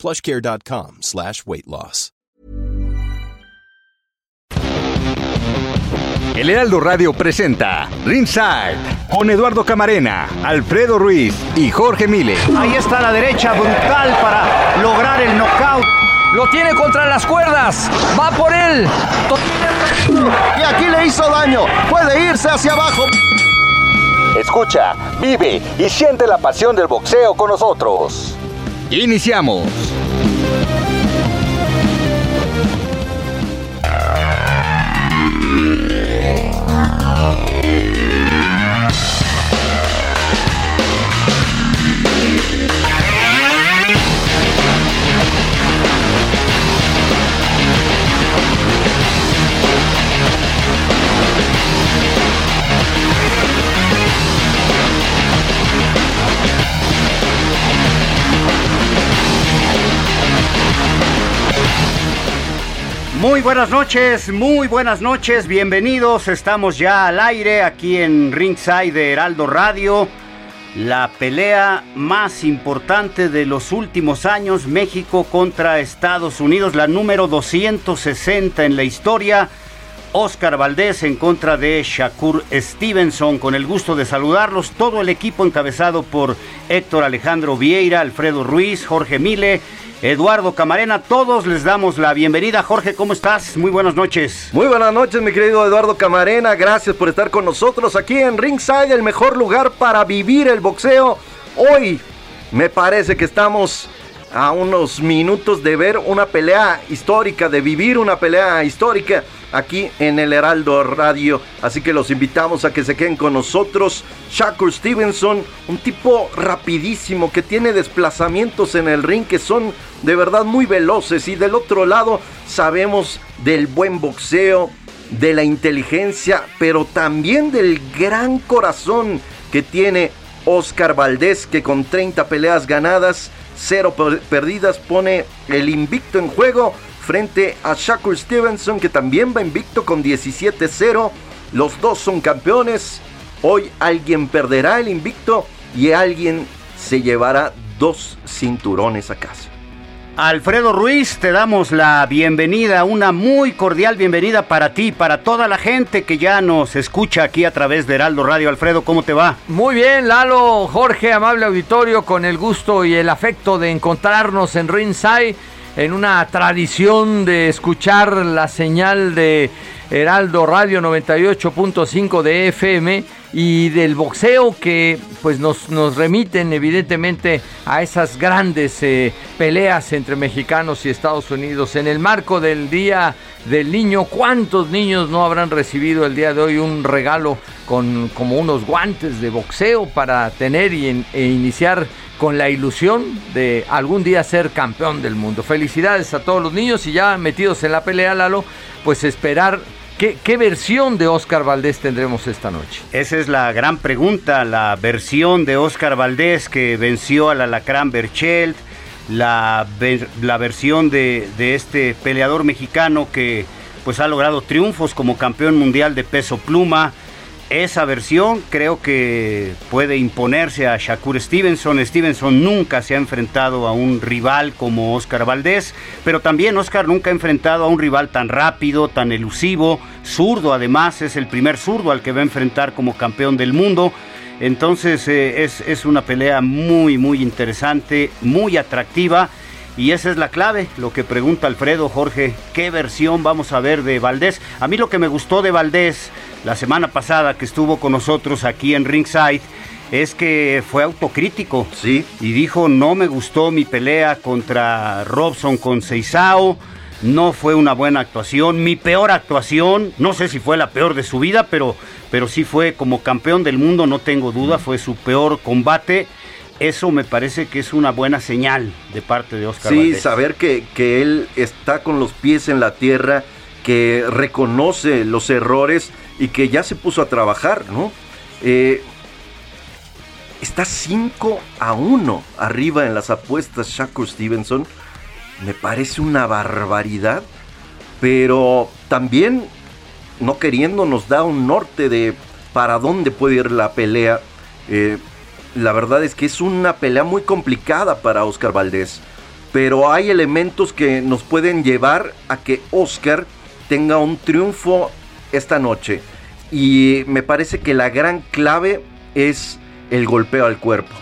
plushcare.com slash weight loss. El Heraldo Radio presenta Ringside con Eduardo Camarena, Alfredo Ruiz y Jorge Mile. Ahí está la derecha brutal para lograr el knockout. Lo tiene contra las cuerdas. Va por él. Y aquí le hizo daño. Puede irse hacia abajo. Escucha, vive y siente la pasión del boxeo con nosotros. Iniciamos. Muy buenas noches, muy buenas noches, bienvenidos. Estamos ya al aire aquí en Ringside de Heraldo Radio. La pelea más importante de los últimos años, México contra Estados Unidos, la número 260 en la historia. Oscar Valdés en contra de Shakur Stevenson. Con el gusto de saludarlos, todo el equipo encabezado por Héctor Alejandro Vieira, Alfredo Ruiz, Jorge Mile Eduardo Camarena, todos les damos la bienvenida. Jorge, ¿cómo estás? Muy buenas noches. Muy buenas noches, mi querido Eduardo Camarena. Gracias por estar con nosotros aquí en Ringside, el mejor lugar para vivir el boxeo. Hoy me parece que estamos a unos minutos de ver una pelea histórica, de vivir una pelea histórica aquí en el Heraldo Radio. Así que los invitamos a que se queden con nosotros. Shakur Stevenson, un tipo rapidísimo que tiene desplazamientos en el ring que son de verdad muy veloces. Y del otro lado sabemos del buen boxeo, de la inteligencia, pero también del gran corazón que tiene Oscar Valdés, que con 30 peleas ganadas, 0 perdidas, pone el invicto en juego frente a Shakur Stevenson, que también va invicto con 17-0. Los dos son campeones. Hoy alguien perderá el invicto y alguien se llevará dos cinturones a casa. Alfredo Ruiz, te damos la bienvenida, una muy cordial bienvenida para ti, para toda la gente que ya nos escucha aquí a través de Heraldo Radio. Alfredo, ¿cómo te va? Muy bien, Lalo, Jorge, amable auditorio, con el gusto y el afecto de encontrarnos en Ringside en una tradición de escuchar la señal de Heraldo Radio 98.5 de FM y del boxeo que pues nos, nos remiten evidentemente a esas grandes eh, peleas entre mexicanos y Estados Unidos. En el marco del Día del Niño, ¿cuántos niños no habrán recibido el día de hoy un regalo con como unos guantes de boxeo para tener y, e iniciar con la ilusión de algún día ser campeón del mundo. Felicidades a todos los niños y ya metidos en la pelea, Lalo, pues esperar qué, versión de Oscar Valdés tendremos esta noche. Esa es la gran pregunta, la versión de Oscar Valdés que venció al alacrán Berchelt, la, la versión de, de este peleador mexicano que pues ha logrado triunfos como campeón mundial de peso pluma, esa versión creo que puede imponerse a Shakur Stevenson. Stevenson nunca se ha enfrentado a un rival como Oscar Valdés, pero también Oscar nunca ha enfrentado a un rival tan rápido, tan elusivo, zurdo además, es el primer zurdo al que va a enfrentar como campeón del mundo. Entonces eh, es, es una pelea muy, muy interesante, muy atractiva. Y esa es la clave, lo que pregunta Alfredo, Jorge, ¿qué versión vamos a ver de Valdés? A mí lo que me gustó de Valdés la semana pasada que estuvo con nosotros aquí en Ringside es que fue autocrítico. Sí. Y dijo, no me gustó mi pelea contra Robson con Seisao, no fue una buena actuación, mi peor actuación, no sé si fue la peor de su vida, pero, pero sí fue como campeón del mundo, no tengo duda, fue su peor combate. Eso me parece que es una buena señal de parte de Oscar Sí, saber que, que él está con los pies en la tierra, que reconoce los errores y que ya se puso a trabajar, ¿no? Eh, está 5 a 1 arriba en las apuestas Shakur Stevenson. Me parece una barbaridad, pero también no queriendo nos da un norte de para dónde puede ir la pelea. Eh, la verdad es que es una pelea muy complicada para Oscar Valdés, pero hay elementos que nos pueden llevar a que Oscar tenga un triunfo esta noche. Y me parece que la gran clave es el golpeo al cuerpo.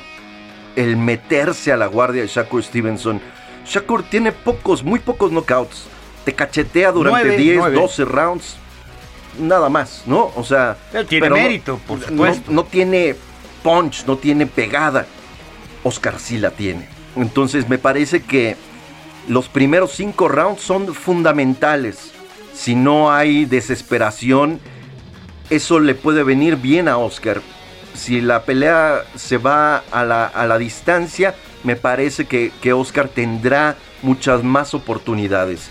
El meterse a la guardia de Shakur Stevenson. Shakur tiene pocos, muy pocos knockouts. Te cachetea durante 10, 12 rounds. Nada más, ¿no? O sea. tiene mérito, por supuesto. No, tiene punch, no tiene pegada. Oscar sí la tiene. Entonces me parece que los primeros cinco rounds son fundamentales. Si no hay desesperación, eso le puede venir bien a Oscar si la pelea se va a la, distancia, me parece que, Oscar tendrá muchas más oportunidades.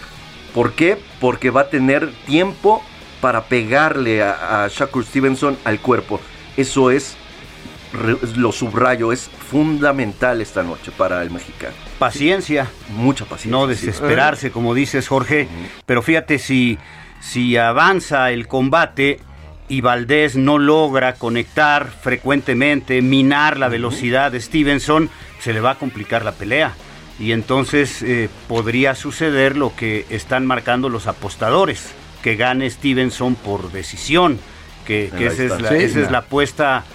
¿Por qué? Porque va a tener tiempo para pegarle a, Shakur Stevenson al cuerpo. Eso es, lo subrayo, es fundamental esta noche para el mexicano. Paciencia. Mucha paciencia. No desesperarse, como dices Jorge. Pero fíjate, si, si avanza el combate, y Valdés no logra conectar frecuentemente, minar la velocidad de Stevenson, se le va a complicar la pelea. Y entonces eh, podría suceder lo que están marcando los apostadores, que gane Stevenson por decisión, que, esa, es la, esa es la apuesta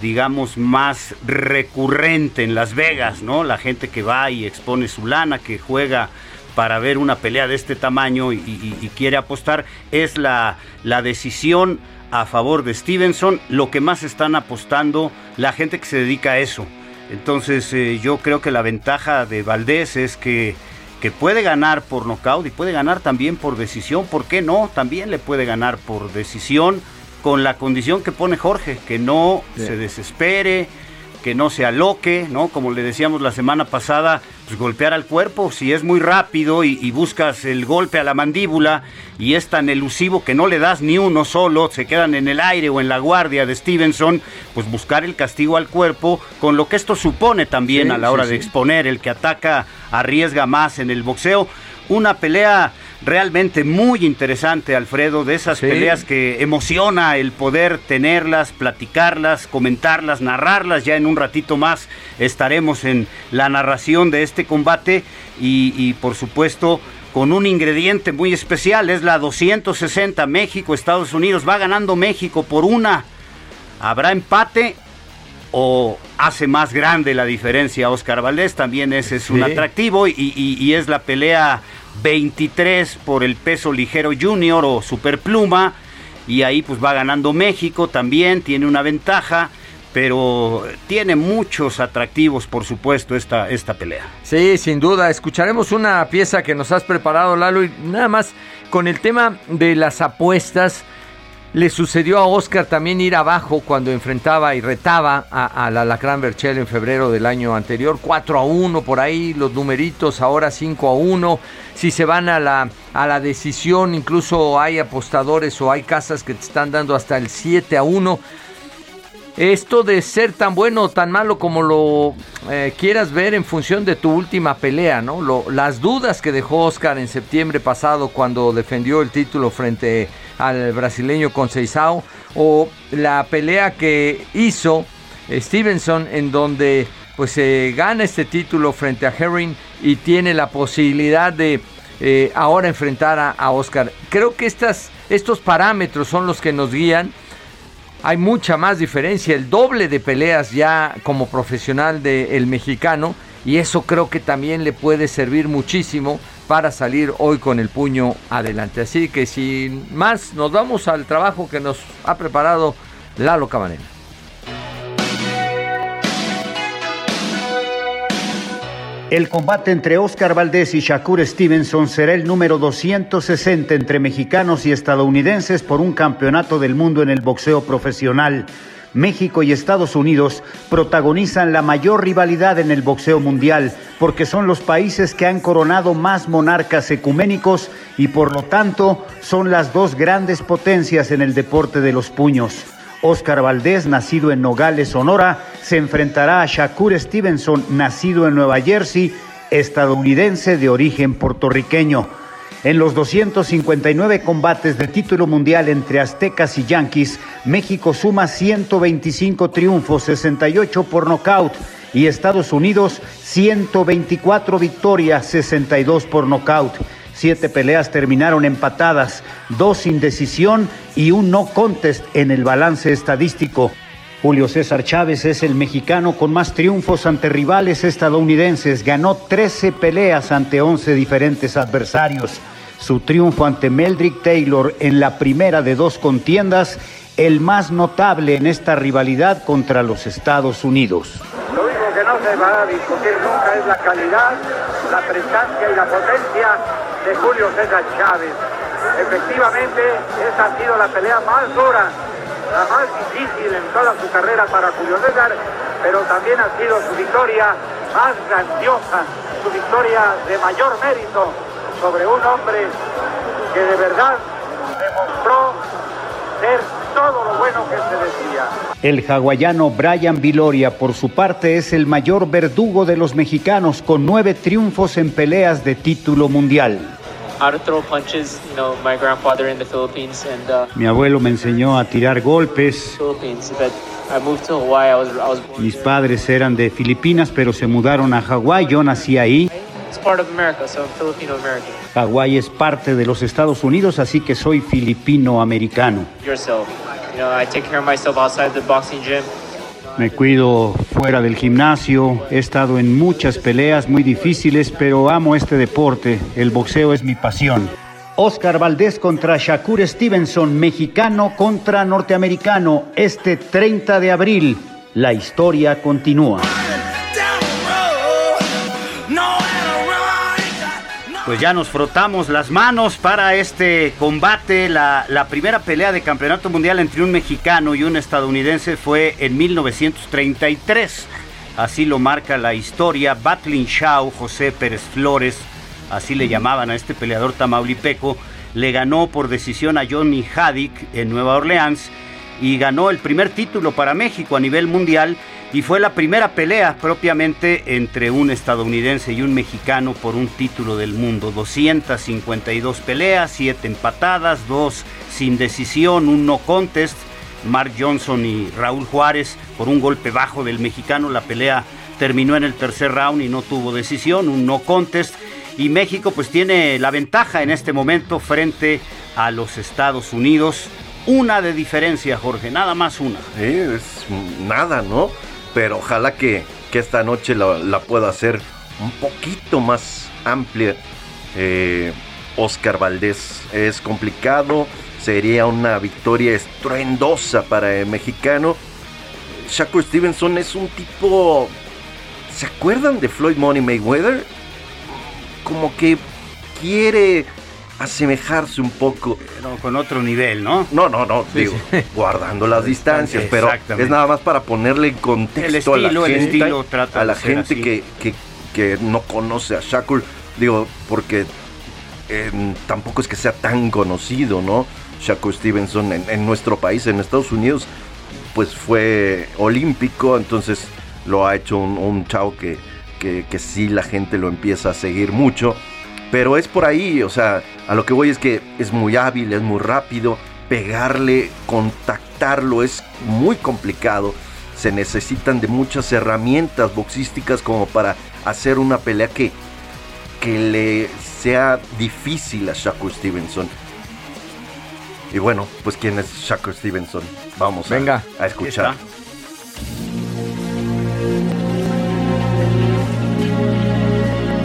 digamos, más recurrente en Las Vegas, ¿no? La gente que va y expone su lana, que juega para ver una pelea de este tamaño y, quiere apostar, es la, la decisión a favor de Stevenson, lo que más están apostando la gente que se dedica a eso. Entonces eh, yo creo que la ventaja de Valdés es que, que puede ganar por nocaut y puede ganar también por decisión. ¿Por qué no? También le puede ganar por decisión con la condición que pone Jorge, que no se desespere, que no se aloque, ¿no? Como le decíamos la semana pasada, pues golpear al cuerpo, si es muy rápido y, buscas el golpe a la mandíbula y es tan elusivo que no le das ni uno solo, se quedan en el aire o en la guardia de Stevenson, pues buscar el castigo al cuerpo, con lo que esto supone también a la hora de exponer, el que ataca arriesga más en el boxeo. Una pelea realmente muy interesante, Alfredo, de esas peleas que emociona el poder tenerlas, platicarlas, comentarlas, narrarlas. Ya en un ratito más estaremos en la narración de este combate y, por supuesto con un ingrediente muy especial, es la 260 México, Estados Unidos. Va ganando México por una. ¿Habrá empate o hace más grande la diferencia Oscar Valdés? También ese es un atractivo y es la pelea 23 por el peso ligero junior o superpluma y ahí pues va ganando México también, tiene una ventaja, pero tiene muchos atractivos por supuesto esta, esta pelea. Sí, sin duda, escucharemos una pieza que nos has preparado Lalo y nada más con el tema de las apuestas. Le sucedió a Oscar también ir abajo cuando enfrentaba y retaba a, la Lacran Berchel en febrero del año anterior. 4 a 1 por ahí, los numeritos ahora 5 a 1. Si se van a la, a la decisión, incluso hay apostadores o hay casas que te están dando hasta el 7 a 1. Esto de ser tan bueno o tan malo como lo eh, quieras ver en función de tu última pelea, ¿no? las dudas que dejó Oscar en septiembre pasado cuando defendió el título frente a al brasileño Conceição o la pelea que hizo Stevenson en donde pues se gana este título frente a Herring y tiene la posibilidad de eh, ahora enfrentar a, Oscar. Creo que estas, estos parámetros son los que nos guían. Hay mucha más diferencia, el doble de peleas ya como profesional del mexicano y eso creo que también le puede servir muchísimo para salir hoy con el puño adelante. Así que sin más, nos vamos al trabajo que nos ha preparado Lalo Camarena. El combate entre Oscar Valdés y Shakur Stevenson será el número 260 entre mexicanos y estadounidenses por un campeonato del mundo en el boxeo profesional. México y Estados Unidos protagonizan la mayor rivalidad en el boxeo mundial porque son los países que han coronado más monarcas ecuménicos y por lo tanto son las dos grandes potencias en el deporte de los puños. Oscar Valdés, nacido en Nogales, Sonora, se enfrentará a Shakur Stevenson, nacido en Nueva Jersey, estadounidense de origen puertorriqueño. En los 259 combates de título mundial entre aztecas y yanquis, México suma 125 triunfos, 68 por nocaut, y Estados Unidos 124 victorias, 62 por nocaut. Siete peleas terminaron empatadas, dos sin decisión y un no contest en el balance estadístico. Julio César Chávez es el mexicano con más triunfos ante rivales estadounidenses. Ganó 13 peleas ante 11 diferentes adversarios. Su triunfo ante Meldrick Taylor en la primera de dos contiendas, el más notable en esta rivalidad contra los Estados Unidos. Lo único que no se va a discutir nunca es la calidad, la presencia y la potencia de Julio César Chávez. Efectivamente, esa ha sido la pelea más dura la más difícil en toda su carrera para Julio César, pero también ha sido su victoria más grandiosa, su victoria de mayor mérito sobre un hombre que de verdad demostró ser todo lo bueno que se decía. El hawaiano Brian Viloria, por su parte, es el mayor verdugo de los mexicanos con nueve triunfos en peleas de título mundial. Mi abuelo me enseñó a tirar golpes. Mis padres eran de Filipinas, pero se mudaron a Hawái. Yo nací ahí. Hawái es parte de los Estados Unidos, así que soy filipino-americano. Me cuido fuera del gimnasio, he estado en muchas peleas muy difíciles, pero amo este deporte. El boxeo es mi pasión. Oscar Valdés contra Shakur Stevenson, mexicano contra norteamericano, este 30 de abril. La historia continúa. Pues ya nos frotamos las manos para este combate. La, primera pelea de campeonato mundial entre un mexicano y un estadounidense fue en 1933. Así lo marca la historia. Battling Shaw, José Pérez Flores, así le llamaban a este peleador tamaulipeco, le ganó por decisión a Johnny Haddick en Nueva Orleans y ganó el primer título para México a nivel mundial y fue la primera pelea propiamente entre un estadounidense y un mexicano por un título del mundo. 252 peleas, 7 empatadas, 2 sin decisión, un no contest. Mark Johnson y Raúl Juárez por un golpe bajo del mexicano. La pelea terminó en el tercer round y no tuvo decisión, un no contest. Y México pues tiene la ventaja en este momento frente a los Estados Unidos. Una de diferencia, Jorge, nada más una. es nada, ¿no? Pero ojalá que, esta noche la, pueda hacer un poquito más amplia. Eh, Oscar Valdés es complicado, sería una victoria estruendosa para el mexicano. Shakur Stevenson es un tipo. ¿Se acuerdan de Floyd Money Mayweather? Como que quiere asemejarse un poco. con otro nivel, ¿no? No, no, no, digo, guardando las distancias, pero es nada más para ponerle en contexto a la gente, a la gente que, que, no conoce a Shakur, digo, porque tampoco es que sea tan conocido, ¿no? Shakur Stevenson en, nuestro país, en Estados Unidos, pues fue olímpico, entonces lo ha hecho un, un chavo que, que, que sí la gente lo empieza a seguir mucho. Pero es por ahí, o sea, a lo que voy es que es muy hábil, es muy rápido, pegarle, contactarlo es muy complicado. Se necesitan de muchas herramientas boxísticas como para hacer una pelea que, que le sea difícil a Shakur Stevenson. Y bueno, pues quién es Shakur Stevenson. Vamos Venga, a, a escuchar.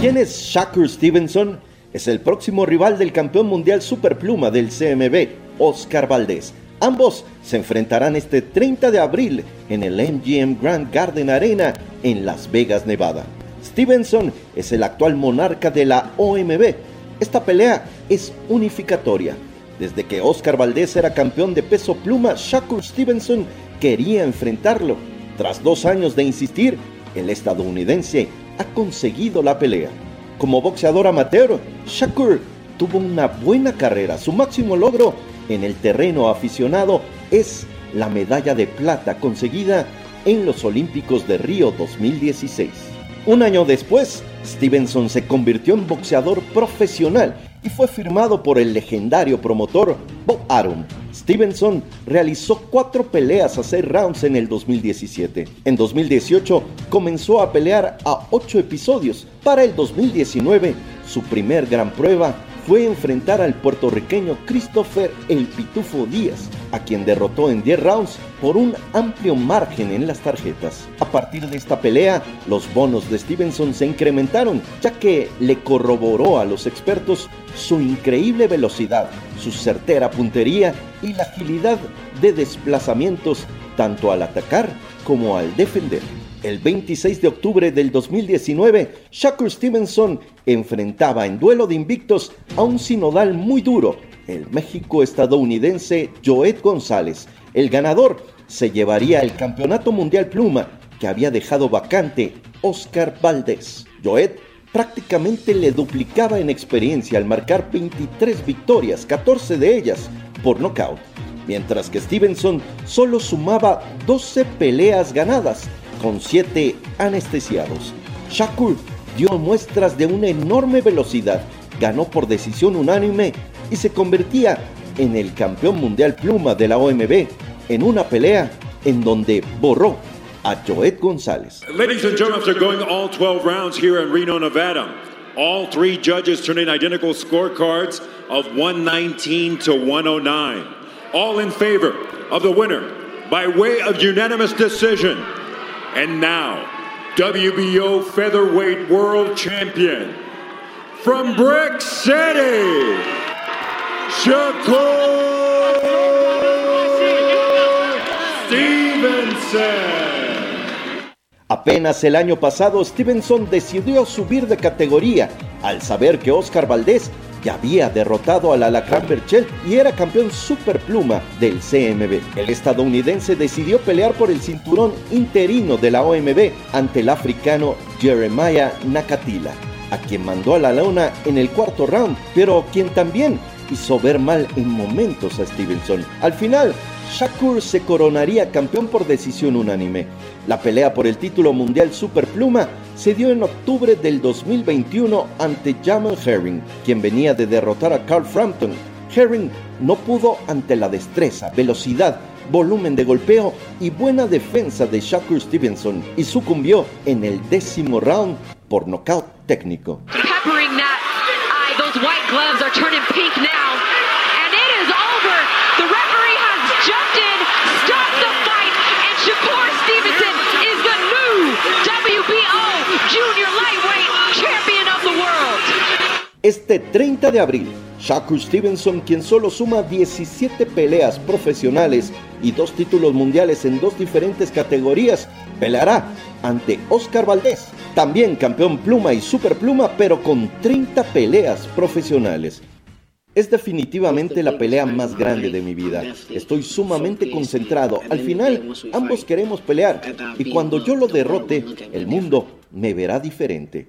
¿Quién es Shakur Stevenson? Es el próximo rival del campeón mundial superpluma del CMB, Oscar Valdés. Ambos se enfrentarán este 30 de abril en el MGM Grand Garden Arena en Las Vegas, Nevada. Stevenson es el actual monarca de la OMB. Esta pelea es unificatoria. Desde que Oscar Valdés era campeón de peso pluma, Shakur Stevenson quería enfrentarlo. Tras dos años de insistir, el estadounidense ha conseguido la pelea. Como boxeador amateur, Shakur tuvo una buena carrera. Su máximo logro en el terreno aficionado es la medalla de plata conseguida en los Olímpicos de Río 2016. Un año después, Stevenson se convirtió en boxeador profesional y fue firmado por el legendario promotor Bob Arum. Stevenson realizó cuatro peleas a seis rounds en el 2017. En 2018 comenzó a pelear a ocho episodios. Para el 2019, su primer gran prueba fue enfrentar al puertorriqueño Christopher El Pitufo Díaz, a quien derrotó en 10 rounds por un amplio margen en las tarjetas. A partir de esta pelea, los bonos de Stevenson se incrementaron, ya que le corroboró a los expertos su increíble velocidad, su certera puntería y la agilidad de desplazamientos tanto al atacar como al defender. El 26 de octubre del 2019, Shakur Stevenson enfrentaba en duelo de invictos a un sinodal muy duro, el México-estadounidense Joet González. El ganador se llevaría el Campeonato Mundial Pluma que había dejado vacante Oscar Valdés. Joet prácticamente le duplicaba en experiencia al marcar 23 victorias, 14 de ellas por nocaut, mientras que Stevenson solo sumaba 12 peleas ganadas con siete anestesiados. Shakur dio muestras de una enorme velocidad, ganó por decisión unánime y se convertía en el campeón mundial pluma de la OMB en una pelea en donde borró a Joet González. Ladies and gentlemen, after going all 12 rounds here in Reno, Nevada, all three judges turned in identical scorecards of 119 to 109. All in favor of the winner by way of unanimous decision. And now, WBO Featherweight World Champion from Brick City, Shakur Stevenson. Apenas el año pasado, Stevenson decidió subir de categoría al saber que Oscar Valdés ya había derrotado al Alacrán Berchelt y era campeón superpluma del CMB. El estadounidense decidió pelear por el cinturón interino de la OMB ante el africano Jeremiah Nakatila, a quien mandó a la lona en el cuarto round, pero quien también hizo ver mal en momentos a Stevenson. Al final, Shakur se coronaría campeón por decisión unánime. La pelea por el título mundial superpluma se dio en octubre del 2021 ante Jamal Herring, quien venía de derrotar a Carl Frampton. Herring no pudo ante la destreza, velocidad, volumen de golpeo y buena defensa de Shakur Stevenson y sucumbió en el décimo round por nocaut técnico. Peppering that eye, those white gloves are turning pink now. And it is over. The referee has jumped in, stopped the fight, and Shakur Stevenson is the new WBO Junior Lightweight Champion of the World. Este 30 de abril, Shakur Stevenson, quien solo suma 17 peleas profesionales y dos títulos mundiales en dos diferentes categorías, peleará ante Oscar Valdés, también campeón pluma y superpluma, pero con 30 peleas profesionales. Es definitivamente la pelea más grande de mi vida. Estoy sumamente concentrado. Al final, ambos queremos pelear y cuando yo lo derrote, el mundo me verá diferente.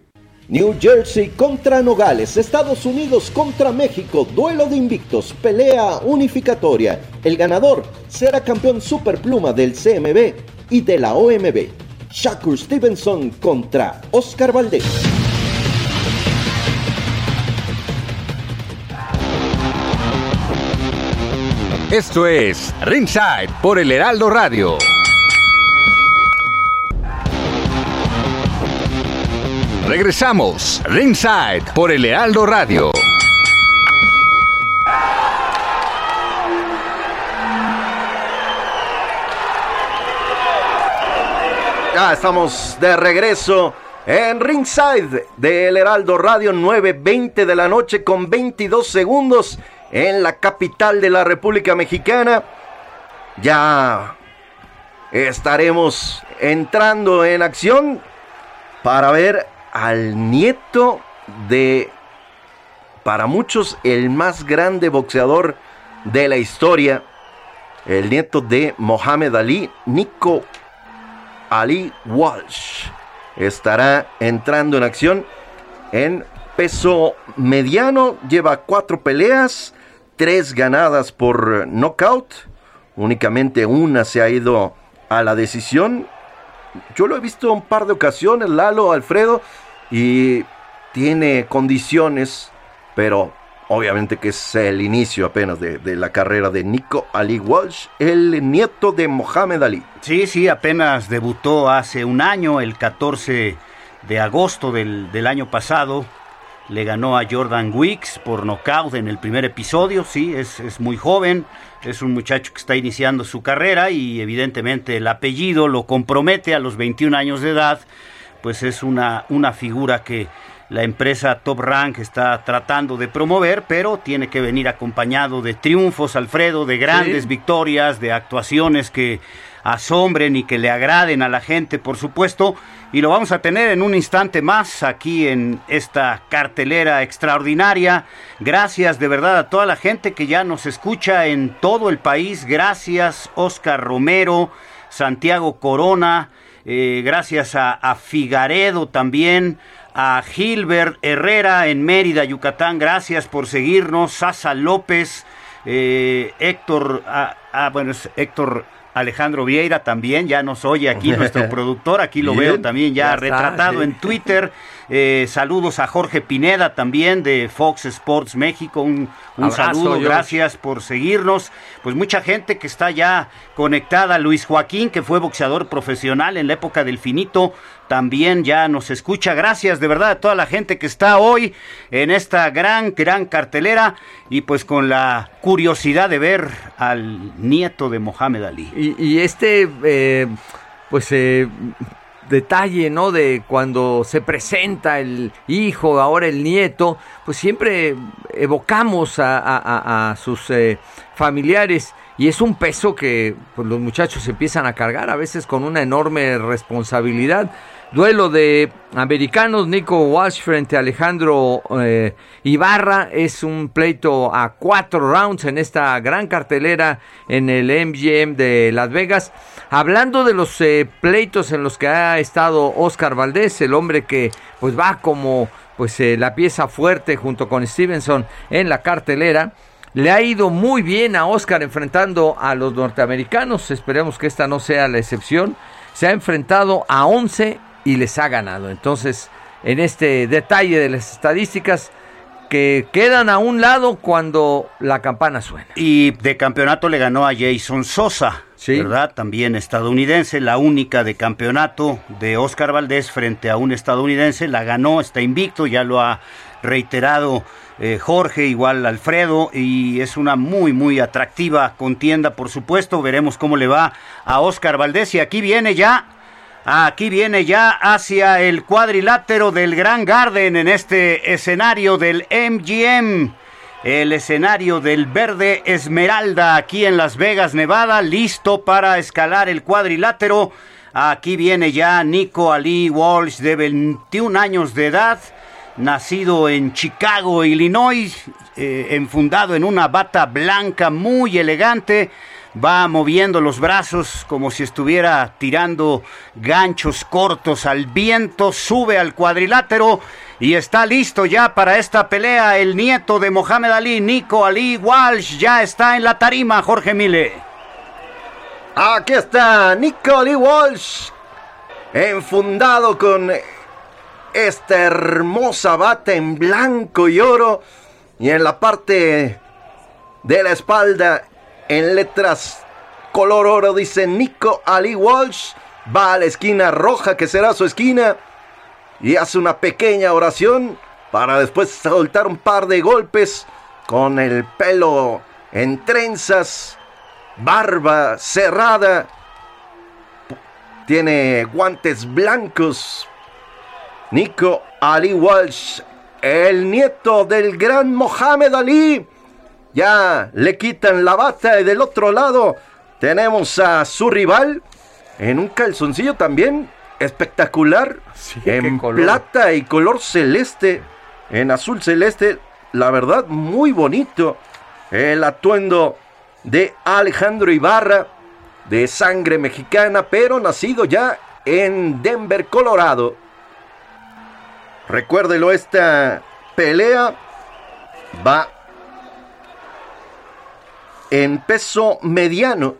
New Jersey contra Nogales, Estados Unidos contra México, duelo de invictos, pelea unificatoria. El ganador será campeón superpluma del CMB y de la OMB. Shakur Stevenson contra Oscar Valdés. Esto es Ringside por el Heraldo Radio. Regresamos, Ringside por el Heraldo Radio. Ya estamos de regreso en Ringside del Heraldo Radio 9.20 de la noche con 22 segundos en la capital de la República Mexicana. Ya estaremos entrando en acción para ver al nieto de, para muchos, el más grande boxeador de la historia. el nieto de Mohamed Ali, Nico Ali Walsh. Estará entrando en acción en peso mediano. Lleva cuatro peleas, tres ganadas por knockout. Únicamente una se ha ido a la decisión. Yo lo he visto un par de ocasiones, Lalo, Alfredo, y tiene condiciones, pero obviamente que es el inicio apenas de, la carrera de Nico Ali Walsh, el nieto de Mohamed Ali. Sí, sí, apenas debutó hace un año, el 14 de agosto del, del año pasado. Le ganó a Jordan Wicks por nocaut en el primer episodio, sí, es, es muy joven, es un muchacho que está iniciando su carrera y evidentemente el apellido lo compromete a los 21 años de edad, pues es una, una figura que la empresa Top Rank está tratando de promover, pero tiene que venir acompañado de triunfos, Alfredo, de grandes victorias, de actuaciones que asombren y que le agraden a la gente, por supuesto. Y lo vamos a tener en un instante más aquí en esta cartelera extraordinaria. Gracias de verdad a toda la gente que ya nos escucha en todo el país. Gracias, Oscar Romero, Santiago Corona. Eh, gracias a, Figaredo también a Gilbert Herrera en Mérida, Yucatán. Gracias por seguirnos. Sasa López, eh, Héctor, ah, ah, bueno, Héctor Alejandro Vieira también, ya nos oye aquí nuestro productor, aquí lo veo también ya, retratado en Twitter. Eh, saludos a Jorge Pineda también de Fox Sports México. Un, saludo, gracias por seguirnos. Pues mucha gente que está ya conectada. Luis Joaquín, que fue boxeador profesional en la época del finito, también ya nos escucha. Gracias de verdad a toda la gente que está hoy en esta gran, gran cartelera y pues con la curiosidad de ver al nieto de Mohamed Ali. Y, este, eh, pues eh, detalle, ¿no? De cuando se presenta el hijo, ahora el nieto, pues siempre evocamos a, sus eh, familiares y es un peso que pues, los muchachos empiezan a cargar, a veces con una enorme responsabilidad. Duelo de americanos, Nico Walsh frente a Alejandro eh, Ibarra. Es un pleito a cuatro rounds en esta gran cartelera en el MGM de Las Vegas. Hablando de los eh, pleitos en los que ha estado Oscar Valdés, el hombre que pues va como pues eh, la pieza fuerte junto con Stevenson en la cartelera. Le ha ido muy bien a Oscar enfrentando a los norteamericanos. Esperemos que esta no sea la excepción. Se ha enfrentado a 11 y les ha ganado. Entonces, en este detalle de las estadísticas que quedan a un lado cuando la campana suena. Y de campeonato le ganó a Jason Sosa, ¿verdad? También estadounidense, la única de campeonato de Oscar Valdés frente a un estadounidense, la ganó, está invicto, ya lo ha reiterado eh, Jorge, igual Alfredo, y es una muy, muy atractiva contienda, por supuesto, veremos cómo le va a Oscar Valdés, y aquí viene ya Aquí viene ya hacia el cuadrilátero del Gran Garden en este escenario del MGM. El escenario del verde Esmeralda aquí en Las Vegas, Nevada, listo para escalar el cuadrilátero. Aquí viene ya Nico Ali Walsh de 21 años de edad, nacido en Chicago, Illinois, eh, enfundado en una bata blanca muy elegante va moviendo los brazos como si estuviera tirando ganchos cortos al viento, sube al cuadrilátero y está listo ya para esta pelea. El nieto de Mohamed Ali, Nico Ali Walsh, ya está en la tarima, Jorge Mile. Aquí está Nico Ali Walsh, enfundado con esta hermosa bata en blanco y oro y en la parte de la espalda en letras color oro dice Nico Ali Walsh. Va a la esquina roja que será su esquina. Y hace una pequeña oración para después soltar un par de golpes con el pelo en trenzas, barba cerrada. Tiene guantes blancos. Nico Ali Walsh, el nieto del gran Mohamed Ali ya le quitan la bata y del otro lado tenemos a su rival en un calzoncillo también espectacular. en plata y color celeste. En azul celeste. La verdad, muy bonito. El atuendo de Alejandro Ibarra, de sangre mexicana, pero nacido ya en Denver, Colorado. Recuérdelo, esta pelea va en peso mediano.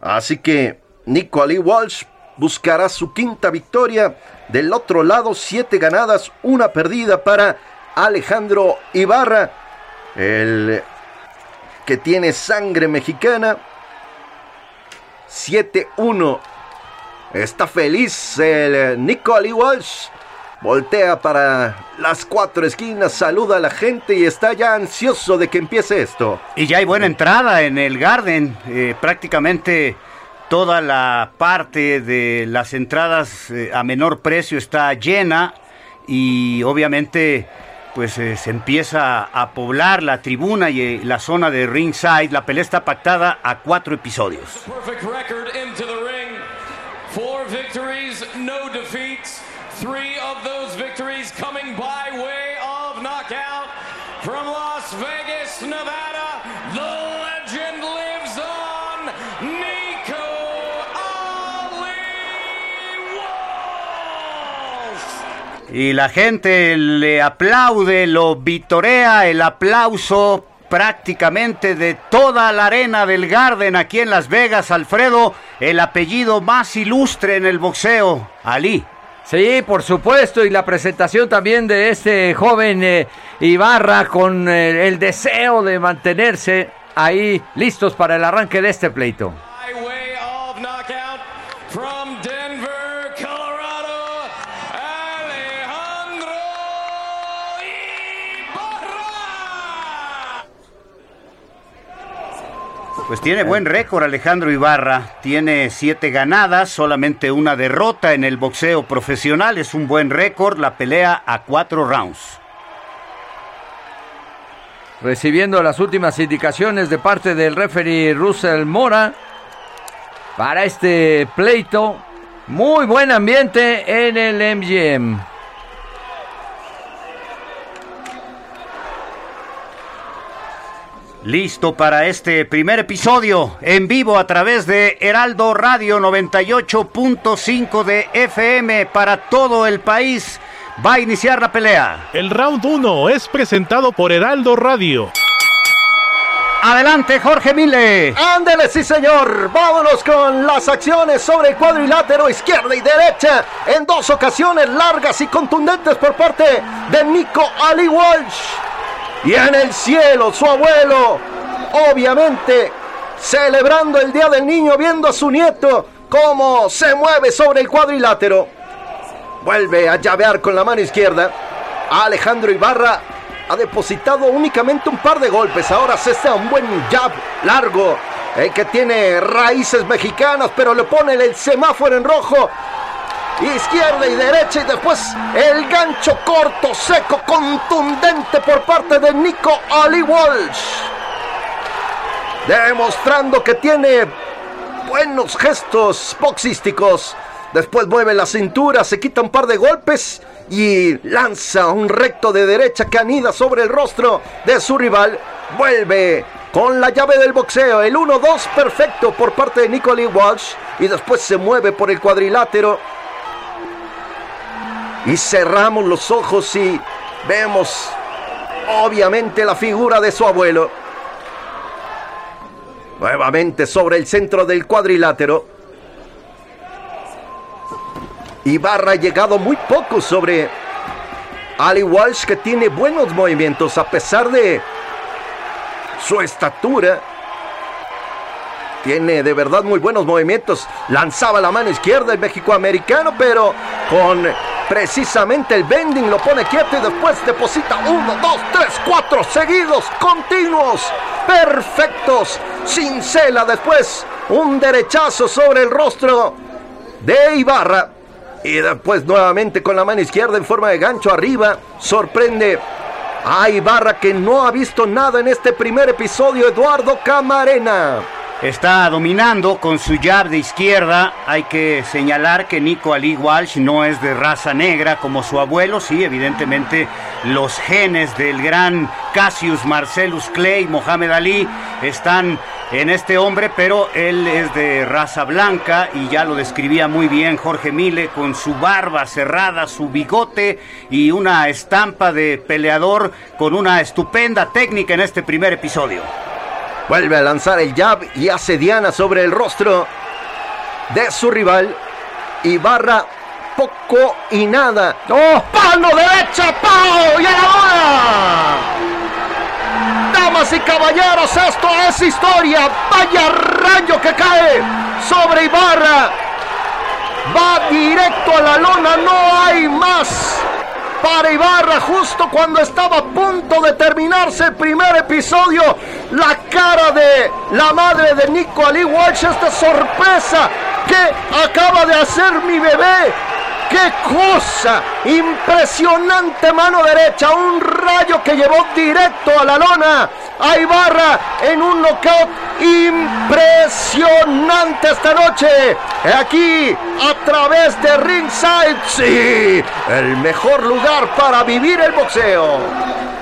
Así que Nico Walsh buscará su quinta victoria. Del otro lado, siete ganadas, una perdida para Alejandro Ibarra, el que tiene sangre mexicana. 7-1. Está feliz el Nico Walsh. Voltea para las cuatro esquinas, saluda a la gente y está ya ansioso de que empiece esto. Y ya hay buena entrada en el Garden. Eh, prácticamente toda la parte de las entradas eh, a menor precio está llena y obviamente pues eh, se empieza a poblar la tribuna y eh, la zona de ringside. La pelea está pactada a cuatro episodios. Perfect record into the ring. Four victories, no defeats. Three of those victories coming by way of knockout from Las Nevada. The legend lives on. Nico. Y la gente le aplaude, lo vitorea, el aplauso prácticamente de toda la arena del Garden aquí en Las Vegas, Alfredo, el apellido más ilustre en el boxeo, Ali. Sí, por supuesto, y la presentación también de este joven eh, Ibarra con eh, el deseo de mantenerse ahí listos para el arranque de este pleito. Pues tiene buen récord Alejandro Ibarra, tiene siete ganadas, solamente una derrota en el boxeo profesional, es un buen récord, la pelea a cuatro rounds. Recibiendo las últimas indicaciones de parte del referee Russell Mora para este pleito. Muy buen ambiente en el MGM. Listo para este primer episodio en vivo a través de Heraldo Radio 98.5 de FM para todo el país. Va a iniciar la pelea. El round 1 es presentado por Heraldo Radio. Adelante, Jorge Mille. Ándele, sí señor. Vámonos con las acciones sobre el cuadrilátero izquierda y derecha. En dos ocasiones largas y contundentes por parte de Nico Ali Walsh. Y en el cielo, su abuelo, obviamente, celebrando el Día del Niño, viendo a su nieto cómo se mueve sobre el cuadrilátero. Vuelve a llavear con la mano izquierda. Alejandro Ibarra ha depositado únicamente un par de golpes. Ahora se está un buen jab largo. El que tiene raíces mexicanas, pero le pone el semáforo en rojo. Izquierda y derecha y después el gancho corto, seco, contundente por parte de Nico Ali Walsh. Demostrando que tiene buenos gestos boxísticos. Después mueve la cintura, se quita un par de golpes y lanza un recto de derecha que anida sobre el rostro de su rival. Vuelve con la llave del boxeo, el 1-2 perfecto por parte de Nicolai Walsh y después se mueve por el cuadrilátero. Y cerramos los ojos y vemos obviamente la figura de su abuelo. Nuevamente sobre el centro del cuadrilátero. Ibarra ha llegado muy poco sobre Ali Walsh que tiene buenos movimientos a pesar de su estatura. Tiene de verdad muy buenos movimientos. Lanzaba la mano izquierda el México-americano, pero con precisamente el bending lo pone quieto y después deposita uno, dos, tres, cuatro seguidos, continuos, perfectos, sin cela. Después un derechazo sobre el rostro de Ibarra. Y después nuevamente con la mano izquierda en forma de gancho arriba. Sorprende a Ibarra que no ha visto nada en este primer episodio. Eduardo Camarena. Está dominando con su jab de izquierda. Hay que señalar que Nico Ali Walsh no es de raza negra como su abuelo. Sí, evidentemente los genes del gran Cassius Marcellus Clay, Mohamed Ali, están en este hombre, pero él es de raza blanca y ya lo describía muy bien Jorge Mile con su barba cerrada, su bigote y una estampa de peleador con una estupenda técnica en este primer episodio. Vuelve a lanzar el jab y hace Diana sobre el rostro de su rival. Ibarra poco y nada. ¡Oh! ¡Pano derecha! ¡Pau! ¡Y a la hora! Damas y caballeros, esto es historia. Vaya rayo que cae sobre Ibarra. Va directo a la lona, no hay más para Ibarra justo cuando estaba a punto de terminarse el primer episodio. La cara de la madre de Nico Ali Walsh, esta sorpresa que acaba de hacer mi bebé. ¡Qué cosa! Impresionante mano derecha, un rayo que llevó directo a la lona. A Ibarra en un knockout impresionante esta noche. Aquí a través de Ringside. Sí, el mejor lugar para vivir el boxeo.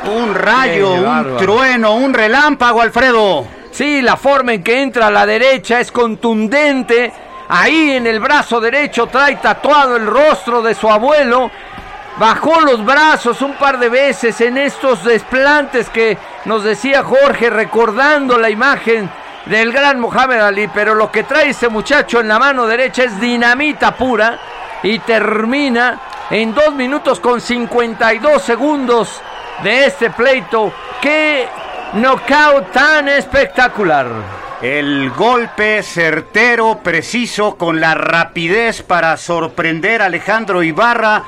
Un rayo, un trueno, un relámpago, Alfredo. Sí, la forma en que entra a la derecha es contundente. Ahí en el brazo derecho trae tatuado el rostro de su abuelo. Bajó los brazos un par de veces en estos desplantes que nos decía Jorge, recordando la imagen del gran Mohamed Ali. Pero lo que trae ese muchacho en la mano derecha es dinamita pura y termina en 2 minutos con 52 segundos de este pleito. ¡Qué knockout tan espectacular! El golpe certero, preciso, con la rapidez para sorprender a Alejandro Ibarra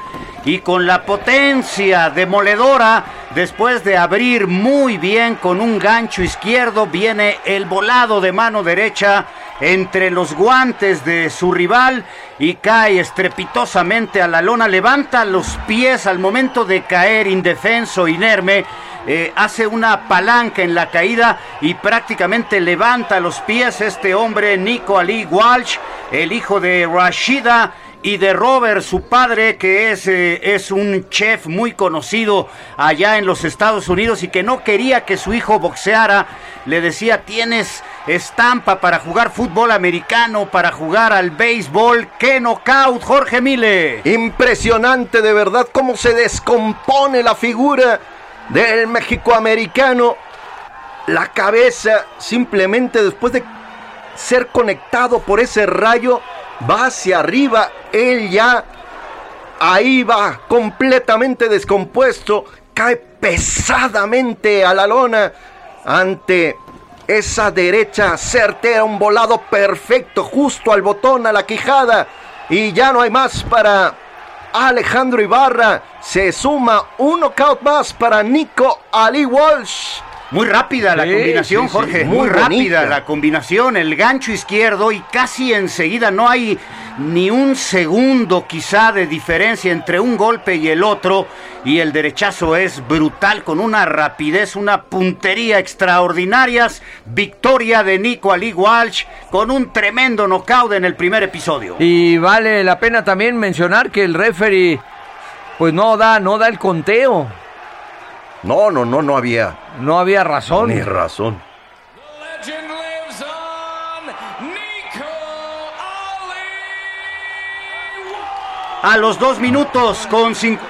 y con la potencia demoledora, después de abrir muy bien con un gancho izquierdo, viene el volado de mano derecha entre los guantes de su rival y cae estrepitosamente a la lona, levanta los pies al momento de caer indefenso, inerme, eh, hace una palanca en la caída y prácticamente levanta los pies este hombre, Nico Ali Walsh, el hijo de Rashida y de Robert, su padre, que es, eh, es un chef muy conocido allá en los Estados Unidos y que no quería que su hijo boxeara, le decía, tienes estampa para jugar fútbol americano, para jugar al béisbol, qué knockout, Jorge Mile. Impresionante de verdad cómo se descompone la figura del México-americano. La cabeza simplemente después de ser conectado por ese rayo va hacia arriba. Él ya ahí va completamente descompuesto. Cae pesadamente a la lona ante esa derecha certera. Un volado perfecto justo al botón, a la quijada. Y ya no hay más para Alejandro Ibarra. Se suma un knockout más para Nico Ali Walsh. Muy rápida la Sí, combinación, sí, sí. Jorge. Muy Muy, rápida la combinación. El gancho izquierdo y casi enseguida no hay ni un segundo quizá de diferencia entre un golpe y el otro. Y el derechazo es brutal con una rapidez, una puntería extraordinarias. Victoria de Nico Ali Walsh con un tremendo knockout en el primer episodio. Y vale la pena también mencionar que el referee pues no da, no da el conteo. No, no, no, no había No había razón. ni razón. A los dos minutos con cinco.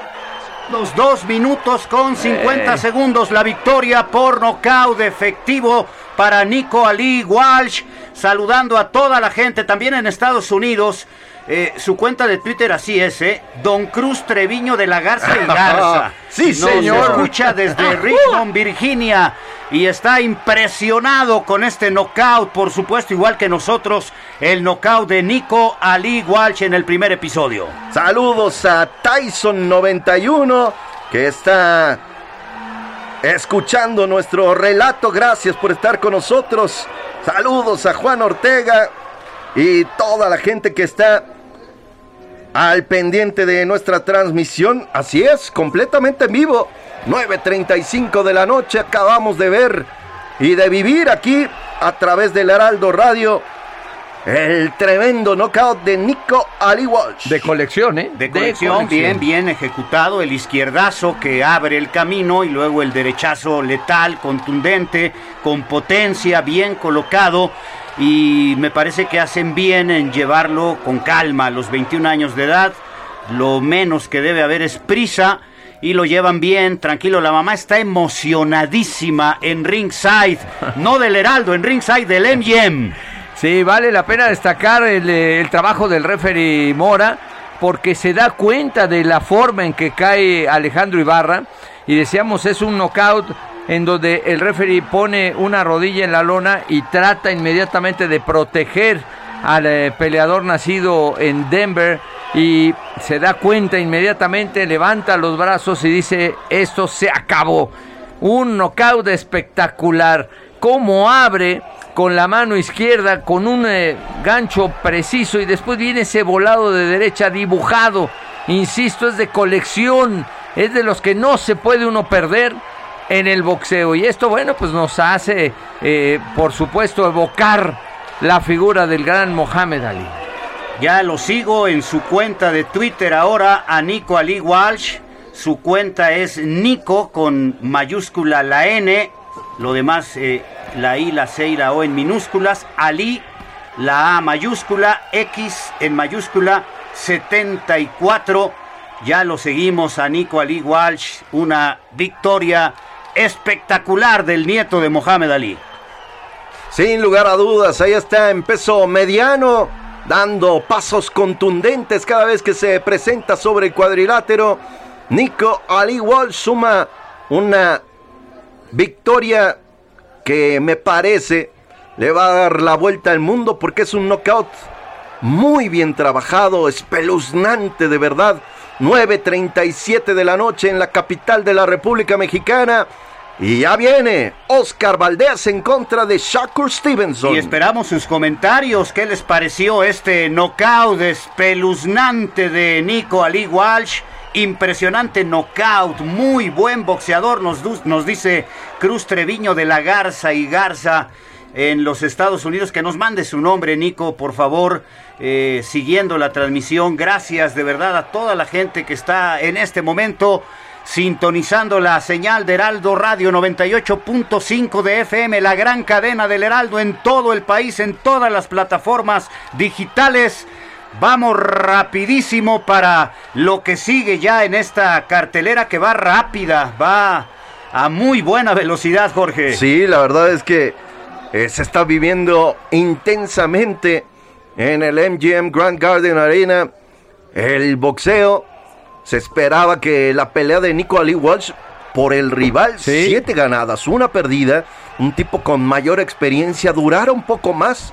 Los dos minutos con 50 Eh. segundos la victoria por nocaut efectivo para Nico Ali Walsh. Saludando a toda la gente también en Estados Unidos. Eh, su cuenta de Twitter así es, ¿eh? Don Cruz Treviño de la Garza y Garza. Sí, Nos señor. escucha desde Richmond, Virginia. Y está impresionado con este knockout, por supuesto, igual que nosotros, el knockout de Nico Ali Walsh en el primer episodio. Saludos a Tyson91 que está escuchando nuestro relato. Gracias por estar con nosotros. Saludos a Juan Ortega y toda la gente que está al pendiente de nuestra transmisión. Así es, completamente en vivo. 9.35 de la noche acabamos de ver y de vivir aquí a través del Heraldo Radio. El tremendo knockout de Nico Ali Walsh. De colección, ¿eh? De colección, bien, bien ejecutado. El izquierdazo que abre el camino y luego el derechazo letal, contundente, con potencia, bien colocado. Y me parece que hacen bien en llevarlo con calma a los 21 años de edad. Lo menos que debe haber es prisa y lo llevan bien, tranquilo. La mamá está emocionadísima en ringside, no del Heraldo, en ringside del MGM. Sí, vale la pena destacar el, eh, el, trabajo del referee Mora porque se da cuenta de la forma en que cae Alejandro Ibarra y decíamos es un knockout en donde el referee pone una rodilla en la lona y trata inmediatamente de proteger al eh, peleador nacido en Denver y se da cuenta inmediatamente, levanta los brazos y dice esto se acabó. Un knockout espectacular. Cómo abre con la mano izquierda, con un eh, gancho preciso y después viene ese volado de derecha dibujado. Insisto, es de colección, es de los que no se puede uno perder en el boxeo. Y esto, bueno, pues nos hace, eh, por supuesto, evocar la figura del gran Mohamed Ali. Ya lo sigo en su cuenta de Twitter ahora a Nico Ali Walsh. Su cuenta es Nico con mayúscula la N, lo demás eh, la I, la C y la O en minúsculas, Ali, la A mayúscula, X en mayúscula, 74. Ya lo seguimos a Nico Ali Walsh, una victoria espectacular del nieto de Mohamed Ali. Sin lugar a dudas, ahí está en peso mediano, dando pasos contundentes cada vez que se presenta sobre el cuadrilátero. Nico Ali Walsh suma una victoria que me parece le va a dar la vuelta al mundo porque es un knockout muy bien trabajado, espeluznante de verdad. 9.37 de la noche en la capital de la República Mexicana. Y ya viene Oscar Valdés en contra de Shakur Stevenson. Y esperamos sus comentarios. ¿Qué les pareció este knockout espeluznante de Nico Ali Walsh? Impresionante knockout, muy buen boxeador, nos, nos dice Cruz Treviño de la Garza y Garza en los Estados Unidos. Que nos mande su nombre, Nico, por favor, eh, siguiendo la transmisión. Gracias de verdad a toda la gente que está en este momento sintonizando la señal de Heraldo Radio 98.5 de FM, la gran cadena del Heraldo en todo el país, en todas las plataformas digitales. Vamos rapidísimo para lo que sigue ya en esta cartelera que va rápida, va a muy buena velocidad, Jorge. Sí, la verdad es que eh, se está viviendo intensamente en el MGM Grand Garden Arena el boxeo. Se esperaba que la pelea de Nico Ali Walsh por el rival, siete ganadas, una perdida, un tipo con mayor experiencia, durara un poco más,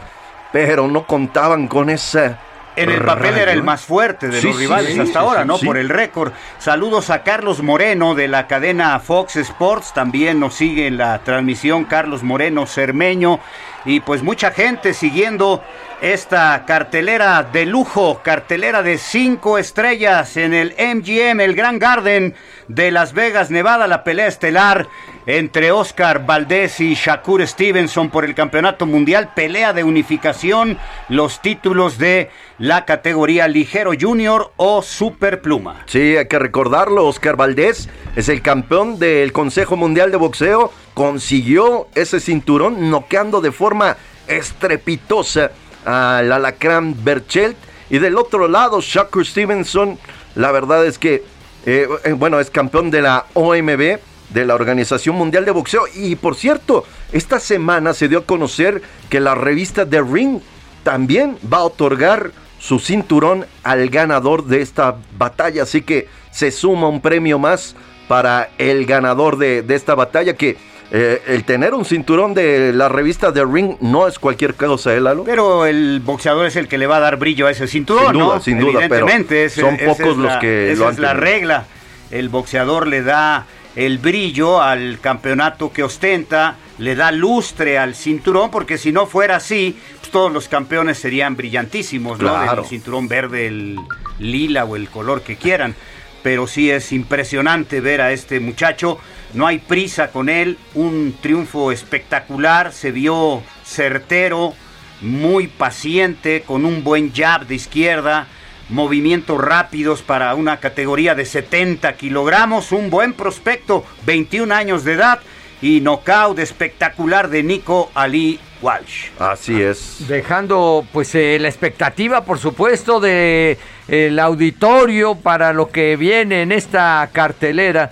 pero no contaban con esa en el papel era el más fuerte de los rivales hasta ahora, ¿no? Por el récord. Saludos a Carlos Moreno de la cadena Fox Sports. También nos sigue en la transmisión Carlos Moreno Cermeño. Y pues mucha gente siguiendo esta cartelera de lujo, cartelera de cinco estrellas en el MGM, el Grand Garden de Las Vegas, Nevada, la pelea estelar entre Oscar Valdés y Shakur Stevenson por el Campeonato Mundial, pelea de unificación, los títulos de la categoría ligero junior o super pluma. Sí, hay que recordarlo, Oscar Valdés es el campeón del Consejo Mundial de Boxeo, consiguió ese cinturón noqueando de forma estrepitosa al alacrán Berchelt y del otro lado Shakur Stevenson, la verdad es que, eh, eh, bueno, es campeón de la OMB de la Organización Mundial de Boxeo. Y por cierto, esta semana se dio a conocer que la revista The Ring también va a otorgar su cinturón al ganador de esta batalla. Así que se suma un premio más para el ganador de, esta batalla que... Eh, el tener un cinturón de la revista The Ring no es cualquier cosa, ¿eh, Lalo? Pero el boxeador es el que le va a dar brillo a ese cinturón, sin duda, ¿no? Sin duda, Evidentemente, son pocos los que esa es la regla. El boxeador le da el brillo al campeonato que ostenta, le da lustre al cinturón, porque si no fuera así, pues todos los campeones serían brillantísimos, ¿no? El cinturón verde, el lila o el color que quieran. Pero sí es impresionante ver a este muchacho. No hay prisa con él, un triunfo espectacular, se vio certero, muy paciente, con un buen jab de izquierda, movimientos rápidos para una categoría de 70 kilogramos, un buen prospecto, 21 años de edad y knockout espectacular de Nico Ali Walsh. Así es. Dejando pues eh, la expectativa, por supuesto, de el auditorio para lo que viene en esta cartelera.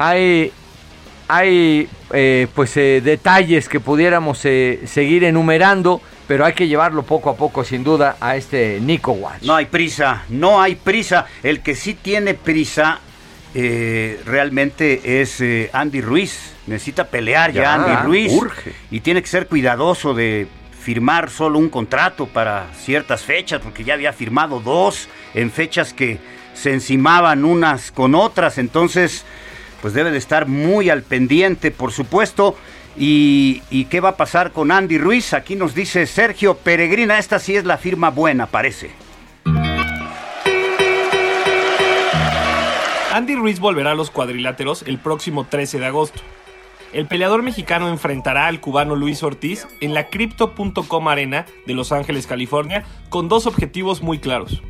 Hay, hay eh, pues eh, detalles que pudiéramos seguir enumerando pero hay que llevarlo poco a poco, sin duda, a este Nico Walsh. No hay prisa, no hay prisa. El que sí tiene prisa eh, realmente es eh, Andy Ruiz. Necesita pelear ya, Andy Ruiz. Urge. Y tiene que ser cuidadoso de firmar solo un contrato para ciertas fechas, porque ya había firmado dos en fechas que se encimaban unas con otras. Entonces, pues debe de estar muy al pendiente, por supuesto. ¿Y, qué va a pasar con Andy Ruiz? Aquí nos dice Sergio Peregrina, esta sí es la firma buena, parece. Andy Ruiz volverá a los cuadriláteros el próximo 13 de agosto. El peleador mexicano enfrentará al cubano Luis Ortiz en la Crypto.com Arena de Los Ángeles, California, con dos objetivos muy claros.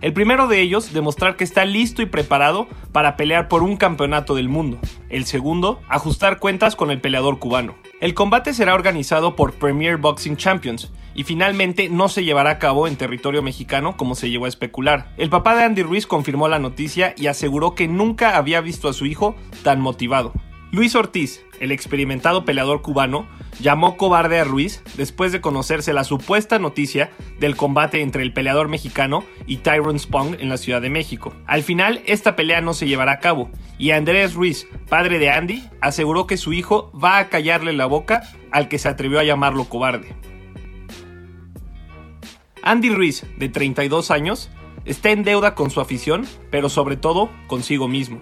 El primero de ellos, demostrar que está listo y preparado para pelear por un campeonato del mundo. El segundo, ajustar cuentas con el peleador cubano. El combate será organizado por Premier Boxing Champions y finalmente no se llevará a cabo en territorio mexicano como se llegó a especular. El papá de Andy Ruiz confirmó la noticia y aseguró que nunca había visto a su hijo tan motivado. Luis Ortiz, el experimentado peleador cubano, llamó cobarde a Ruiz después de conocerse la supuesta noticia del combate entre el peleador mexicano y Tyrone Spong en la Ciudad de México. Al final, esta pelea no se llevará a cabo y Andrés Ruiz, padre de Andy, aseguró que su hijo va a callarle la boca al que se atrevió a llamarlo cobarde. Andy Ruiz, de 32 años, está en deuda con su afición, pero sobre todo consigo mismo.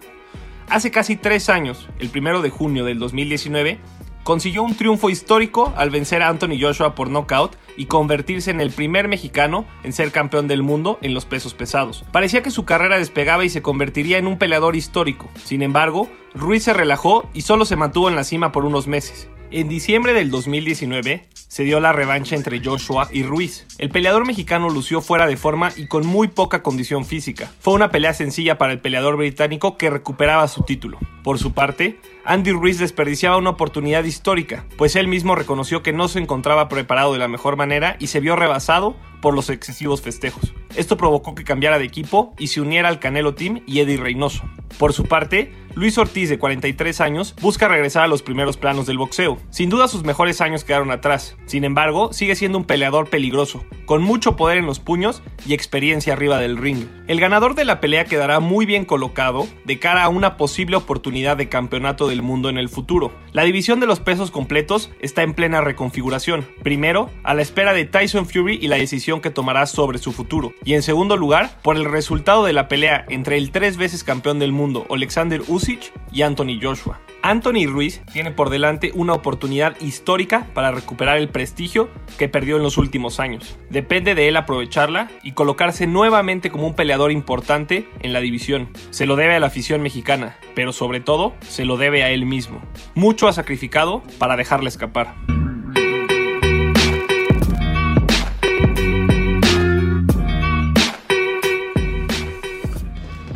Hace casi tres años, el primero de junio del 2019, consiguió un triunfo histórico al vencer a Anthony Joshua por nocaut y convertirse en el primer mexicano en ser campeón del mundo en los pesos pesados. Parecía que su carrera despegaba y se convertiría en un peleador histórico. Sin embargo, Ruiz se relajó y solo se mantuvo en la cima por unos meses. En diciembre del 2019 se dio la revancha entre Joshua y Ruiz. El peleador mexicano lució fuera de forma y con muy poca condición física. Fue una pelea sencilla para el peleador británico que recuperaba su título. Por su parte, Andy Ruiz desperdiciaba una oportunidad histórica, pues él mismo reconoció que no se encontraba preparado de la mejor manera y se vio rebasado por los excesivos festejos. Esto provocó que cambiara de equipo y se uniera al Canelo Team y Eddie Reynoso. Por su parte, Luis Ortiz, de 43 años, busca regresar a los primeros planos del boxeo. Sin duda sus mejores años quedaron atrás. Sin embargo, sigue siendo un peleador peligroso, con mucho poder en los puños y experiencia arriba del ring. El ganador de la pelea quedará muy bien colocado de cara a una posible oportunidad de campeonato del mundo en el futuro. La división de los pesos completos está en plena reconfiguración. Primero, a la espera de Tyson Fury y la decisión que tomará sobre su futuro. Y en segundo lugar, por el resultado de la pelea entre el tres veces campeón del mundo Alexander Usyk y Anthony Joshua. Anthony Ruiz tiene por delante una oportunidad histórica para recuperar el prestigio que perdió en los últimos años. Depende de él aprovecharla y colocarse nuevamente como un peleador importante en la división. Se lo debe a la afición mexicana, pero sobre todo se lo debe a él mismo. Mucho ha sacrificado para dejarle escapar.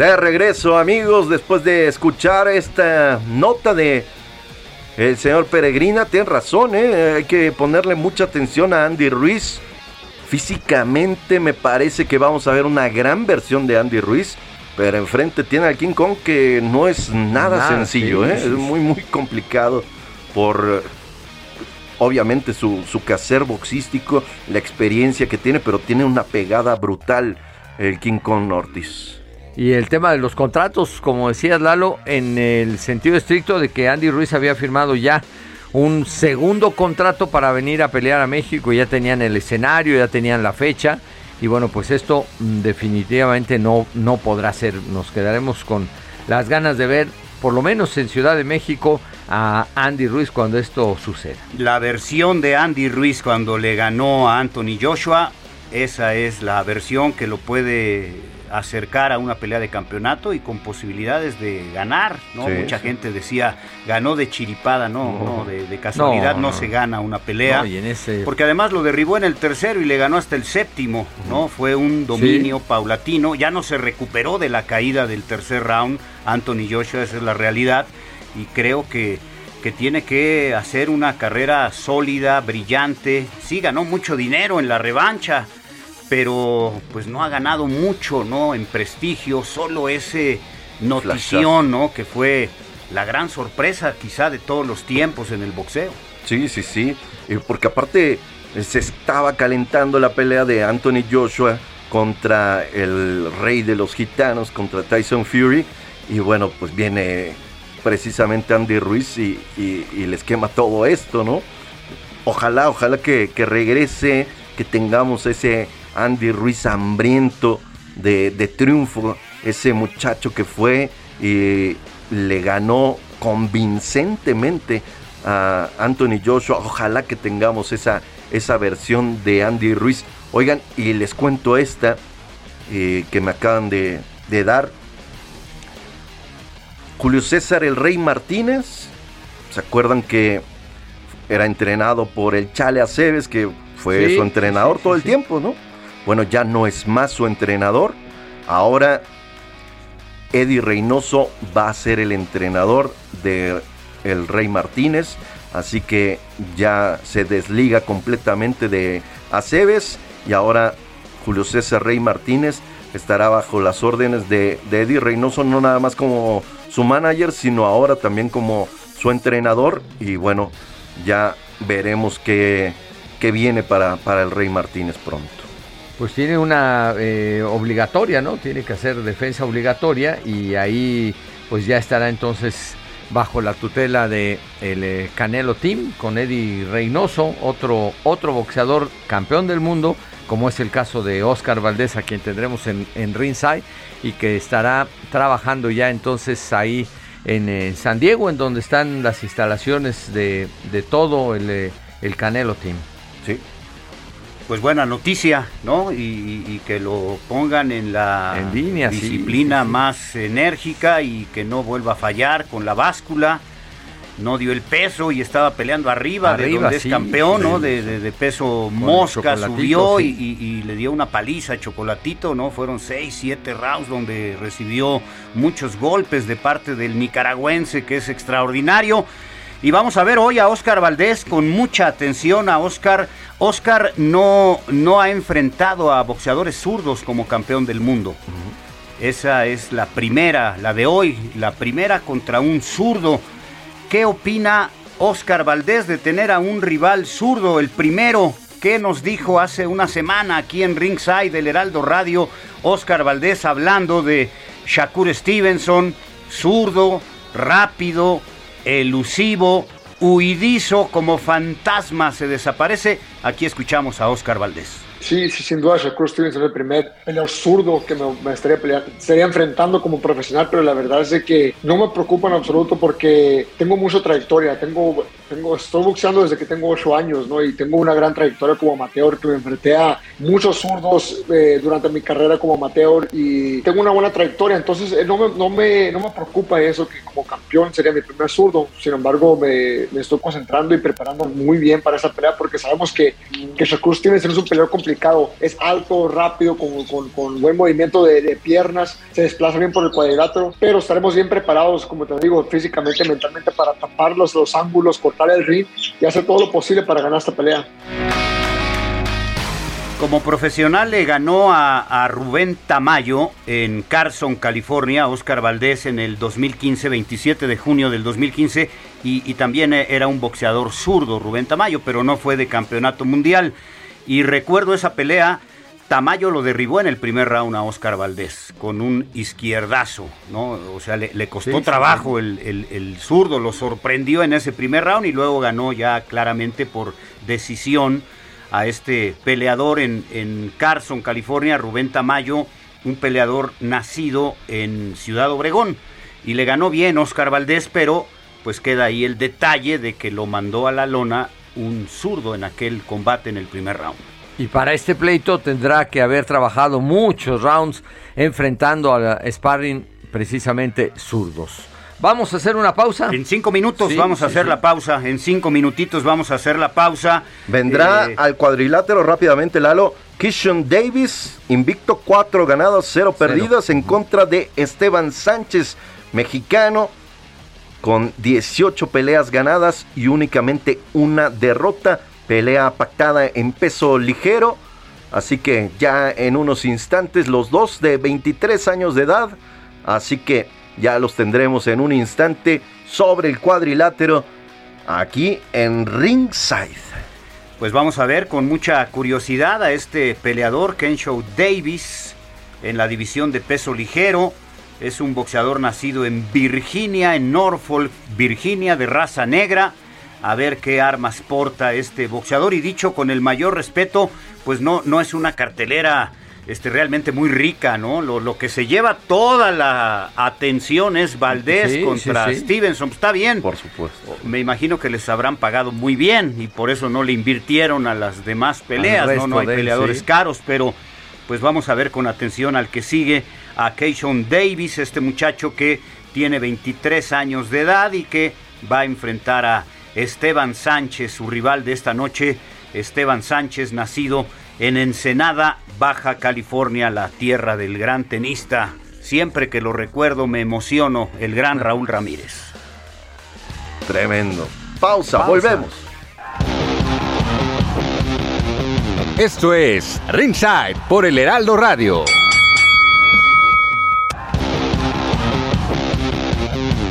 De regreso, amigos, después de escuchar esta nota de el señor Peregrina, tiene razón, ¿eh? hay que ponerle mucha atención a Andy Ruiz. Físicamente me parece que vamos a ver una gran versión de Andy Ruiz, pero enfrente tiene al King Kong que no es nada, sencillo, ¿eh? es muy muy complicado por obviamente su, su quehacer boxístico, la experiencia que tiene, pero tiene una pegada brutal el King Kong Ortiz. Y el tema de los contratos, como decías Lalo, en el sentido estricto de que Andy Ruiz había firmado ya un segundo contrato para venir a pelear a México, ya tenían el escenario, ya tenían la fecha. Y bueno, pues esto mm, definitivamente no, no podrá ser. Nos quedaremos con las ganas de ver, por lo menos en Ciudad de México, a Andy Ruiz cuando esto suceda. La versión de Andy Ruiz cuando le ganó a Anthony Joshua, esa es la versión que lo puede acercar a una pelea de campeonato y con posibilidades de ganar, ¿no? Sí, Mucha sí. gente decía, ganó de chiripada, no, No. no, de, de casualidad no, se gana una pelea. Y en ese- Porque además lo derribó en el tercero y le ganó hasta el séptimo, ¿no? Fue un dominio paulatino, ya no se recuperó de la caída del tercer round Anthony Joshua, esa es la realidad, y creo que, que tiene que hacer una carrera sólida, brillante. Sí, ganó mucho dinero en la revancha, pero pues no ha ganado mucho, ¿no? En prestigio, solo ese notición, ¿no? Que fue la gran sorpresa quizá de todos los tiempos en el boxeo. Sí, sí, sí. Eh, Porque aparte eh, se estaba calentando la pelea de Anthony Joshua contra el rey de los gitanos, contra Tyson Fury. Y bueno, pues viene precisamente Andy Ruiz y, y- y les quema todo esto, ¿no? Ojalá, ojalá que, que regrese, que tengamos ese Andy Ruiz hambriento de, de triunfo, ese muchacho que fue y le ganó convincentemente a Anthony Joshua. Ojalá que tengamos esa, esa versión de Andy Ruiz. Oigan, y les cuento esta eh, que me acaban de, de dar. Julio César el Rey Martínez. ¿Se acuerdan que era entrenado por el Chale Aceves, que fue Sí, su entrenador sí, todo sí, el tiempo, ¿no? Bueno, ya no es más su entrenador. Ahora Eddie Reynoso va a ser el entrenador de el Rey Martínez. Así que ya se desliga completamente de Aceves. Y ahora Julio César Rey Martínez estará bajo las órdenes de, de Eddie Reynoso, no nada más como su manager, sino ahora también como su entrenador. Y bueno, ya veremos qué, qué viene para, para el Rey Martínez pronto. Pues tiene una eh, obligatoria, ¿no? Tiene que hacer defensa obligatoria y ahí pues ya estará entonces bajo la tutela de el eh, Canelo Team con Eddie Reynoso, otro otro boxeador campeón del mundo, como es el caso de Oscar Valdés, a quien tendremos en, en ringside y que estará trabajando ya entonces ahí en eh, San Diego, en donde están las instalaciones de, de todo el, el Canelo Team. Sí. Pues buena noticia, ¿no? Y, que lo pongan en la En línea, sí, disciplina sí, sí. más enérgica y que no vuelva a fallar con la báscula. No dio el peso y estaba peleando arriba, de donde es campeón, ¿no? De, de- de peso mosca, subió y- y le dio una paliza a Chocolatito, ¿no? Fueron seis, siete rounds donde recibió muchos golpes de parte del nicaragüense, que es extraordinario. Y vamos a ver hoy a Oscar Valdés con mucha atención a Oscar. Oscar no, no ha enfrentado a boxeadores zurdos como campeón del mundo. Esa es la primera, la de hoy, la primera contra un zurdo. ¿Qué opina Oscar Valdés de tener a un rival zurdo, el primero? ¿Qué nos dijo hace una semana aquí en Ringside del Heraldo Radio? Oscar Valdés hablando de Shakur Stevenson, zurdo, rápido, elusivo, huidizo, como fantasma se desaparece. Aquí escuchamos a Oscar Valdés. Sí, sí, sin duda Shakur Stevenson es el primer peleador zurdo que me, me estaría, peleando, estaría enfrentando como profesional, pero la verdad es de que no me preocupa en absoluto porque tengo mucha trayectoria, tengo, tengo, estoy boxeando desde que tengo 8 años, ¿no? Y tengo una gran trayectoria como amateur, que me enfrenté a muchos zurdos eh, durante mi carrera como amateur y tengo una buena trayectoria, entonces eh, no, me, no, me, no me preocupa eso, que como campeón sería mi primer zurdo, sin embargo me, me estoy concentrando y preparando muy bien para esa pelea porque sabemos que, que Shakur Stevenson es un peleador complicado, es alto, rápido, con, buen movimiento de, piernas, se desplaza bien por el cuadrilátero, pero estaremos bien preparados, como te digo, físicamente, mentalmente para tapar los, los ángulos, cortar el ring y hacer todo lo posible para ganar esta pelea. Como profesional le ganó a, Rubén Tamayo en Carson, California, Oscar Valdés en el 2015, 27 de junio del 2015, y, y también era un boxeador zurdo, Rubén Tamayo, pero no fue de campeonato mundial. Y recuerdo esa pelea, Tamayo lo derribó en el primer round a Oscar Valdés con un izquierdazo, ¿no? O sea, le, le costó sí, trabajo sí. El, el, el, zurdo, lo sorprendió en ese primer round y luego ganó ya claramente por decisión a este peleador en, en Carson, California, Rubén Tamayo, un peleador nacido en Ciudad Obregón. Y le ganó bien Oscar Valdés, pero pues queda ahí el detalle de que lo mandó a la lona un zurdo en aquel combate en el primer round. Y para este pleito tendrá que haber trabajado muchos rounds enfrentando a la sparring precisamente zurdos. Vamos a hacer una pausa. En cinco minutos Sí, vamos a sí, hacer sí. la pausa. En cinco minutitos vamos a hacer la pausa. Vendrá Eh, al cuadrilátero rápidamente, Lalo. Kishon Davis, invicto 4 ganados, 0 perdidas en contra de Esteban Sánchez, mexicano, con 18 peleas ganadas y únicamente una derrota. Pelea pactada en peso ligero. Así que ya en unos instantes los dos de 23 años de edad. Así que ya los tendremos en un instante sobre el cuadrilátero aquí en Ringside. Pues vamos a ver con mucha curiosidad a este peleador, Kensho Davis, en la división de peso ligero. Es un boxeador nacido en Virginia, en Norfolk, Virginia, de raza negra. A ver qué armas porta este boxeador. Y dicho con el mayor respeto, pues no, no es una cartelera este, realmente muy rica, ¿no? Lo, lo que se lleva toda la atención es Valdés Sí, contra sí, sí. Stevenson. Está bien. Por supuesto. Me imagino que les habrán pagado muy bien y por eso no le invirtieron a las demás peleas, ¿no? No hay él, peleadores caros, pero pues vamos a ver con atención al que sigue, a Keishon Davis, este muchacho que tiene 23 años de edad y que va a enfrentar a Esteban Sánchez, su rival de esta noche. Esteban Sánchez, nacido en Ensenada, Baja California, la tierra del gran tenista. Siempre que lo recuerdo me emociono, el gran Raúl Ramírez. Tremendo. Pausa, Pausa. volvemos. Esto es Ringside por el Heraldo Radio.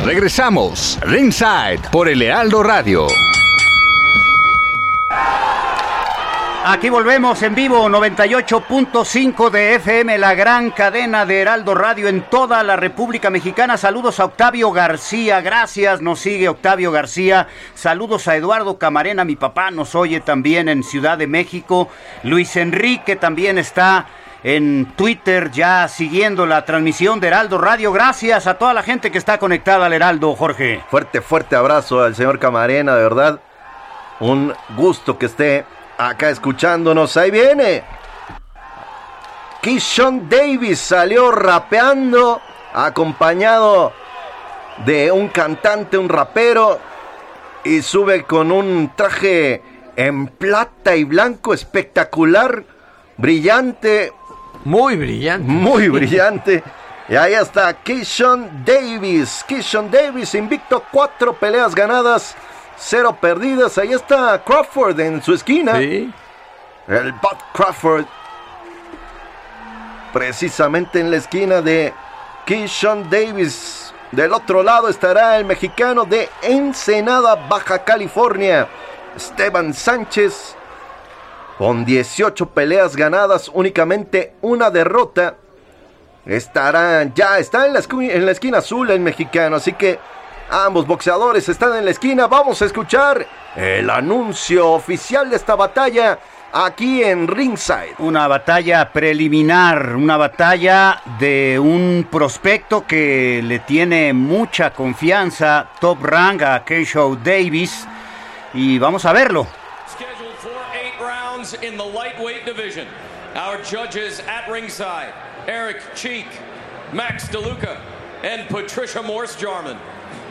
Regresamos, Ringside por el Heraldo Radio. Aquí volvemos en vivo, 98.5 de FM, la gran cadena de Heraldo Radio en toda la República Mexicana. Saludos a Octavio García, gracias, nos sigue Octavio García. Saludos a Eduardo Camarena, mi papá nos oye también en Ciudad de México. Luis Enrique también está en Twitter ya siguiendo la transmisión de Heraldo Radio. Gracias a toda la gente que está conectada al Heraldo, Jorge. Fuerte, fuerte abrazo al señor Camarena, de verdad. Un gusto que esté acá escuchándonos. Ahí viene. Kishon Davis salió rapeando, acompañado de un cantante, un rapero, y sube con un traje en plata y blanco espectacular, brillante. Muy brillante. Muy brillante. Y ahí está Kishon Davis. Kishon Davis invicto, cuatro peleas ganadas, cero perdidas. Ahí está Crawford en su esquina. Sí. El Bud Crawford. Precisamente en la esquina de Kishon Davis. Del otro lado estará el mexicano de Ensenada, Baja California. Esteban Sánchez. Con 18 peleas ganadas, únicamente una derrota. Estará, ya está en la, esquina azul el mexicano. Así que ambos boxeadores están en la esquina. Vamos a escuchar el anuncio oficial de esta batalla aquí en Ringside. Una batalla preliminar, una batalla de un prospecto que le tiene mucha confianza, top rank a Keisho Davis. Y vamos a verlo. Rounds in the lightweight division. Our judges at ringside Eric Cheek, Max DeLuca, and Patricia Morse Jarman.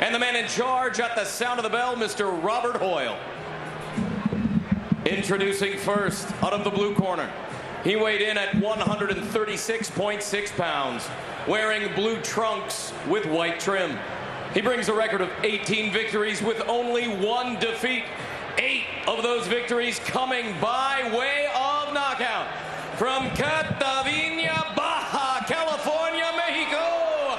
And the man in charge at the sound of the bell, Mr. Robert Hoyle. Introducing first, out of the blue corner. He weighed in at 136.6 pounds, wearing blue trunks with white trim. He brings a record of 18 victories with only one defeat. Eight of those victories coming by way of knockout. From Catavina, Baja California, Mexico,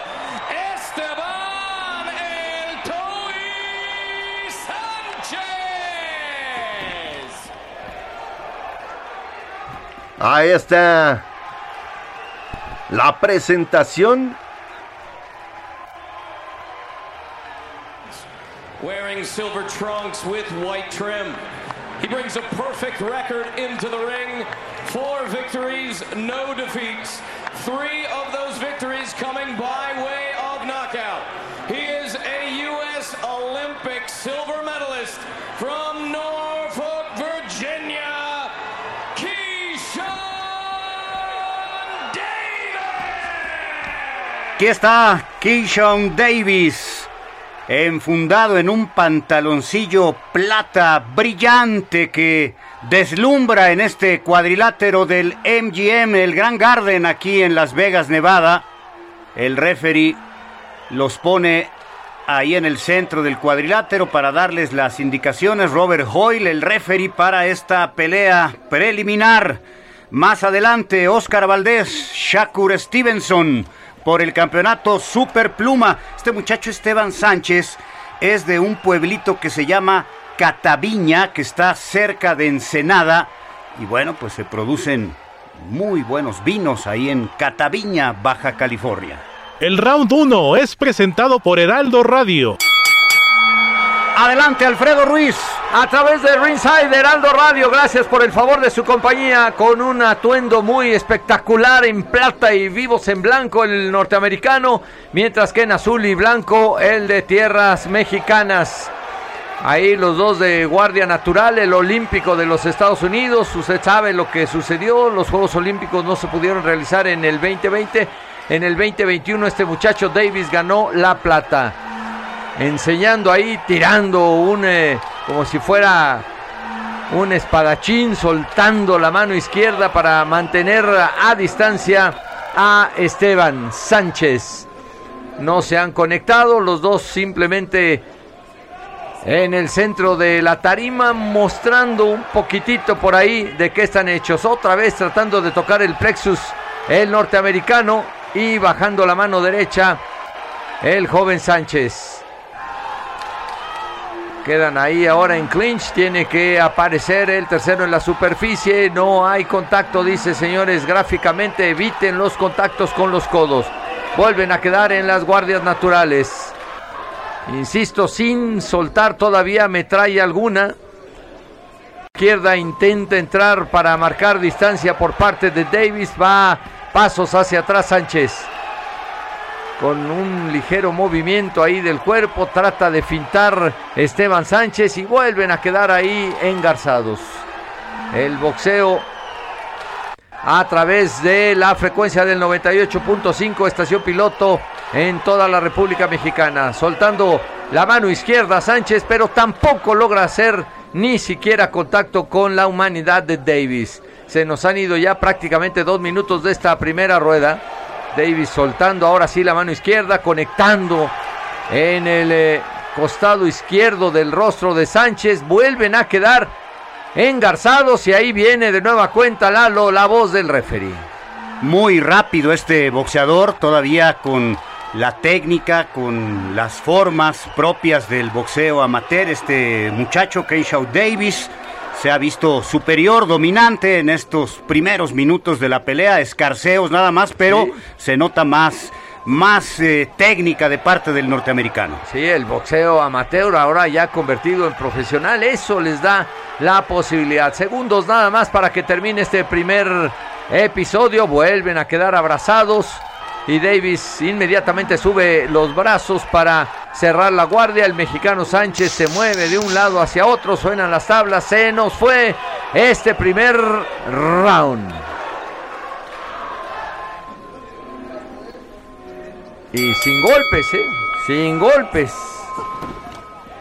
Esteban El Toy Sanchez. Ahí está la presentación. wearing silver trunks with white trim. He brings a perfect record into the ring. Four victories, no defeats. Three of those victories coming by way of knockout. He is a U.S. Olympic silver medalist from Norfolk, Virginia, Keyshawn Davis. Aquí está Keyshawn Davis. Enfundado en un pantaloncillo plata brillante que deslumbra en este cuadrilátero del MGM, el Grand Garden aquí en Las Vegas, Nevada. El referee los pone ahí en el centro del cuadrilátero para darles las indicaciones. Robert Hoyle, el referee para esta pelea preliminar. Más adelante, Oscar Valdés, Shakur Stevenson por el campeonato Super Pluma. Este muchacho Esteban Sánchez es de un pueblito que se llama Cataviña, que está cerca de Ensenada. Y bueno, pues se producen muy buenos vinos ahí en Cataviña, Baja California. El round 1 es presentado por Heraldo Radio. Adelante, Alfredo Ruiz. A través de Ringside Heraldo Radio, gracias por el favor de su compañía con un atuendo muy espectacular en plata y vivos en blanco el norteamericano, mientras que en azul y blanco el de tierras mexicanas. Ahí los dos de Guardia Natural, el Olímpico de los Estados Unidos. Usted sabe lo que sucedió. Los Juegos Olímpicos no se pudieron realizar en el 2020. En el 2021 este muchacho Davis ganó la plata. Enseñando ahí, tirando un... Eh, como si fuera un espadachín, soltando la mano izquierda para mantener a distancia a Esteban Sánchez. No se han conectado, los dos simplemente en el centro de la tarima, mostrando un poquitito por ahí de qué están hechos. Otra vez tratando de tocar el plexus el norteamericano y bajando la mano derecha el joven Sánchez. Quedan ahí ahora en clinch. Tiene que aparecer el tercero en la superficie. No hay contacto, dice señores. Gráficamente eviten los contactos con los codos. Vuelven a quedar en las guardias naturales. Insisto, sin soltar todavía metralla alguna. Izquierda intenta entrar para marcar distancia por parte de Davis. Va pasos hacia atrás Sánchez. Con un ligero movimiento ahí del cuerpo. Trata de fintar Esteban Sánchez y vuelven a quedar ahí engarzados. El boxeo a través de la frecuencia del 98.5 estación piloto en toda la República Mexicana, soltando la mano izquierda Sánchez, pero tampoco logra hacer ni siquiera contacto con la humanidad de Davis. Se nos han ido ya prácticamente dos minutos de esta primera rueda. Davis soltando ahora sí la mano izquierda, conectando en el eh, costado izquierdo del rostro de Sánchez. Vuelven a quedar engarzados y ahí viene de nueva cuenta Lalo, la voz del referee. Muy rápido este boxeador, todavía con la técnica, con las formas propias del boxeo amateur. Este muchacho, Keishaw Davis, se ha visto superior, dominante en estos primeros minutos de la pelea. Escarceos nada más, pero se nota más más eh, técnica de parte del norteamericano. Sí, el boxeo amateur ahora ya convertido en profesional, eso les da la posibilidad. Segundos nada más para que termine este primer episodio, vuelven a quedar abrazados y Davis inmediatamente sube los brazos para cerrar la guardia. El mexicano Sánchez se mueve de un lado hacia otro, suenan las tablas, se nos fue este primer round. Y sin golpes, ¿eh? Sin golpes.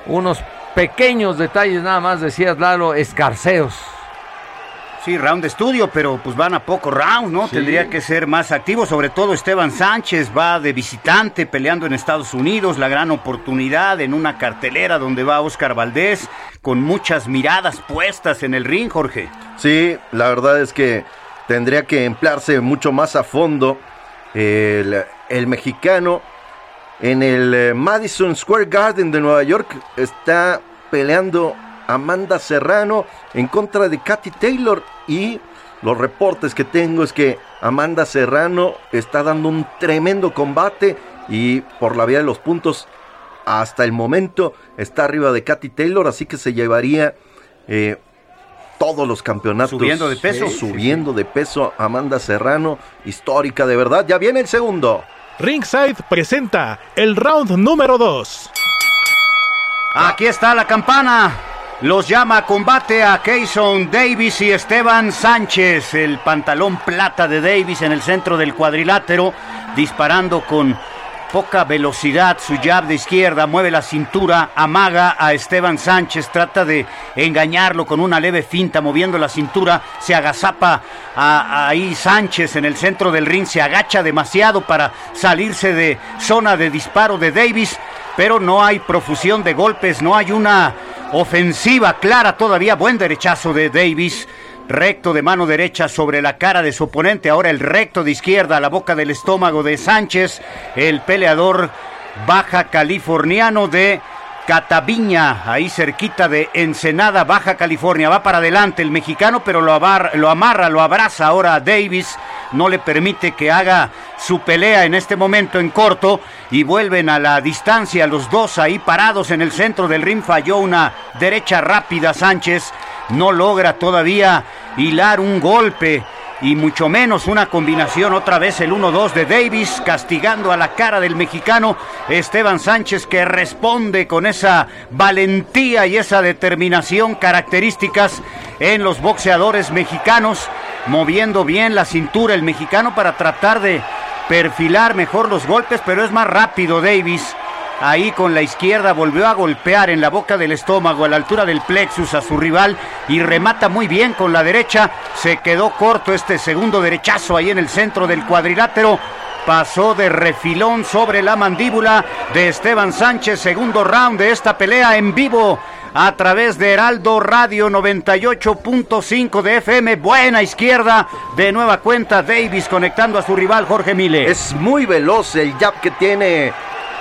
Unos pequeños detalles nada más, decías Lalo, escarceos. Sí, round de estudio, pero pues van a poco round, ¿no? Tendría que ser más activo, sobre todo Esteban Sánchez va de visitante peleando en Estados Unidos, la gran oportunidad en una cartelera donde va Oscar Valdés con muchas miradas puestas en el ring, Jorge. Sí, la verdad es que tendría que emplearse mucho más a fondo el, el mexicano en el eh, Madison Square Garden de Nueva York está peleando Amanda Serrano en contra de Katy Taylor y los reportes que tengo es que Amanda Serrano está dando un tremendo combate y por la vía de los puntos hasta el momento está arriba de Katy Taylor, así que se llevaría eh, todos los campeonatos. Subiendo de peso. subiendo de peso Amanda Serrano, histórica de verdad. Ya viene el segundo. Ringside presenta el round número 2. Aquí está la campana. Los llama a combate a Kayson Davis y Esteban Sánchez. El pantalón plata de Davis en el centro del cuadrilátero. disparando con poca velocidad, su jab de izquierda, mueve la cintura, amaga a Esteban Sánchez, trata de engañarlo con una leve finta, moviendo la cintura, se agazapa ahí Sánchez en el centro del ring, se agacha demasiado para salirse de zona de disparo de Davis, pero no hay profusión de golpes, no hay una ofensiva clara todavía, buen derechazo de Davis recto de mano derecha sobre la cara de su oponente, ahora el recto de izquierda a la boca del estómago de Sánchez, el peleador baja californiano de Cataviña, ahí cerquita de Ensenada, Baja California. Va para adelante el mexicano, pero lo, lo amarra, lo abraza ahora a Davis. No le permite que haga su pelea en este momento en corto y vuelven a la distancia los dos ahí parados en el centro del ring. Falló una derecha rápida Sánchez. No logra todavía hilar un golpe y mucho menos una combinación otra vez el 1-2 de Davis castigando a la cara del mexicano Esteban Sánchez que responde con esa valentía y esa determinación características en los boxeadores mexicanos moviendo bien la cintura el mexicano para tratar de perfilar mejor los golpes pero es más rápido Davis Ahí con la izquierda volvió a golpear en la boca del estómago a la altura del plexus a su rival y remata muy bien con la derecha. Se quedó corto este segundo derechazo ahí en el centro del cuadrilátero. Pasó de refilón sobre la mandíbula de Esteban Sánchez. Segundo round de esta pelea en vivo a través de Heraldo Radio 98.5 de FM. Buena izquierda. De nueva cuenta Davis conectando a su rival Jorge Mille. Es muy veloz el jab que tiene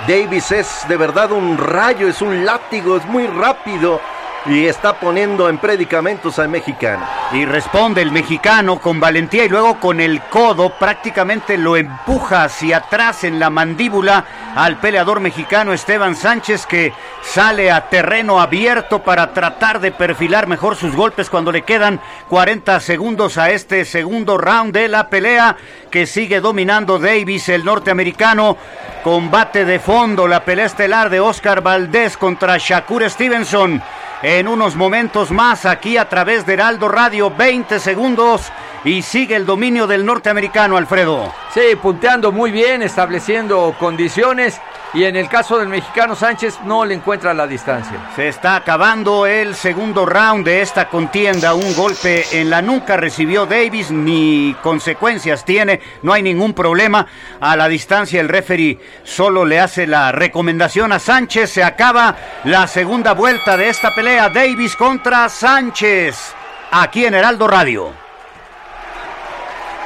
Davis es de verdad un rayo, es un látigo, es muy rápido y está poniendo en predicamentos al mexicano. Y responde el mexicano con valentía y luego con el codo prácticamente lo empuja hacia atrás en la mandíbula al peleador mexicano Esteban Sánchez que sale a terreno abierto para tratar de perfilar mejor sus golpes cuando le quedan 40 segundos a este segundo round de la pelea que sigue dominando Davis el norteamericano. Combate de fondo, la pelea estelar de Oscar Valdés contra Shakur Stevenson en unos momentos más aquí a través de Heraldo Radio, 20 segundos y sigue el dominio del norteamericano Alfredo. Sí, punteando muy bien, estableciendo condiciones y en el caso del mexicano Sánchez no le encuentra la distancia. Se está acabando el segundo round de esta contienda. Un golpe en la nuca recibió Davis, ni consecuencias tiene, no hay ningún problema. A la distancia el referee solo le hace la recomendación a Sánchez. Se acaba la segunda vuelta de esta pelea. Davis contra Sánchez. Aquí en Heraldo Radio.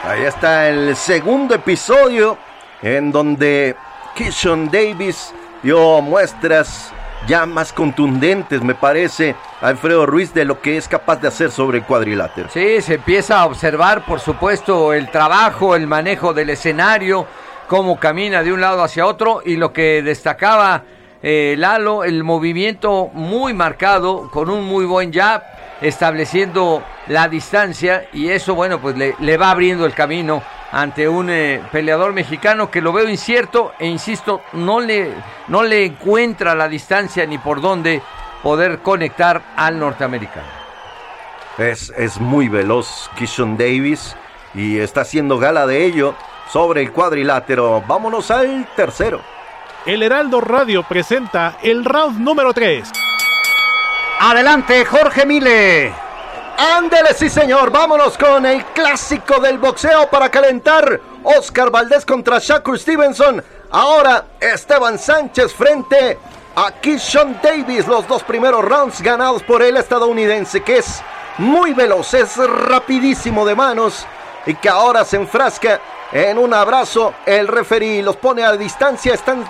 Ahí está el segundo episodio en donde Kishon Davis dio muestras ya más contundentes, me parece, Alfredo Ruiz, de lo que es capaz de hacer sobre el cuadrilátero. Sí, se empieza a observar, por supuesto, el trabajo, el manejo del escenario, cómo camina de un lado hacia otro y lo que destacaba eh, Lalo, el movimiento muy marcado, con un muy buen jab, estableciendo la distancia y eso, bueno, pues le, le va abriendo el camino ante un eh, peleador mexicano que lo veo incierto e insisto, no le, no le encuentra la distancia ni por dónde poder conectar al norteamericano. Es, es muy veloz Kishon Davis y está haciendo gala de ello sobre el cuadrilátero. Vámonos al tercero. El Heraldo Radio presenta el round número 3. Adelante, Jorge Mile. Ándele, sí señor, vámonos con el clásico del boxeo para calentar. Oscar Valdés contra Shakur Stevenson. Ahora Esteban Sánchez frente a Kishon Davis. Los dos primeros rounds ganados por el estadounidense que es muy veloz, es rapidísimo de manos y que ahora se enfrasca en un abrazo. El referee los pone a distancia, están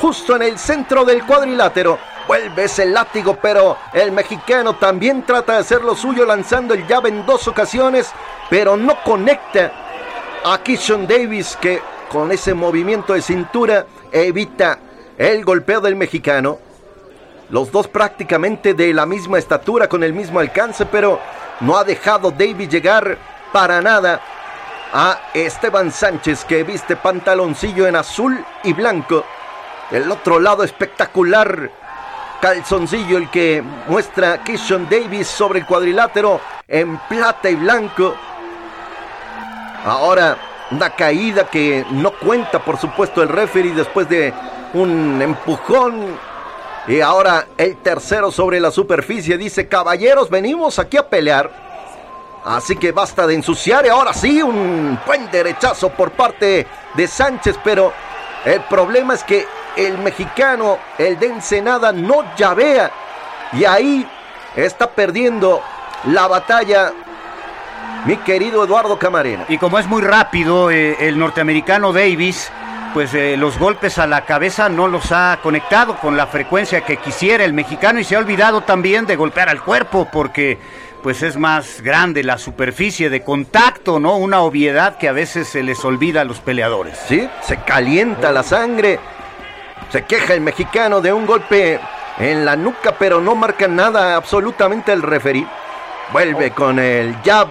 justo en el centro del cuadrilátero. Vuelve ese látigo, pero el mexicano también trata de hacer lo suyo lanzando el llave en dos ocasiones, pero no conecta a Kishon Davis que con ese movimiento de cintura evita el golpeo del mexicano. Los dos prácticamente de la misma estatura, con el mismo alcance, pero no ha dejado Davis llegar para nada a Esteban Sánchez que viste pantaloncillo en azul y blanco. El otro lado espectacular calzoncillo el que muestra Kishon Davis sobre el cuadrilátero en plata y blanco. Ahora Una caída que no cuenta, por supuesto, el referee después de un empujón. Y ahora el tercero sobre la superficie dice, caballeros, venimos aquí a pelear. Así que basta de ensuciar y ahora sí, un buen derechazo por parte de Sánchez, pero el problema es que el mexicano, el de Ensenada, no llavea. Y ahí está perdiendo la batalla mi querido Eduardo Camarena. Y como es muy rápido, eh, el norteamericano Davis, pues eh, los golpes a la cabeza no los ha conectado con la frecuencia que quisiera el mexicano y se ha olvidado también de golpear al cuerpo porque pues es más grande la superficie de contacto, ¿no? Una obviedad que a veces se les olvida a los peleadores. Sí, se calienta la sangre. Se queja el mexicano de un golpe en la nuca, pero no marca nada absolutamente el referí. Vuelve con el jab.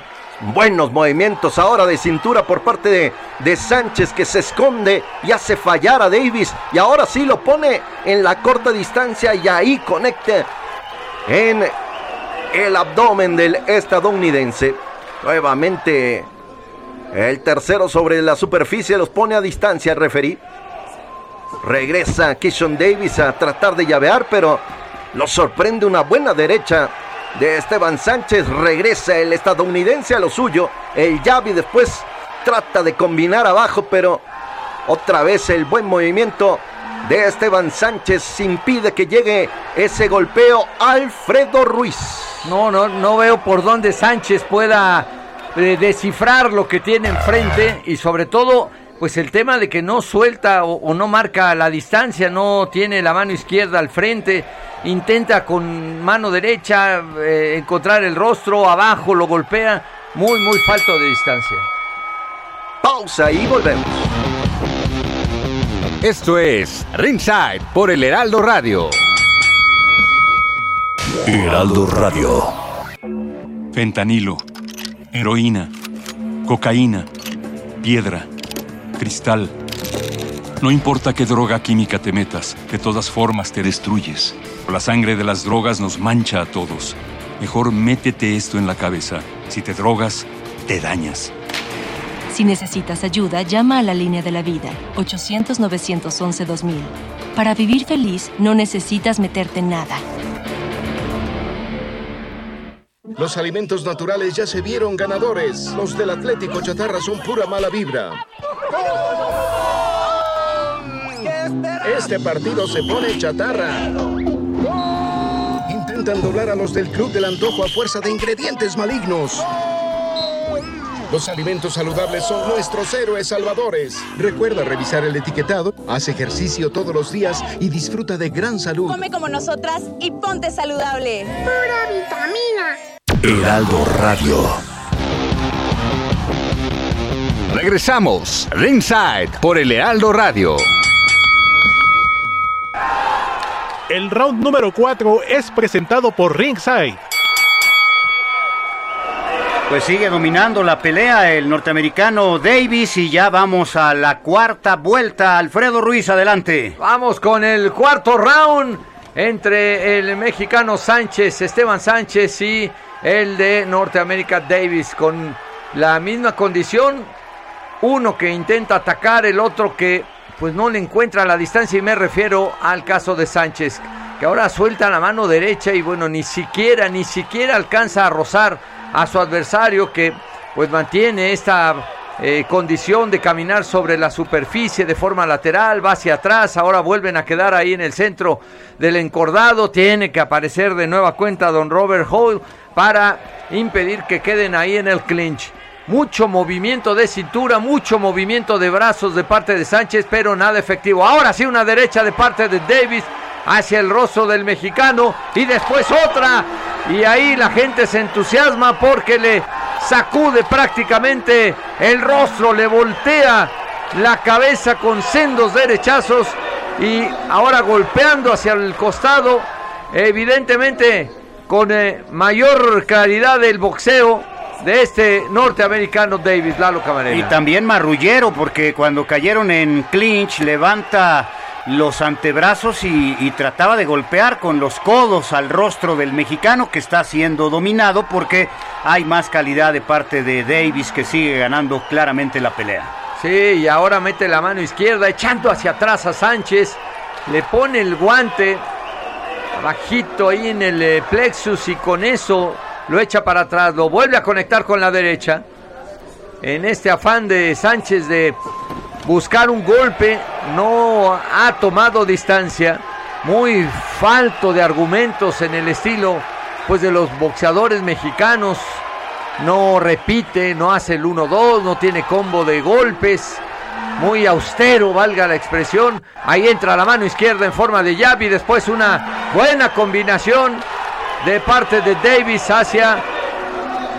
Buenos movimientos ahora de cintura por parte de, de, Sánchez que se esconde y hace fallar a Davis. Y ahora sí lo pone en la corta distancia y ahí conecta en el abdomen del estadounidense. Nuevamente el tercero sobre la superficie los pone a distancia el referí. Regresa Kishon Davis a tratar de llavear, pero lo sorprende una buena derecha de Esteban Sánchez. Regresa el estadounidense a lo suyo. El y después trata de combinar abajo, pero otra vez el buen movimiento de Esteban Sánchez impide que llegue ese golpeo Alfredo Ruiz. No, no, no veo por dónde Sánchez pueda eh, descifrar lo que tiene enfrente y sobre todo pues el tema de que no suelta o, o, no marca la distancia, no tiene la mano izquierda al frente, intenta con mano derecha eh, encontrar el rostro, abajo lo golpea, muy, muy falto de distancia. Pausa y volvemos. Esto es Ringside por el Heraldo Radio. Heraldo Radio. Fentanilo, heroína, cocaína, piedra cristal. No importa qué droga química te metas, de todas formas te destruyes. La sangre de las drogas nos mancha a todos. Mejor métete esto en la cabeza. Si te drogas, te dañas. Si necesitas ayuda, llama a la línea de la vida, 800-911-2000. Para vivir feliz, no necesitas meterte en nada. Los alimentos naturales ya se vieron ganadores. Los del Atlético Chatarra son pura mala vibra. Este partido se pone chatarra. Intentan doblar a los del Club del Antojo a fuerza de ingredientes malignos. Los alimentos saludables son nuestros héroes salvadores. Recuerda revisar el etiquetado, haz ejercicio todos los días y disfruta de gran salud. Come como nosotras y ponte saludable. Pura vitamina. Heraldo Radio. Regresamos, Ringside por el Heraldo Radio. El round número 4 es presentado por Ringside. Pues sigue dominando la pelea el norteamericano Davis y ya vamos a la cuarta vuelta. Alfredo Ruiz, adelante. Vamos con el cuarto round entre el mexicano Sánchez, Esteban Sánchez y el de Norteamérica Davis con la misma condición. Uno que intenta atacar, el otro que pues no le encuentra la distancia y me refiero al caso de Sánchez, que ahora suelta la mano derecha y bueno, ni siquiera, ni siquiera alcanza a rozar a su adversario que pues mantiene esta eh, condición de caminar sobre la superficie de forma lateral, va hacia atrás, ahora vuelven a quedar ahí en el centro del encordado, tiene que aparecer de nueva cuenta don Robert Hall para impedir que queden ahí en el clinch. Mucho movimiento de cintura, mucho movimiento de brazos de parte de Sánchez, pero nada efectivo. Ahora sí una derecha de parte de Davis hacia el rostro del mexicano y después otra. Y ahí la gente se entusiasma porque le sacude prácticamente el rostro, le voltea la cabeza con sendos derechazos y ahora golpeando hacia el costado, evidentemente con eh, mayor claridad del boxeo de este norteamericano Davis Lalo Camarena. Y también marrullero, porque cuando cayeron en clinch levanta los antebrazos y, y, trataba de golpear con los codos al rostro del mexicano que está siendo dominado porque hay más calidad de parte de Davis que sigue ganando claramente la pelea. Sí, y ahora mete la mano izquierda, echando hacia atrás a Sánchez. Le pone el guante bajito ahí en el eh, plexus y con eso lo echa para atrás. Lo vuelve a conectar con la derecha. En este afán de Sánchez de buscar un golpe, no ha tomado distancia. Muy falto de argumentos en el estilo pues de los boxeadores mexicanos. No repite, no hace el 1-2, no tiene combo de golpes. Muy austero, valga la expresión. Ahí entra la mano izquierda en forma de jab y después una buena combinación de parte de Davis hacia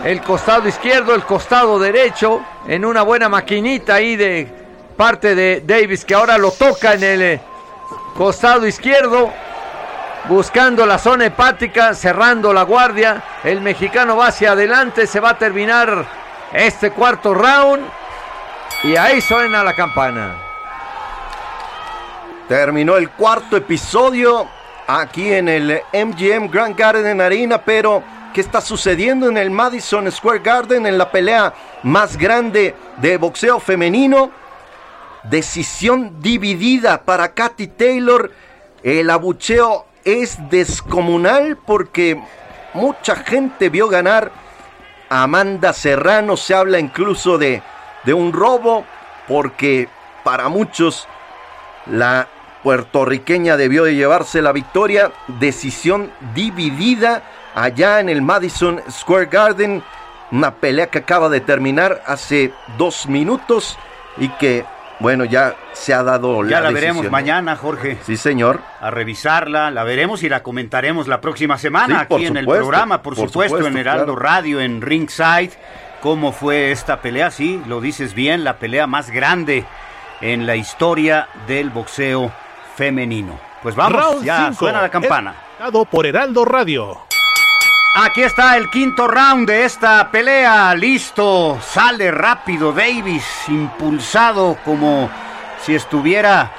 el costado izquierdo, el costado derecho, en una buena maquinita ahí de parte de Davis que ahora lo toca en el eh, costado izquierdo, buscando la zona hepática, cerrando la guardia. El mexicano va hacia adelante, se va a terminar este cuarto round y ahí suena la campana. Terminó el cuarto episodio aquí en el MGM Grand Garden Arena, pero ¿qué está sucediendo en el Madison Square Garden en la pelea más grande de boxeo femenino? Decisión dividida para Katy Taylor. El abucheo es descomunal porque mucha gente vio ganar a Amanda Serrano. Se habla incluso de, de un robo porque para muchos la puertorriqueña debió de llevarse la victoria. Decisión dividida allá en el Madison Square Garden. Una pelea que acaba de terminar hace dos minutos y que, bueno, ya se ha dado Ya la decisión. veremos mañana, Jorge. Sí, señor. A revisarla, la veremos y la comentaremos la próxima semana Sí, aquí en el programa, por, por supuesto, supuesto, en Heraldo claro. Radio, en Ringside. ¿Cómo fue esta pelea? Sí, lo dices bien, la pelea más grande en la historia del boxeo femenino. Pues vamos, Round ya cinco. suena la campana. Por Heraldo Radio. Aquí está el quinto round de esta pelea. Listo. Sale rápido Davis, impulsado como si estuviera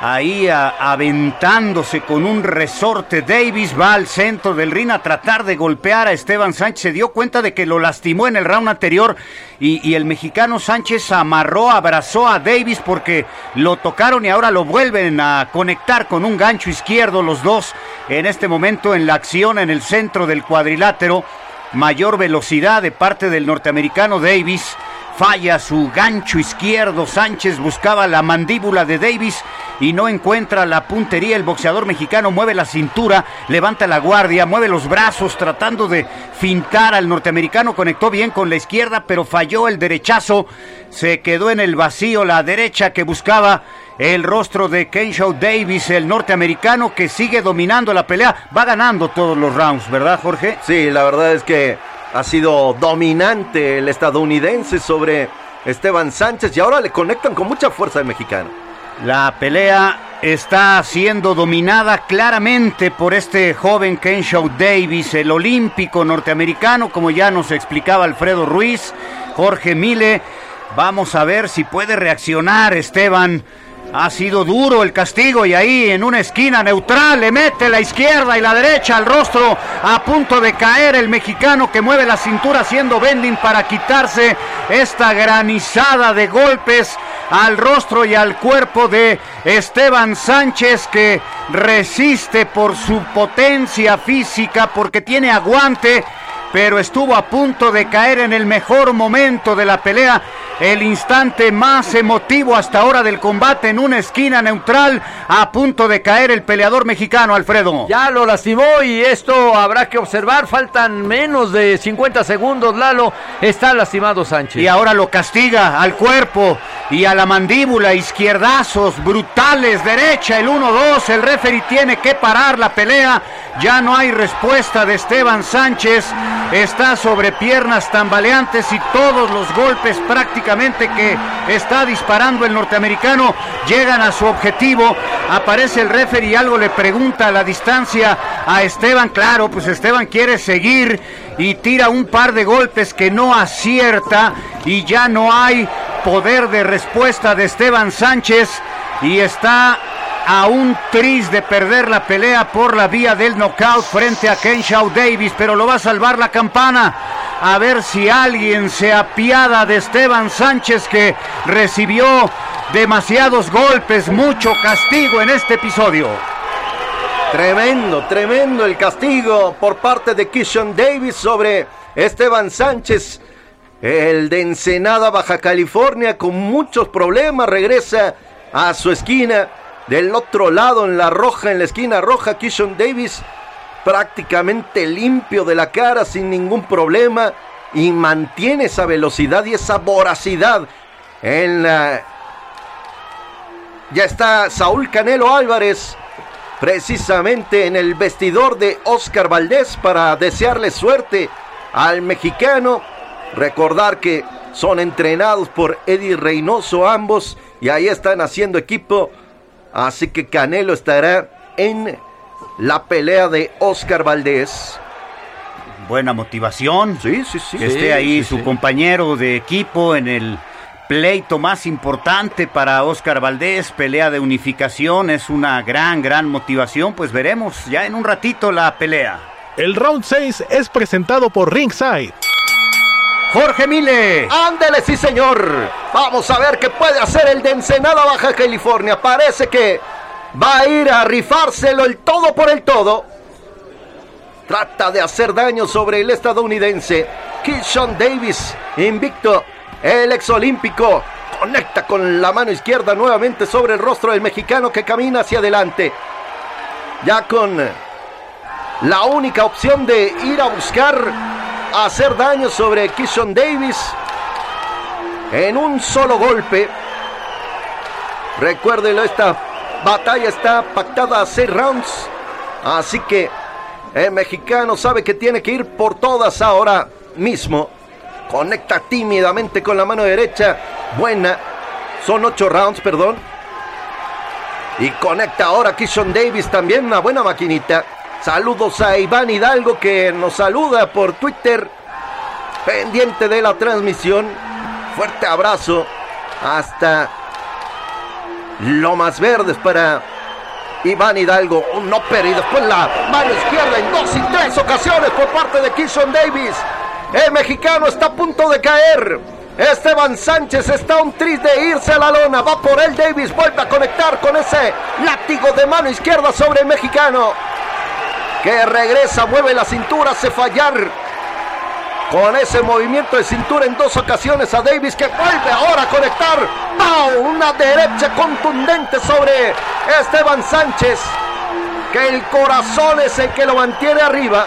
ahí aventándose con un resorte. Davis va al centro del ring a tratar de golpear a Esteban Sánchez. Se dio cuenta de que lo lastimó en el round anterior y, y el mexicano Sánchez amarró, abrazó a Davis porque lo tocaron y ahora lo vuelven a conectar con un gancho izquierdo los dos en este momento en la acción en el centro del cuadrilátero. Mayor velocidad de parte del norteamericano Davis. Falla su gancho izquierdo. Sánchez buscaba la mandíbula de Davis y no encuentra la puntería. El boxeador mexicano mueve la cintura, levanta la guardia, mueve los brazos tratando de fintar al norteamericano. Conectó bien con la izquierda, pero falló el derechazo. Se quedó en el vacío la derecha que buscaba el rostro de Kenshaw Davis, el norteamericano que sigue dominando la pelea. Va ganando todos los rounds, ¿verdad, Jorge? Sí, la verdad es que ha sido dominante el estadounidense sobre Esteban Sánchez y ahora le conectan con mucha fuerza al mexicano. La pelea está siendo dominada claramente por este joven Kenshaw Davis, el olímpico norteamericano, como ya nos explicaba Alfredo Ruiz, Jorge Mile. Vamos a ver si puede reaccionar Esteban. Ha sido duro el castigo y ahí en una esquina neutral le mete la izquierda y la derecha al rostro a punto de caer el mexicano que mueve la cintura haciendo bending para quitarse esta granizada de golpes al rostro y al cuerpo de Esteban Sánchez que resiste por su potencia física porque tiene aguante pero estuvo a punto de caer en el mejor momento de la pelea, el instante más emotivo hasta ahora del combate en una esquina neutral, a punto de caer el peleador mexicano, Alfredo. Ya lo lastimó y esto habrá que observar. Faltan menos de 50 segundos, Lalo. Está lastimado Sánchez. Y ahora lo castiga al cuerpo y a la mandíbula, izquierdazos brutales, derecha, el 1-2, el referee tiene que parar la pelea, ya no hay respuesta de Esteban Sánchez, está sobre piernas tambaleantes y todos los golpes prácticamente que está disparando el norteamericano llegan a su objetivo, aparece el referee y algo le pregunta a la distancia a Esteban, claro, pues Esteban quiere seguir y tira un par de golpes que no acierta y ya no hay poder de respuesta de Esteban Sánchez y está a un tris de perder la pelea por la vía del knockout frente a Kenshaw Davis, pero lo va a salvar la campana. a ver si alguien se apiada de Esteban Sánchez que recibió demasiados golpes, mucho castigo en este episodio. Tremendo, tremendo el castigo por parte de Kishon Davis sobre Esteban Sánchez. El de Ensenada, Baja California, con muchos problemas, regresa a su esquina. Del otro lado, en la roja, en la esquina roja, Kishon Davis prácticamente limpio de la cara, sin ningún problema. Y mantiene esa velocidad y esa voracidad en. Ya está Saúl Canelo Álvarez precisamente en el vestidor de Oscar Valdés para desearle suerte al mexicano. Recordar que son entrenados por Eddie Reynoso ambos y ahí están haciendo equipo. Así que Canelo estará en la pelea de Oscar Valdés. Buena motivación. Sí, sí, sí. Que esté ahí su compañero de equipo en el pleito más importante para Oscar Valdés, pelea de unificación, es una gran, gran motivación, pues veremos ya en un ratito la pelea. El round 6 es presentado por Ringside. Jorge Mile. Ándele, sí señor. Vamos a ver qué puede hacer el de Ensenada Baja California. Parece que va a ir a rifárselo el todo por el todo. Trata de hacer daño sobre el estadounidense. Kishon Davis, invicto el exolímpico conecta con la mano izquierda nuevamente sobre el rostro del mexicano que camina hacia adelante. Ya con la única opción de ir a buscar hacer daño sobre Kishon Davis en un solo golpe. Recuérdenlo, esta batalla está pactada a seis rounds. Así que el mexicano sabe que tiene que ir por todas ahora mismo. Conecta tímidamente con la mano derecha. Buena. Son ocho rounds, perdón. Y conecta ahora Kishon Davis también. Una buena maquinita. Saludos a Iván Hidalgo que nos saluda por Twitter. Pendiente de la transmisión. Fuerte abrazo. Hasta Lomas Verdes para Iván Hidalgo. Un upper y después la mano izquierda en dos y tres ocasiones por parte de Kishon Davis. El mexicano está a punto de caer. Esteban Sánchez está un tris de irse a la lona. Va por él. Davis vuelve a conectar con ese látigo de mano izquierda sobre el mexicano. Que regresa, mueve la cintura, hace fallar. Con ese movimiento de cintura en dos ocasiones a Davis que vuelve ahora a conectar. ¡Pau! Una derecha contundente sobre Esteban Sánchez. Que el corazón es el que lo mantiene arriba.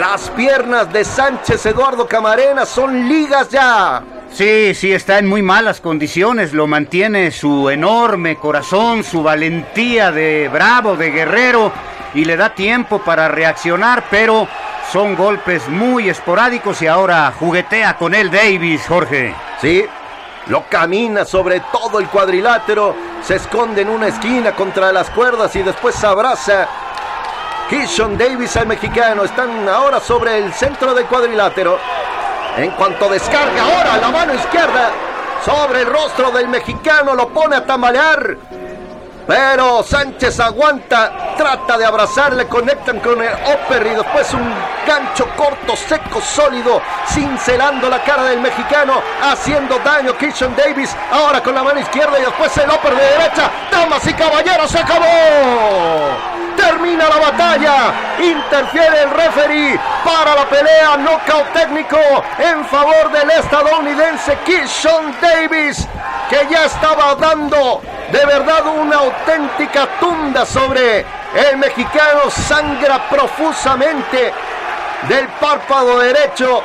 Las piernas de Sánchez Eduardo Camarena son ligas ya. Sí, sí, está en muy malas condiciones. Lo mantiene su enorme corazón, su valentía de bravo, de guerrero, y le da tiempo para reaccionar, pero son golpes muy esporádicos y ahora juguetea con él Davis, Jorge. Sí, lo camina sobre todo el cuadrilátero, se esconde en una esquina contra las cuerdas y después se abraza Kishon Davis al mexicano. Están ahora sobre el centro del cuadrilátero. En cuanto descarga ahora la mano izquierda sobre el rostro del mexicano, lo pone a tambalear. Pero Sánchez aguanta, trata de abrazarle, conectan con el upper y después un gancho corto, seco, sólido, cincelando la cara del mexicano, haciendo daño. Kishon Davis ahora con la mano izquierda y después el upper de derecha. Damas y caballeros, se acabó. Termina la batalla. Interfiere el referee para la pelea. Knockout técnico en favor del estadounidense Kishon Davis, que ya estaba dando de verdad una auténtica tunda sobre el mexicano. Sangra profusamente del párpado derecho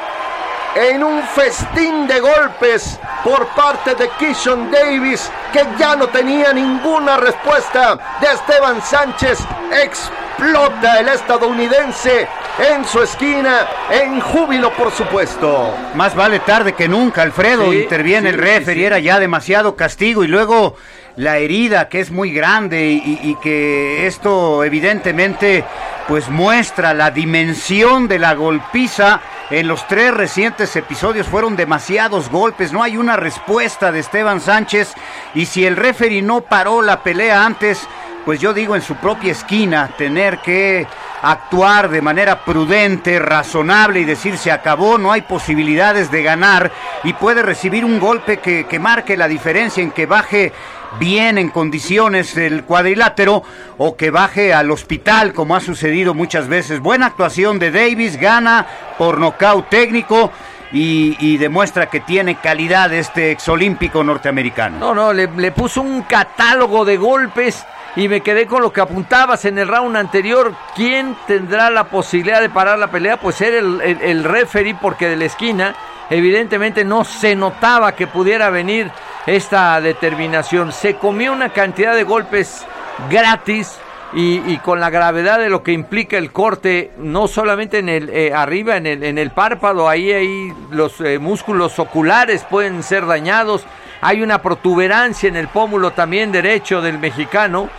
en un festín de golpes por parte de Kishon Davis, que ya no tenía ninguna respuesta de Esteban Sánchez. Explota el estadounidense en su esquina, en júbilo, por supuesto. Más vale tarde que nunca, Alfredo. Sí, Interviene sí, el referee, sí. era ya demasiado castigo y luego la herida que es muy grande y, y que esto evidentemente pues muestra la dimensión de la golpiza. En los tres recientes episodios fueron demasiados golpes, no hay una respuesta de Esteban Sánchez y si el referee no paró la pelea antes, pues yo digo en su propia esquina tener que actuar de manera prudente, razonable y decir se acabó, no hay posibilidades de ganar y puede recibir un golpe que, que marque la diferencia en que baje bien en condiciones el cuadrilátero o que baje al hospital como ha sucedido muchas veces. Buena actuación de Davis, gana por nocaut técnico. Y, demuestra que tiene calidad este exolímpico norteamericano. No, no, le, puso un catálogo de golpes y me quedé con lo que apuntabas en el round anterior. ¿Quién tendrá la posibilidad de parar la pelea? Pues ser el, el, el referee porque de la esquina evidentemente no se notaba que pudiera venir esta determinación. Se comió una cantidad de golpes gratis y, con la gravedad de lo que implica el corte, no solamente en el eh, arriba, en el, en el párpado, ahí, ahí los eh, músculos oculares pueden ser dañados. Hay una protuberancia en el pómulo también derecho del mexicano.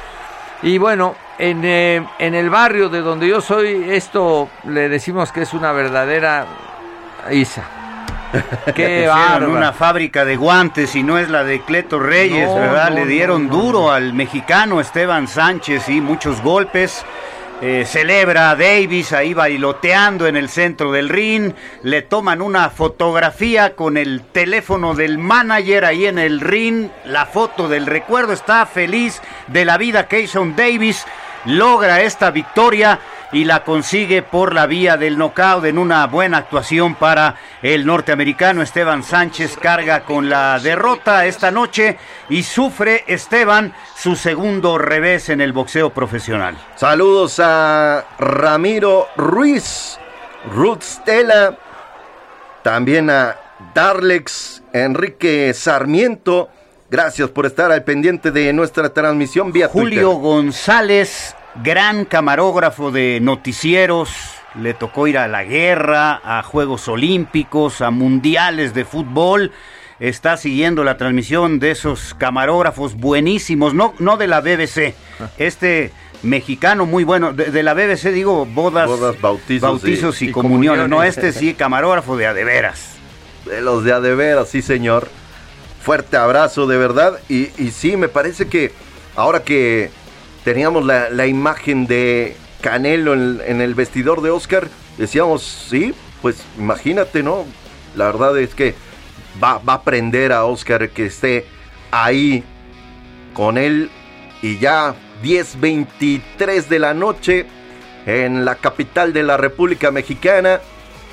Y bueno, en, eh, en el barrio de donde yo soy, esto le decimos que es una verdadera Isa. Qué una fábrica de guantes y no es la de Cleto Reyes, no, ¿verdad? No, Le dieron no, duro al mexicano Esteban Sánchez y muchos golpes. Eh, celebra a Davis ahí bailoteando en el centro del ring. Le toman una fotografía con el teléfono del manager ahí en el ring. La foto del recuerdo está feliz de la vida. Kayson Davis logra esta victoria y la consigue por la vía del knockout en una buena actuación para el norteamericano Esteban Sánchez carga con la derrota esta noche y sufre Esteban su segundo revés en el boxeo profesional. Saludos a Ramiro Ruiz, Ruth Stella, también a Darlex Enrique Sarmiento. Gracias por estar al pendiente de nuestra transmisión vía Julio Twitter. González gran camarógrafo de noticieros, le tocó ir a la guerra, a Juegos Olímpicos, a mundiales de fútbol. Está siguiendo la transmisión de esos camarógrafos buenísimos, no, no de la BBC. Este mexicano muy bueno, de, de la BBC digo bodas, bodas bautizos, bautizos y, y, comuniones. No, este sí, camarógrafo de adeveras. De los de adeveras, sí señor. Fuerte abrazo de verdad. Y, y sí, me parece que ahora que teníamos la, la imagen de Canelo en, el vestidor de Oscar, decíamos, sí, pues imagínate, ¿no? La verdad es que va, va a aprender a Oscar que esté ahí con él y ya 10.23 de la noche en la capital de la República Mexicana.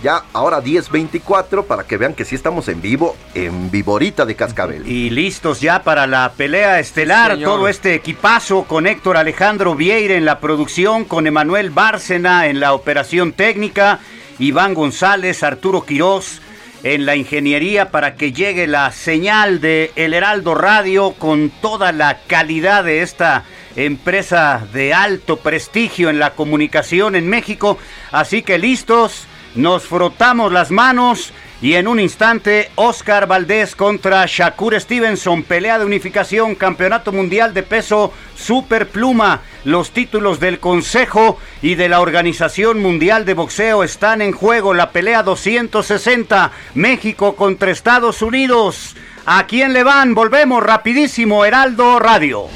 Ya ahora 10.24 para que vean que sí estamos en vivo, en Viborita de Cascabel. Y listos ya para la pelea estelar, sí, todo este equipazo con Héctor Alejandro Vieira en la producción, con Emanuel Bárcena en la operación técnica, Iván González, Arturo Quirós en la ingeniería para que llegue la señal de El Heraldo Radio con toda la calidad de esta empresa de alto prestigio en la comunicación en México. Así que listos nos frotamos las manos y en un instante Oscar Valdés contra Shakur Stevenson, pelea de unificación, campeonato mundial de peso superpluma. Los títulos del Consejo y de la Organización Mundial de Boxeo están en juego. La pelea 260, México contra Estados Unidos. ¿A quién le van? Volvemos rapidísimo, Heraldo Radio.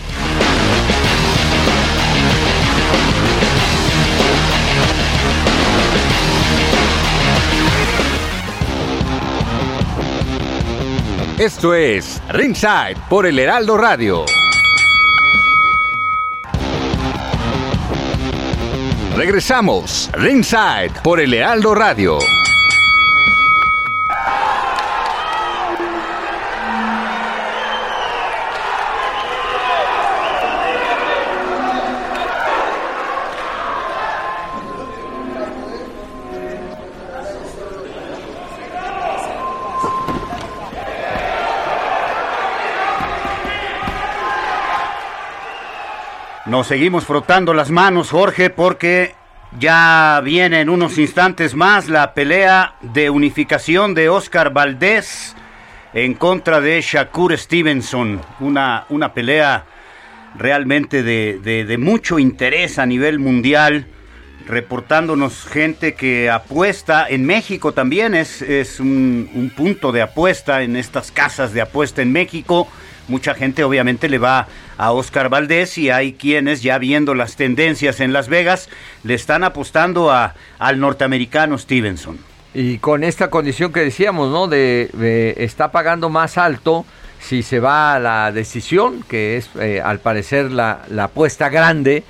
Esto es Ringside por el Heraldo Radio. Regresamos, Ringside por el Heraldo Radio. Nos seguimos frotando las manos, Jorge, porque ya viene en unos instantes más la pelea de unificación de Oscar Valdés en contra de Shakur Stevenson. Una, una pelea realmente de, de, mucho interés a nivel mundial reportándonos gente que apuesta en México también es, es un, un, punto de apuesta en estas casas de apuesta en México mucha gente obviamente le va a Oscar Valdés y hay quienes ya viendo las tendencias en Las Vegas le están apostando a, al norteamericano Stevenson. Y con esta condición que decíamos, ¿no? De, está pagando más alto si se va a la decisión, que es eh, al parecer la, la apuesta grande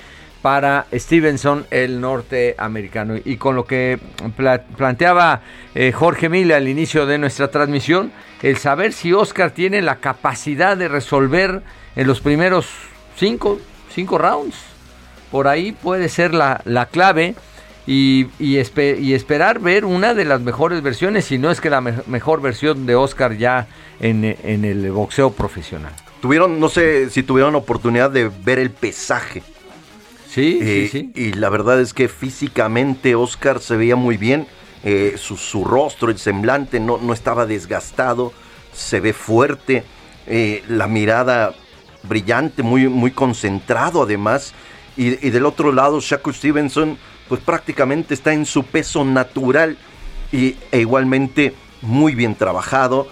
para Stevenson, el norteamericano. Y con lo que pla- planteaba eh, Jorge Mille al inicio de nuestra transmisión, el saber si Oscar tiene la capacidad de resolver en los primeros cinco, cinco rounds. Por ahí puede ser la, la clave y, y, espe- y esperar ver una de las mejores versiones, si no es que la me- mejor versión de Oscar ya en, en el boxeo profesional. Tuvieron, no sé si tuvieron oportunidad de ver el pesaje. Sí, Eh, sí, sí. Y la verdad es que físicamente Oscar se veía muy bien. eh, su, su rostro, el semblante no, no estaba desgastado. Se ve fuerte. eh, la mirada brillante, muy, muy concentrado además. Y, y del otro lado, Shakur Stevenson, pues prácticamente está en su peso natural. Y, e igualmente muy bien trabajado.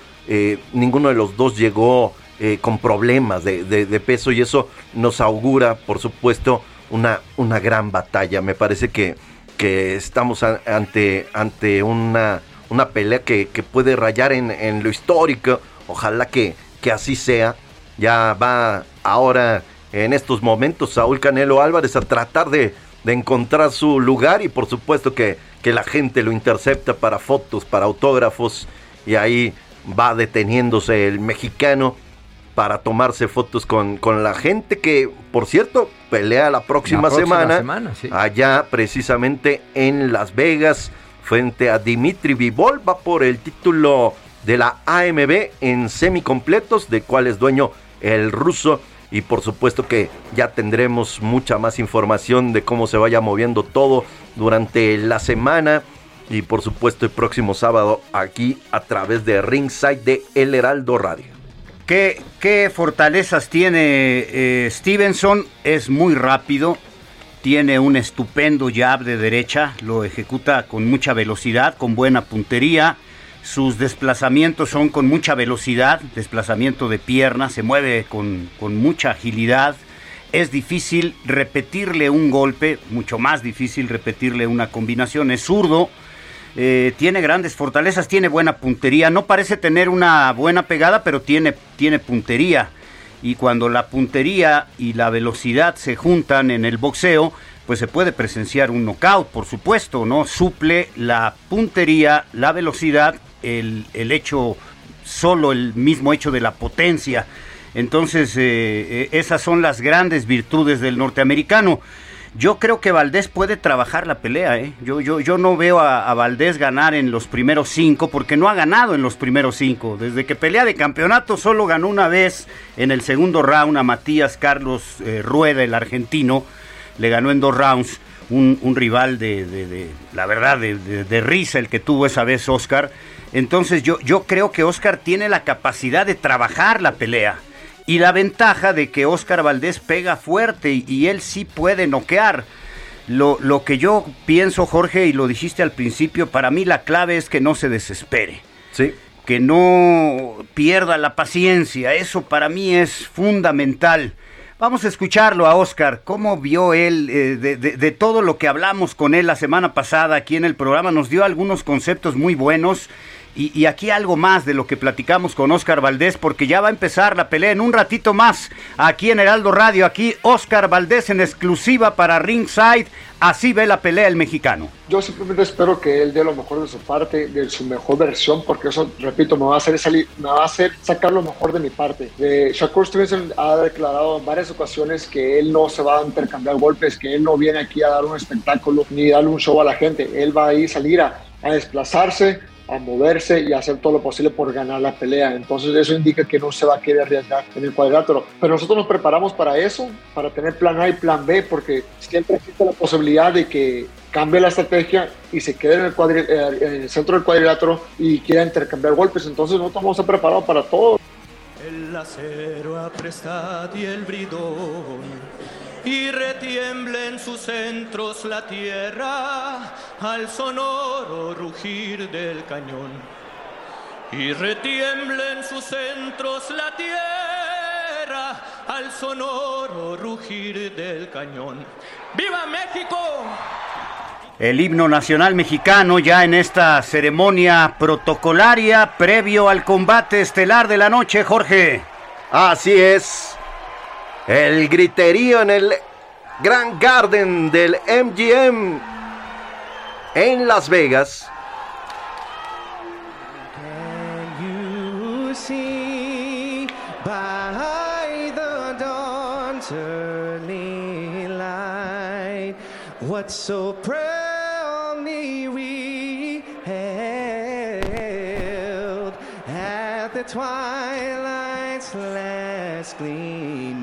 ninguno de los dos llegó con problemas de, de- de peso y eso nos augura, por supuesto, una, una gran batalla. Me parece que, que estamos ante, ante una, una pelea que, que puede rayar en, en lo histórico. Ojalá que, que así sea. Ya va ahora, en estos momentos, Saúl Canelo Álvarez a tratar de, de encontrar su lugar y por supuesto que, que la gente lo intercepta para fotos, para autógrafos y ahí va deteniéndose el mexicano para tomarse fotos con, con la gente que, por cierto, pelea la próxima, La próxima semana, semana, sí. allá precisamente en Las Vegas frente a Dimitri Vivol, va por el título de la AMB en semicompletos, de cual es dueño el ruso. Y por supuesto que ya tendremos mucha más información de cómo se vaya moviendo todo durante la semana. Y por supuesto el próximo sábado aquí a través de Ringside de El Heraldo Radio. ¿Qué, fortalezas tiene eh, Stevenson? Es muy rápido, tiene un estupendo jab de derecha, lo ejecuta con mucha velocidad, con buena puntería. Sus desplazamientos son con mucha velocidad, desplazamiento de pierna, se mueve con mucha agilidad. Es difícil repetirle un golpe, mucho más difícil repetirle una combinación. Es zurdo, eh, tiene grandes fortalezas, tiene buena puntería. No parece tener una buena pegada, pero tiene, tiene puntería. Y cuando la puntería y la velocidad se juntan en el boxeo, pues se puede presenciar un knockout, por supuesto, ¿no? Suple la puntería, la velocidad, el, el hecho, solo el mismo hecho de la potencia. Entonces, eh, eh, esas son las grandes virtudes del norteamericano. Yo creo que Valdés puede trabajar la pelea, ¿eh? Yo, yo, yo no veo a, Valdés ganar en los primeros cinco, porque no ha ganado en los primeros cinco. Desde que pelea de campeonato solo ganó una vez en el segundo round a Matías Carlos eh, Rueda, el argentino. Le ganó en dos rounds un, rival de, la verdad, de risa el que tuvo esa vez Oscar. Entonces yo, yo creo que Oscar tiene la capacidad de trabajar la pelea. Y la ventaja de que Oscar Valdés pega fuerte y, y él sí puede noquear. Lo, lo que yo pienso, Jorge, y lo dijiste al principio, para mí la clave es que no se desespere. Sí. Que no pierda la paciencia. Eso para mí es fundamental. Vamos a escucharlo a Oscar. ¿Cómo vio él eh, de, de- de todo lo que hablamos con él la semana pasada aquí en el programa? Nos dio algunos conceptos muy buenos. Y, aquí algo más de lo que platicamos con Oscar Valdés, porque ya va a empezar la pelea en un ratito más aquí en Heraldo Radio. Aquí Oscar Valdés en exclusiva para Ringside. Así ve la pelea el mexicano. Yo simplemente espero que él dé lo mejor de su parte, de su mejor versión, porque eso, repito, me va a hacer salir, me va a hacer sacar lo mejor de mi parte. Shakur Stevenson ha declarado en varias ocasiones que él no se va a intercambiar golpes, que él no viene aquí a dar un espectáculo ni darle un show a la gente. Él va a ir salir a, a desplazarse, moverse y hacer todo lo posible por ganar la pelea. Entonces eso indica que no se va a querer arriesgar en el cuadrilátero. Pero nosotros nos preparamos para eso, para tener plan A y plan B, porque siempre existe la posibilidad de que cambie la estrategia y se quede en el, eh, centro del cuadrilátero y quiera intercambiar golpes. Entonces nosotros vamos a estar preparados para todo. El acero y el bridón, y retiemble en sus centros la tierra al sonoro rugir del cañón. Y retiemble en sus centros la al sonoro rugir del cañón. ¡Viva México! El himno nacional mexicano ya en esta ceremonia protocolaria previo al combate estelar de la noche, Jorge. Así es. El griterío en el Grand Garden del MGM en Las Vegas. you see by the dawn's early light what so proudly we held at the twilight's last gleaming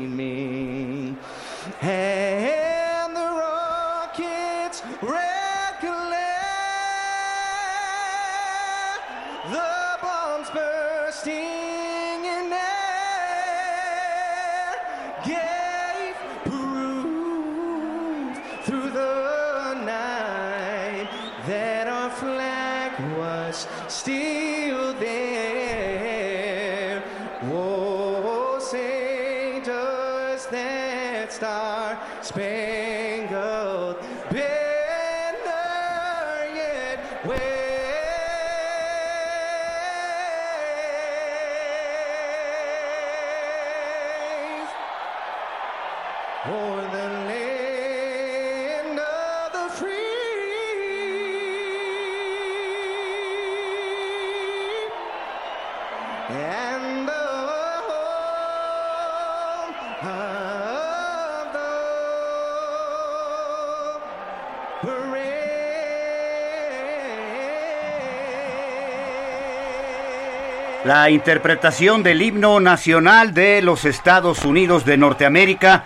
La interpretación del himno nacional de los Estados Unidos de Norteamérica.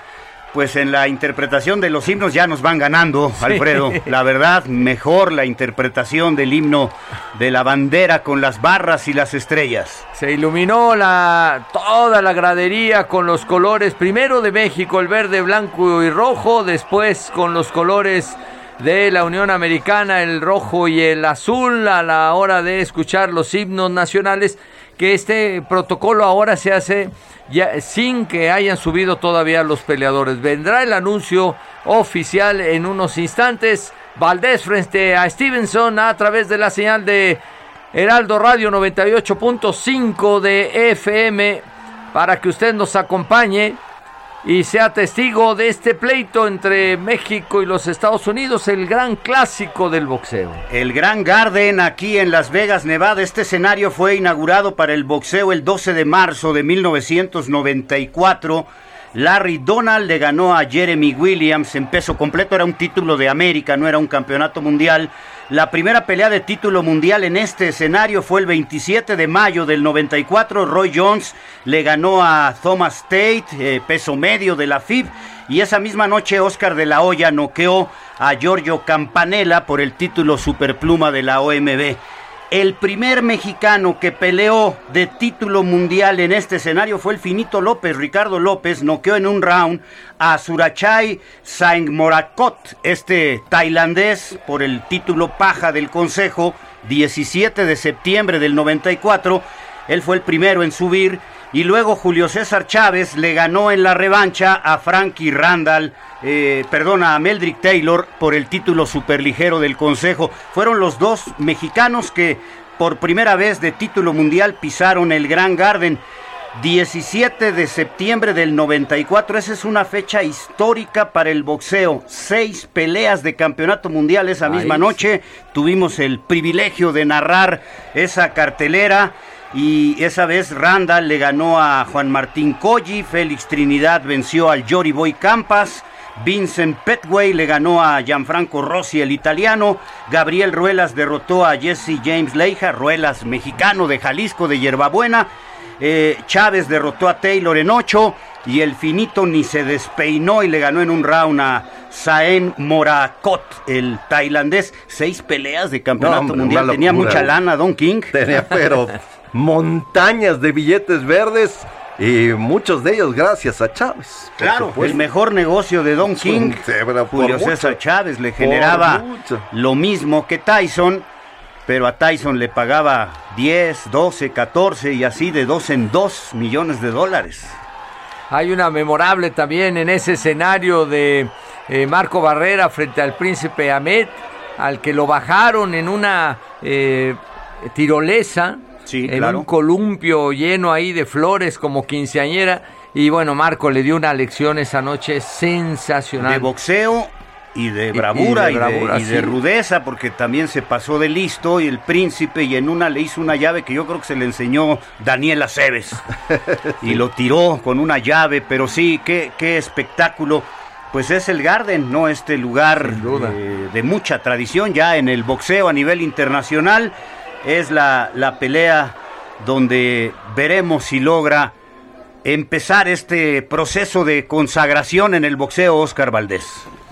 Pues en la interpretación de los himnos ya nos van ganando, Alfredo. La verdad, mejor la interpretación del himno de la bandera con las barras y las estrellas. Se iluminó la, toda la gradería con los colores, primero de México, el verde, blanco y rojo, después con los colores de la Unión Americana, el rojo y el azul, a la hora de escuchar los himnos nacionales, que este protocolo ahora se hace ya sin que hayan subido todavía los peleadores. Vendrá el anuncio oficial en unos instantes. Valdés frente a Stevenson a través de la señal de Heraldo Radio 98.5 de FM para que usted nos acompañe y sea testigo de este pleito entre México y los Estados Unidos, el gran clásico del boxeo. El Gran Garden aquí en Las Vegas, Nevada. Este escenario fue inaugurado para el boxeo el 12 de marzo de 1994. Larry Donald le ganó a Jeremy Williams en peso completo. Era un título de América, no era un campeonato mundial. La primera pelea de título mundial en este escenario fue el 27 de mayo del 94. Roy Jones le ganó a Thomas Tate, eh, peso medio de la FIB. Y esa misma noche Oscar de la Hoya noqueó a Giorgio Campanella por el título superpluma de la OMB. El primer mexicano que peleó de título mundial en este escenario fue el finito López, Ricardo López, noqueó en un round a Surachai Saingmorakot, este tailandés, por el título paja del Consejo, 17 de septiembre del 94. Él fue el primero en subir y luego Julio César Chávez le ganó en la revancha a Frankie Randall, eh, perdón, a Meldrick Taylor por el título superligero del Consejo. Fueron los dos mexicanos que por primera vez de título mundial pisaron el Gran Garden. 17 de septiembre del 94, esa es una fecha histórica para el boxeo. Seis peleas de campeonato mundial esa misma Ahí. noche. Tuvimos el privilegio de narrar esa cartelera. Y esa vez Randall le ganó a Juan Martín Colli, Félix Trinidad venció al Jory Boy Campas, Vincent Petway le ganó a Gianfranco Rossi, el italiano, Gabriel Ruelas derrotó a Jesse James Leija, Ruelas mexicano de Jalisco de Yerbabuena, eh, Chávez derrotó a Taylor en 8 y el finito ni se despeinó y le ganó en un round a Saen Morakot, el tailandés. Seis peleas de campeonato No, mundial. Tenía mucha lana, Don King. Tenía, pero montañas de billetes verdes y muchos de ellos gracias a Chávez. Claro, supuesto. el mejor negocio de Don King, Julio mucho. César Chávez, le generaba lo mismo que Tyson, pero a Tyson le pagaba 10, 12, 14 y así de dos en dos millones de dólares. Hay una memorable también en ese escenario de eh, Marco Barrera frente al príncipe Ahmed, al que lo bajaron en una eh, tirolesa, en claro. un columpio lleno ahí de flores como quinceañera. Y bueno, Marco le dio una lección esa noche sensacional. De boxeo y de Y- y bravura y de, bravura, y de sí. rudeza, porque también se pasó de listo y el príncipe y en una le hizo una llave que yo creo que se le enseñó Daniel Aceves y lo tiró con una llave, pero sí, qué, qué espectáculo. Pues es el Garden, ¿no? Este lugar eh, de mucha tradición ya en el boxeo a nivel internacional. Es la, la pelea donde veremos si logra empezar este proceso de consagración en el boxeo Oscar Valdés.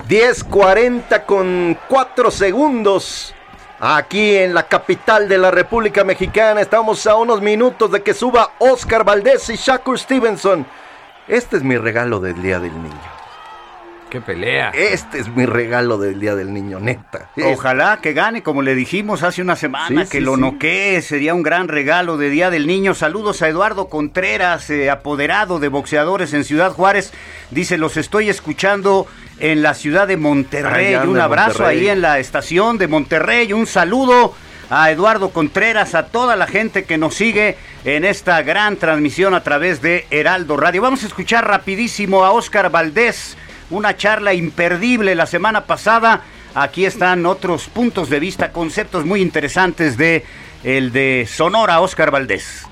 10.40 con 4 segundos. Aquí en la capital de la República Mexicana estamos a unos minutos de que suba Oscar Valdés y Shakur Stevenson. Este es mi regalo del Día del Niño. ¡Qué pelea! Este es mi regalo del Día del Niño, neta. Ojalá que gane, como le dijimos hace una semana, Sí, que sí, lo sí. noquee, sería un gran regalo de Día del Niño. Saludos a Eduardo Contreras, eh, apoderado de boxeadores en Ciudad Juárez. Dice, los estoy escuchando en la ciudad de Monterrey. Allá un abrazo Monterrey. ahí en la estación de Monterrey. Un saludo a Eduardo Contreras, a toda la gente que nos sigue en esta gran transmisión a través de Heraldo Radio. Vamos a escuchar rapidísimo a Oscar Valdés, una charla imperdible la semana pasada. Aquí están otros puntos de vista, conceptos muy interesantes de el de Sonora, Oscar Valdés.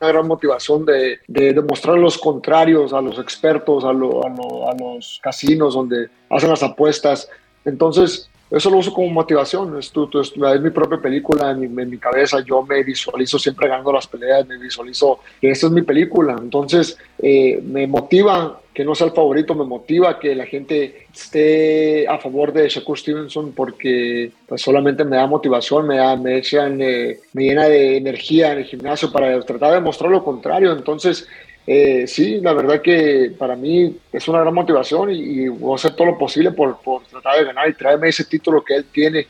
una gran motivación de, de demostrar los contrarios a los expertos, a, lo- a lo- a los casinos donde hacen las apuestas. Entonces, eso lo uso como motivación. Es, tu- tu- es, es mi propia película en mi, en mi cabeza. Yo me visualizo siempre ganando las peleas, me visualizo que esta es mi película. Entonces, eh, me motiva que no sea el favorito, me motiva que la gente esté a favor de Shakur Stevenson porque pues, solamente me da motivación, me, da, me, echan, eh, me llena de energía en el gimnasio para tratar de mostrar lo contrario. Entonces, eh, sí, la verdad que para mí es una gran motivación y, y voy a hacer todo lo posible por, por tratar de ganar y traerme ese título que él tiene.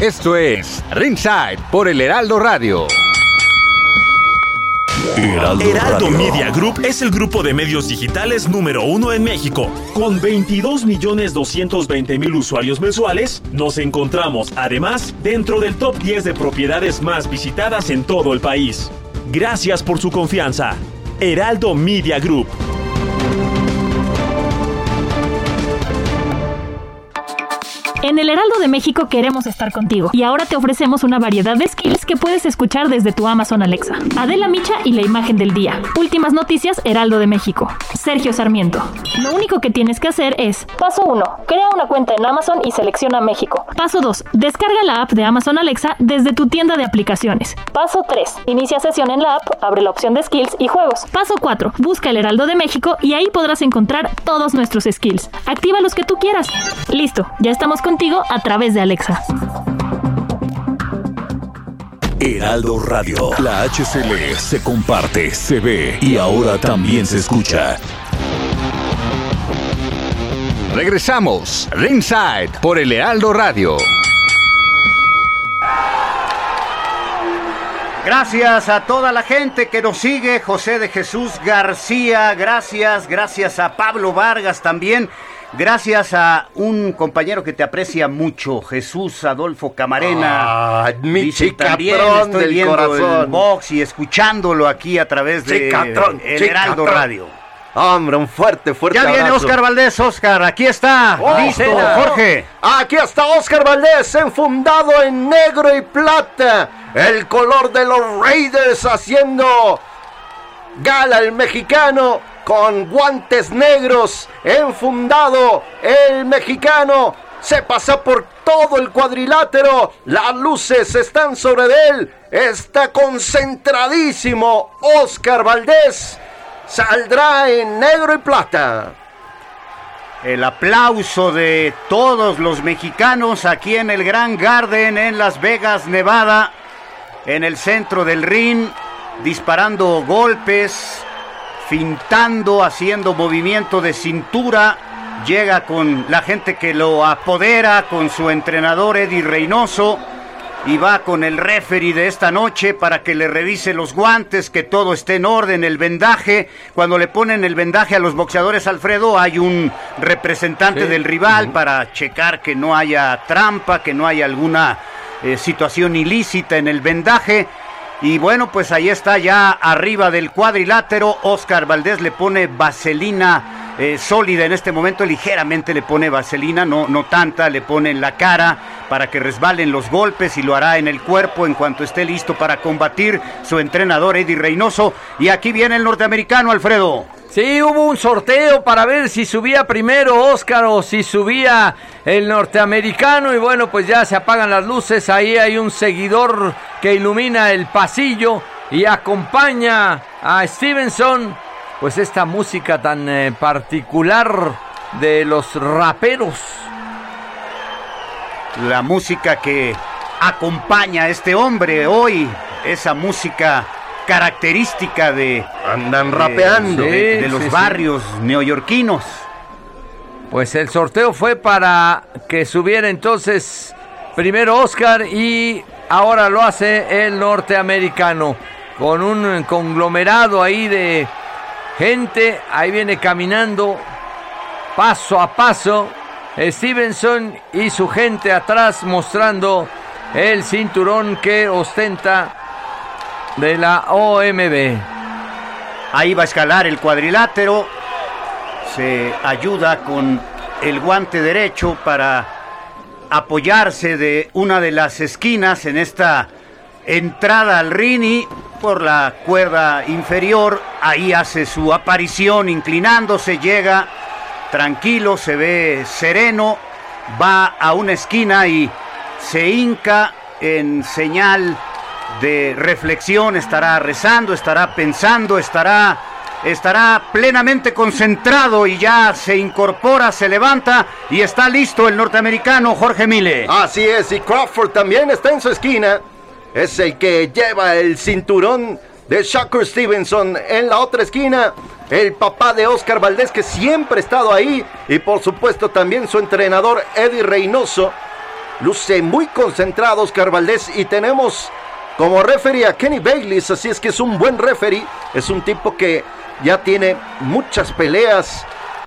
Esto es Ringside por el Heraldo Radio. Heraldo. Media Group es el grupo de medios digitales número uno en México. Con 22 millones 220 mil usuarios mensuales, nos encontramos además dentro del top 10 de propiedades más visitadas en todo el país. Gracias por su confianza. Heraldo Media Group. En el Heraldo de México queremos estar contigo y ahora te ofrecemos una variedad de skills que puedes escuchar desde tu Amazon Alexa. Adela Micha y la imagen del día. Últimas noticias Heraldo de México. Sergio Sarmiento. Lo único que tienes que hacer es Paso 1. Crea una cuenta en Amazon y selecciona México. Paso 2. Descarga la app de Amazon Alexa desde tu tienda de aplicaciones. Paso 3. Inicia sesión en la app, abre la opción de skills y juegos. Paso 4. Busca el Heraldo de México y ahí podrás encontrar todos nuestros skills. Activa los que tú quieras. Listo, ya estamos contigo a través de Alexa. Heraldo Radio. La HCL se comparte, se ve y ahora también se escucha. Regresamos, Ringside por el Heraldo Radio. Gracias a toda la gente que nos sigue, José de Jesús García, gracias, gracias a Pablo Vargas también, gracias a un compañero que te aprecia mucho, Jesús Adolfo Camarena. Ah, mi Dice, estoy del viendo corazón. el box y escuchándolo aquí a través de Chicatrón, El Heraldo. Radio. Hombre, un fuerte, fuerte Ya viene. Oscar Valdés, Oscar, aquí está, Oh, listo. Jorge. Aquí está Oscar Valdés, enfundado en negro y plata. El color de los Raiders haciendo gala el mexicano con guantes negros. Enfundado el mexicano Se pasa por todo el cuadrilátero. Las luces están sobre él. Está concentradísimo. Oscar Valdés saldrá en negro y plata. El aplauso de todos los mexicanos aquí en el Gran Garden en Las Vegas, Nevada, en el centro del ring, disparando golpes, fintando, haciendo movimiento de cintura. Llega con la gente que lo apodera, con su entrenador Eddie Reynoso y va con el referee de esta noche para que le revise los guantes, que todo esté en orden, el vendaje. Cuando le ponen el vendaje a los boxeadores, Alfredo, hay un representante Sí. del rival para checar que no haya trampa, que no haya alguna eh, situación ilícita en el vendaje. Y bueno, pues ahí está ya arriba del cuadrilátero. Oscar Valdés le pone vaselina eh, sólida en este momento, ligeramente le pone vaselina, no, no tanta, le pone en la cara para que resbalen los golpes y lo hará en el cuerpo en cuanto esté listo para combatir su entrenador Eddie Reynoso. Y aquí viene el norteamericano, Alfredo. Sí, hubo un sorteo para ver si subía primero Oscar o si subía el norteamericano. Y bueno, pues ya se apagan las luces, ahí hay un seguidor que ilumina el pasillo y acompaña a Stevenson, pues esta música tan eh, particular de los raperos. La música que acompaña a este hombre hoy, esa música característica de... Andan rapeando. de, de Sí, los sí, sí. barrios neoyorquinos. Pues el sorteo fue para que subiera entonces primero Oscar y ahora lo hace el norteamericano con un conglomerado ahí de gente. Ahí viene caminando paso a paso Stevenson y su gente atrás mostrando el cinturón que ostenta de la OMB. Ahí va a escalar el cuadrilátero. Se ayuda con el guante derecho para apoyarse de una de las esquinas en esta entrada al rini por la cuerda inferior. Ahí hace su aparición inclinándose, llega tranquilo, se ve sereno, va a una esquina y se hinca en señal de reflexión, estará rezando, estará pensando, estará estará plenamente concentrado y ya se incorpora, se levanta y está listo el norteamericano Jorge Mile. Así es, y Crawford también está en su esquina. Es el que lleva el cinturón de Shakur Stevenson en la otra esquina. El papá de Oscar Valdés, que siempre ha estado ahí. Y por supuesto también su entrenador Eddie Reynoso. Luce muy concentrado Oscar Valdés. Y tenemos como referee a Kenny Bayless. Así es que es un buen referee. Es un tipo que ya tiene muchas peleas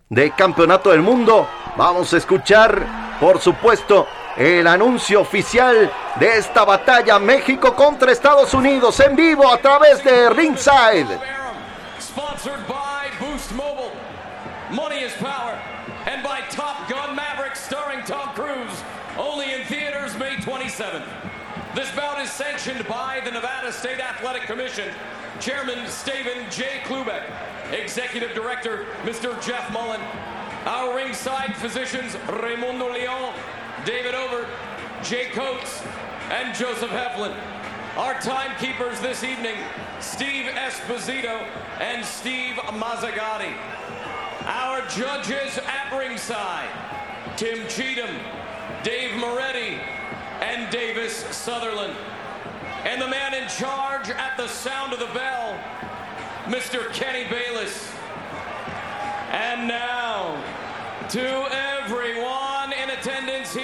de campeonato del mundo. Vamos a escuchar, por supuesto, el anuncio oficial de esta batalla México contra Estados Unidos en vivo a través de Ringside. Sanctioned by the Nevada State Athletic Commission. Chairman Steven J. Klubeck. Executive Director Mr. Jeff Mullen. Our ringside physicians Raimundo Leon, David Over, Jay Coates, and Joseph Heflin. Our timekeepers this evening, Steve Esposito and Steve Mazzagatti. Our judges at ringside, Tim Cheatham, Dave Moretti, and Davis Sutherland. And the man in charge at the sound of the bell, Mr. Kenny Bayless. And now, to everyone in attendance here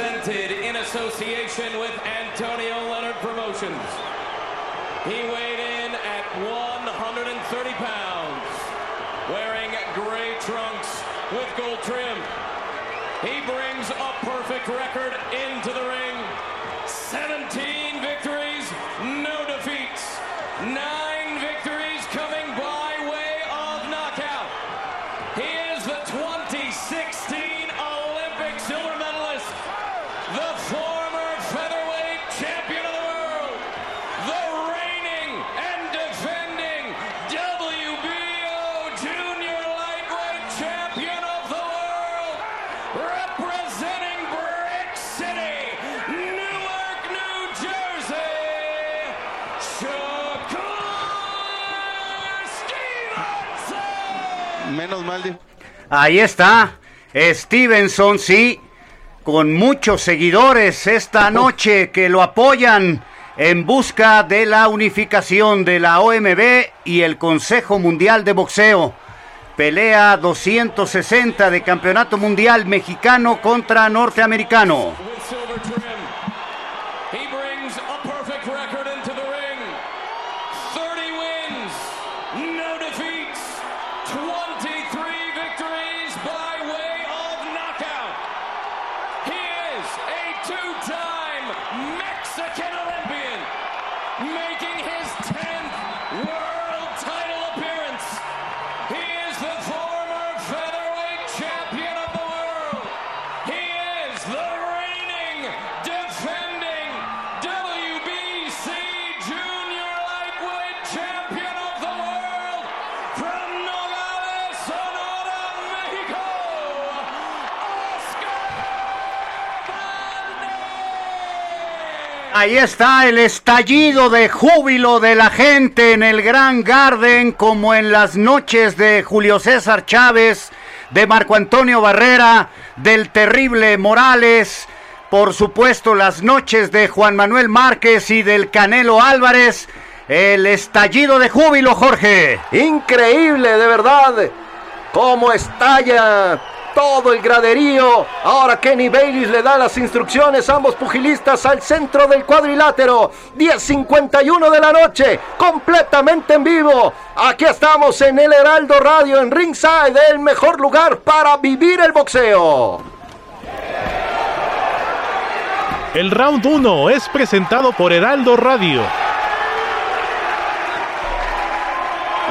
presented in association with Antonio Leonard Promotions. He weighed in at 130 pounds, wearing gray trunks with gold trim. He brings a perfect record into the ring. 17 Ahí está, Stevenson, sí, con muchos seguidores esta noche que lo apoyan en busca de la unificación de la OMB y el Consejo Mundial de Boxeo. Pelea 260 de Campeonato Mundial Mexicano contra Norteamericano. Ahí está el estallido de júbilo de la gente en el Gran Garden, como en las noches de Julio César Chávez, de Marco Antonio Barrera, del terrible Morales, por supuesto las noches de Juan Manuel Márquez y del Canelo Álvarez. El estallido de júbilo, Jorge. Increíble, de verdad. Cómo estalla todo el graderío. Ahora Kenny Bailey le da las instrucciones a ambos pugilistas al centro del cuadrilátero. 10.51 de la noche, completamente en vivo. Aquí estamos en el Heraldo Radio, en Ringside, el mejor lugar para vivir el boxeo. El round 1 es presentado por Heraldo Radio.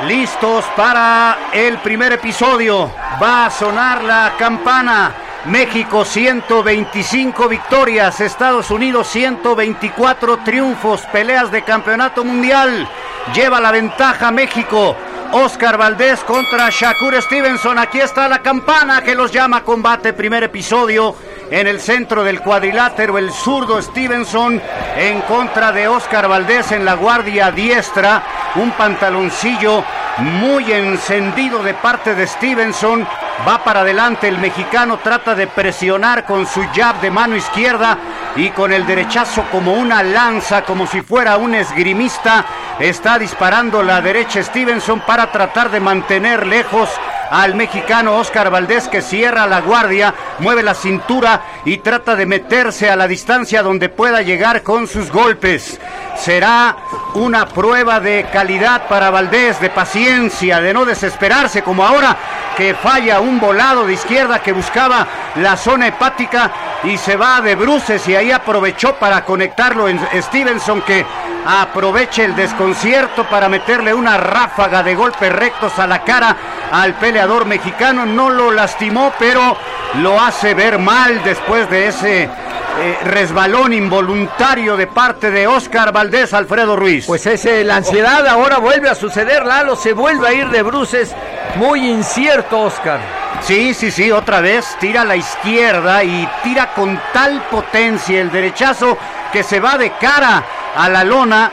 Listos para el primer episodio. Va a sonar la campana. México 125 victorias, Estados Unidos 124 triunfos, peleas de campeonato mundial. Lleva la ventaja México. Oscar Valdés contra Shakur Stevenson. Aquí está la campana que los llama a combate. Primer episodio en el centro del cuadrilátero. El zurdo Stevenson en contra de Oscar Valdés en la guardia diestra. Un pantaloncillo muy encendido de parte de Stevenson. Va para adelante el mexicano, trata de presionar con su jab de mano izquierda y con el derechazo como una lanza, como si fuera un esgrimista. Está disparando la derecha Stevenson para tratar de mantener lejos al mexicano Oscar Valdés que cierra la guardia, mueve la cintura y trata de meterse a la distancia donde pueda llegar con sus golpes. Será una prueba de calidad para Valdés, de paciencia, de no desesperarse como ahora que falla un volado de izquierda que buscaba la zona hepática y se va de bruces y ahí aprovechó para conectarlo en Stevenson que aproveche el desconcierto para meterle una ráfaga de golpes rectos a la cara al peleador mexicano. No lo lastimó, pero lo hace ver mal después de ese eh, resbalón involuntario de parte de Oscar Valdés Alfredo Ruiz. Pues ese, la ansiedad ahora vuelve a suceder, Lalo, se vuelve a ir de bruces. Muy incierto, Oscar. Sí, sí, sí, otra vez tira a la izquierda y tira con tal potencia el derechazo que se va de cara a la lona.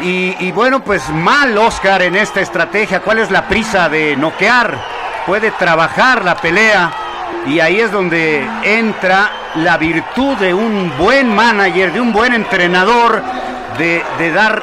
Y, bueno, pues mal Oscar en esta estrategia. ¿Cuál es la prisa de noquear? Puede trabajar la pelea. Y ahí es donde entra la virtud de un buen manager, de un buen entrenador, de dar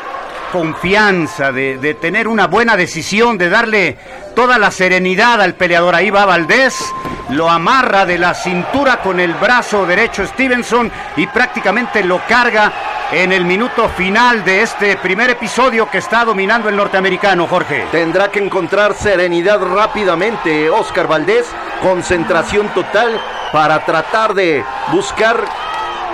confianza, de, de tener una buena decisión, de darle toda la serenidad al peleador. Ahí va Valdés, lo amarra de la cintura con el brazo derecho Stevenson y prácticamente lo carga en el minuto final de este primer episodio que está dominando el norteamericano, Jorge. Tendrá que encontrar serenidad rápidamente Oscar Valdés, concentración total para tratar de buscar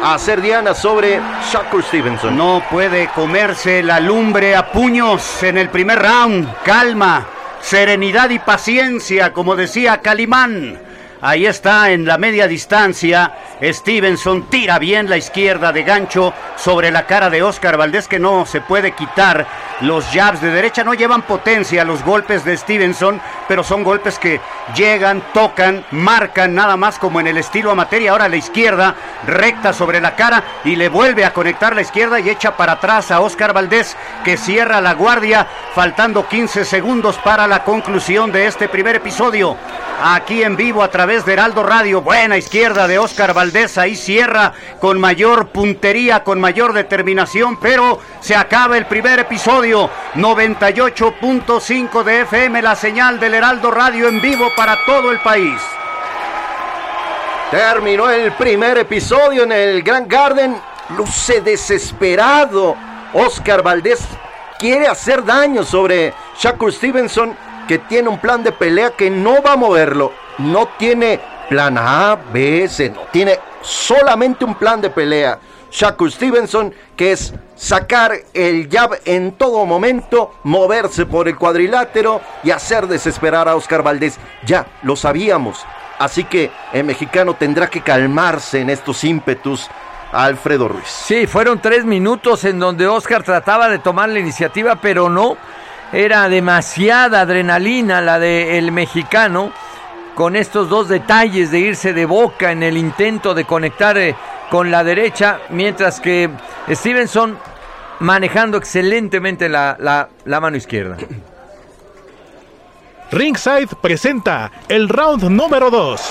hacer diana sobre Shakur Stevenson. No puede comerse la lumbre a puños en el primer round. Calma, serenidad y paciencia, como decía Calimán. Ahí está en la media distancia. Stevenson tira bien la izquierda de gancho sobre la cara de Oscar Valdés que no se puede quitar. Los jabs de derecha no llevan potencia los golpes de Stevenson, pero son golpes que llegan, tocan, marcan nada más como en el estilo amateur. Y ahora la izquierda recta sobre la cara y le vuelve a conectar la izquierda y echa para atrás a Oscar Valdés que cierra la guardia faltando 15 segundos para la conclusión de este primer episodio. Aquí en vivo a través de Heraldo Radio. Buena izquierda de Oscar Valdés. Ahí cierra con mayor puntería, con mayor determinación. Pero se acaba el primer episodio. 98.5 de FM, la señal del Heraldo Radio en vivo para todo el país. Terminó el primer episodio en el Grand Garden. Luce desesperado. Oscar Valdés quiere hacer daño sobre Shakur Stevenson, que tiene un plan de pelea que no va a moverlo. No tiene plan A, B, C, no. Tiene solamente un plan de pelea. Shakur Stevenson, que es sacar el jab en todo momento, moverse por el cuadrilátero y hacer desesperar a Oscar Valdés. Ya lo sabíamos. Así que el mexicano tendrá que calmarse en estos ímpetus. Alfredo Ruiz. Sí, fueron tres minutos en donde Oscar trataba de tomar la iniciativa, pero no. Era demasiada adrenalina la del mexicano con estos dos detalles de irse de boca en el intento de conectar eh, con la derecha, mientras que Stevenson manejando excelentemente la, la, la mano izquierda. Ringside presenta el round número 2.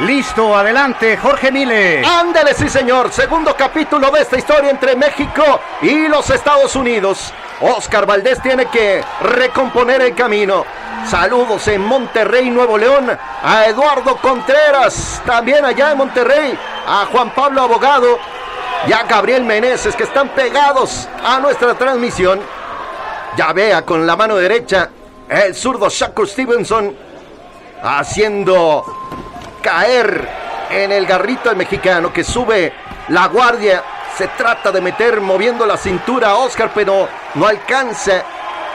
Listo, adelante, Jorge Mile. Ándale, sí, señor. Segundo capítulo de esta historia entre México y los Estados Unidos. Oscar Valdés tiene que recomponer el camino. Saludos en Monterrey, Nuevo León, a Eduardo Contreras, también allá en Monterrey, a Juan Pablo Abogado y a Gabriel Meneses, que están pegados a nuestra transmisión. Ya vea con la mano derecha el zurdo Shakur Stevenson haciendo caer en el garrito al mexicano que sube la guardia. Se trata de meter moviendo la cintura a Oscar, pero no alcanza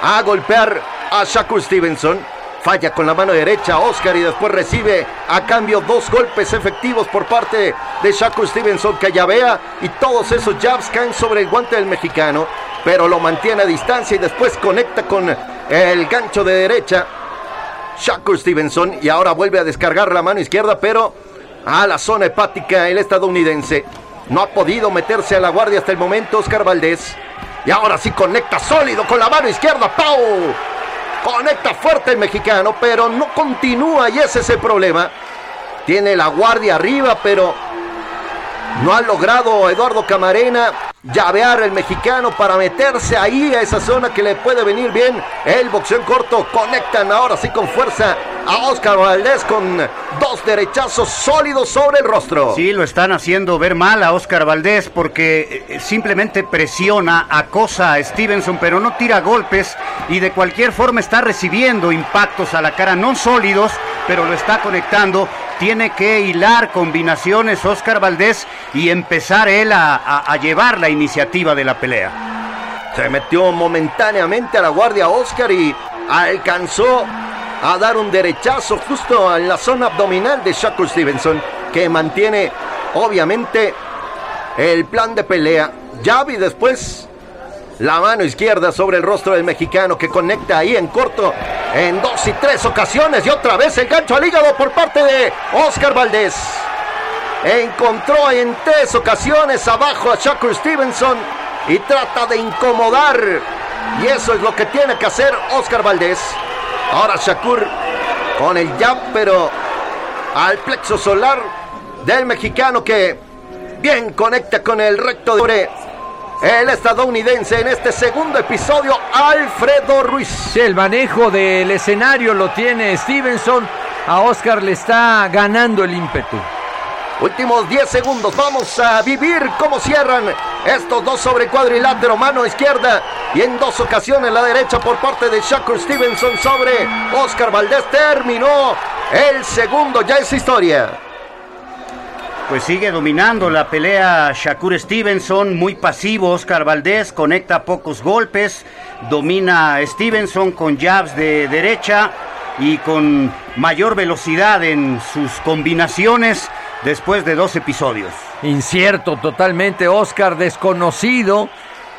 a golpear a Shakur Stevenson. Falla con la mano derecha Oscar y después recibe a cambio dos golpes efectivos por parte de Shakur Stevenson que ya vea y todos esos jabs caen sobre el guante del mexicano, pero lo mantiene a distancia y después conecta con el gancho de derecha Shakur Stevenson y ahora vuelve a descargar la mano izquierda, pero a la zona hepática el estadounidense. No ha podido meterse a la guardia hasta el momento Oscar Valdés. Y ahora sí conecta sólido con la mano izquierda. ¡Pau! Conecta fuerte el mexicano, pero no continúa y ese es el problema. Tiene la guardia arriba, pero no ha logrado Eduardo Camarena llavear el mexicano para meterse ahí a esa zona que le puede venir bien. El boxeo corto conectan ahora sí con fuerza a Oscar Valdés con dos derechazos sólidos sobre el rostro. Sí, lo están haciendo ver mal a Oscar Valdés porque eh, simplemente presiona, acosa a Stevenson, pero no tira golpes y de cualquier forma está recibiendo impactos a la cara, no sólidos, pero lo está conectando. Tiene que hilar combinaciones Oscar Valdés y empezar él a, llevar la iniciativa de la pelea. Se metió momentáneamente a la guardia Oscar y alcanzó a dar un derechazo justo en la zona abdominal de Shakur Stevenson, que mantiene obviamente el plan de pelea. Javi después la mano izquierda sobre el rostro del mexicano que conecta ahí en corto en dos y tres ocasiones y otra vez el gancho al hígado por parte de Oscar Valdés. Encontró en tres ocasiones abajo a Shakur Stevenson y trata de incomodar. Y eso es lo que tiene que hacer Oscar Valdés. Ahora Shakur con el jab, pero al plexo solar del mexicano que bien conecta con el recto de el estadounidense en este segundo episodio, Alfredo Ruiz. El manejo del escenario lo tiene Stevenson. A Oscar le está ganando el ímpetu. Últimos 10 segundos, vamos a vivir cómo cierran estos dos sobre cuadrilátero, mano izquierda y en dos ocasiones la derecha por parte de Shakur Stevenson sobre Oscar Valdés. Terminó el segundo, ya es historia. Pues sigue dominando la pelea Shakur Stevenson, muy pasivo. Oscar Valdés conecta pocos golpes. Domina Stevenson con jabs de derecha y con mayor velocidad en sus combinaciones después de dos episodios. Incierto totalmente, Oscar desconocido.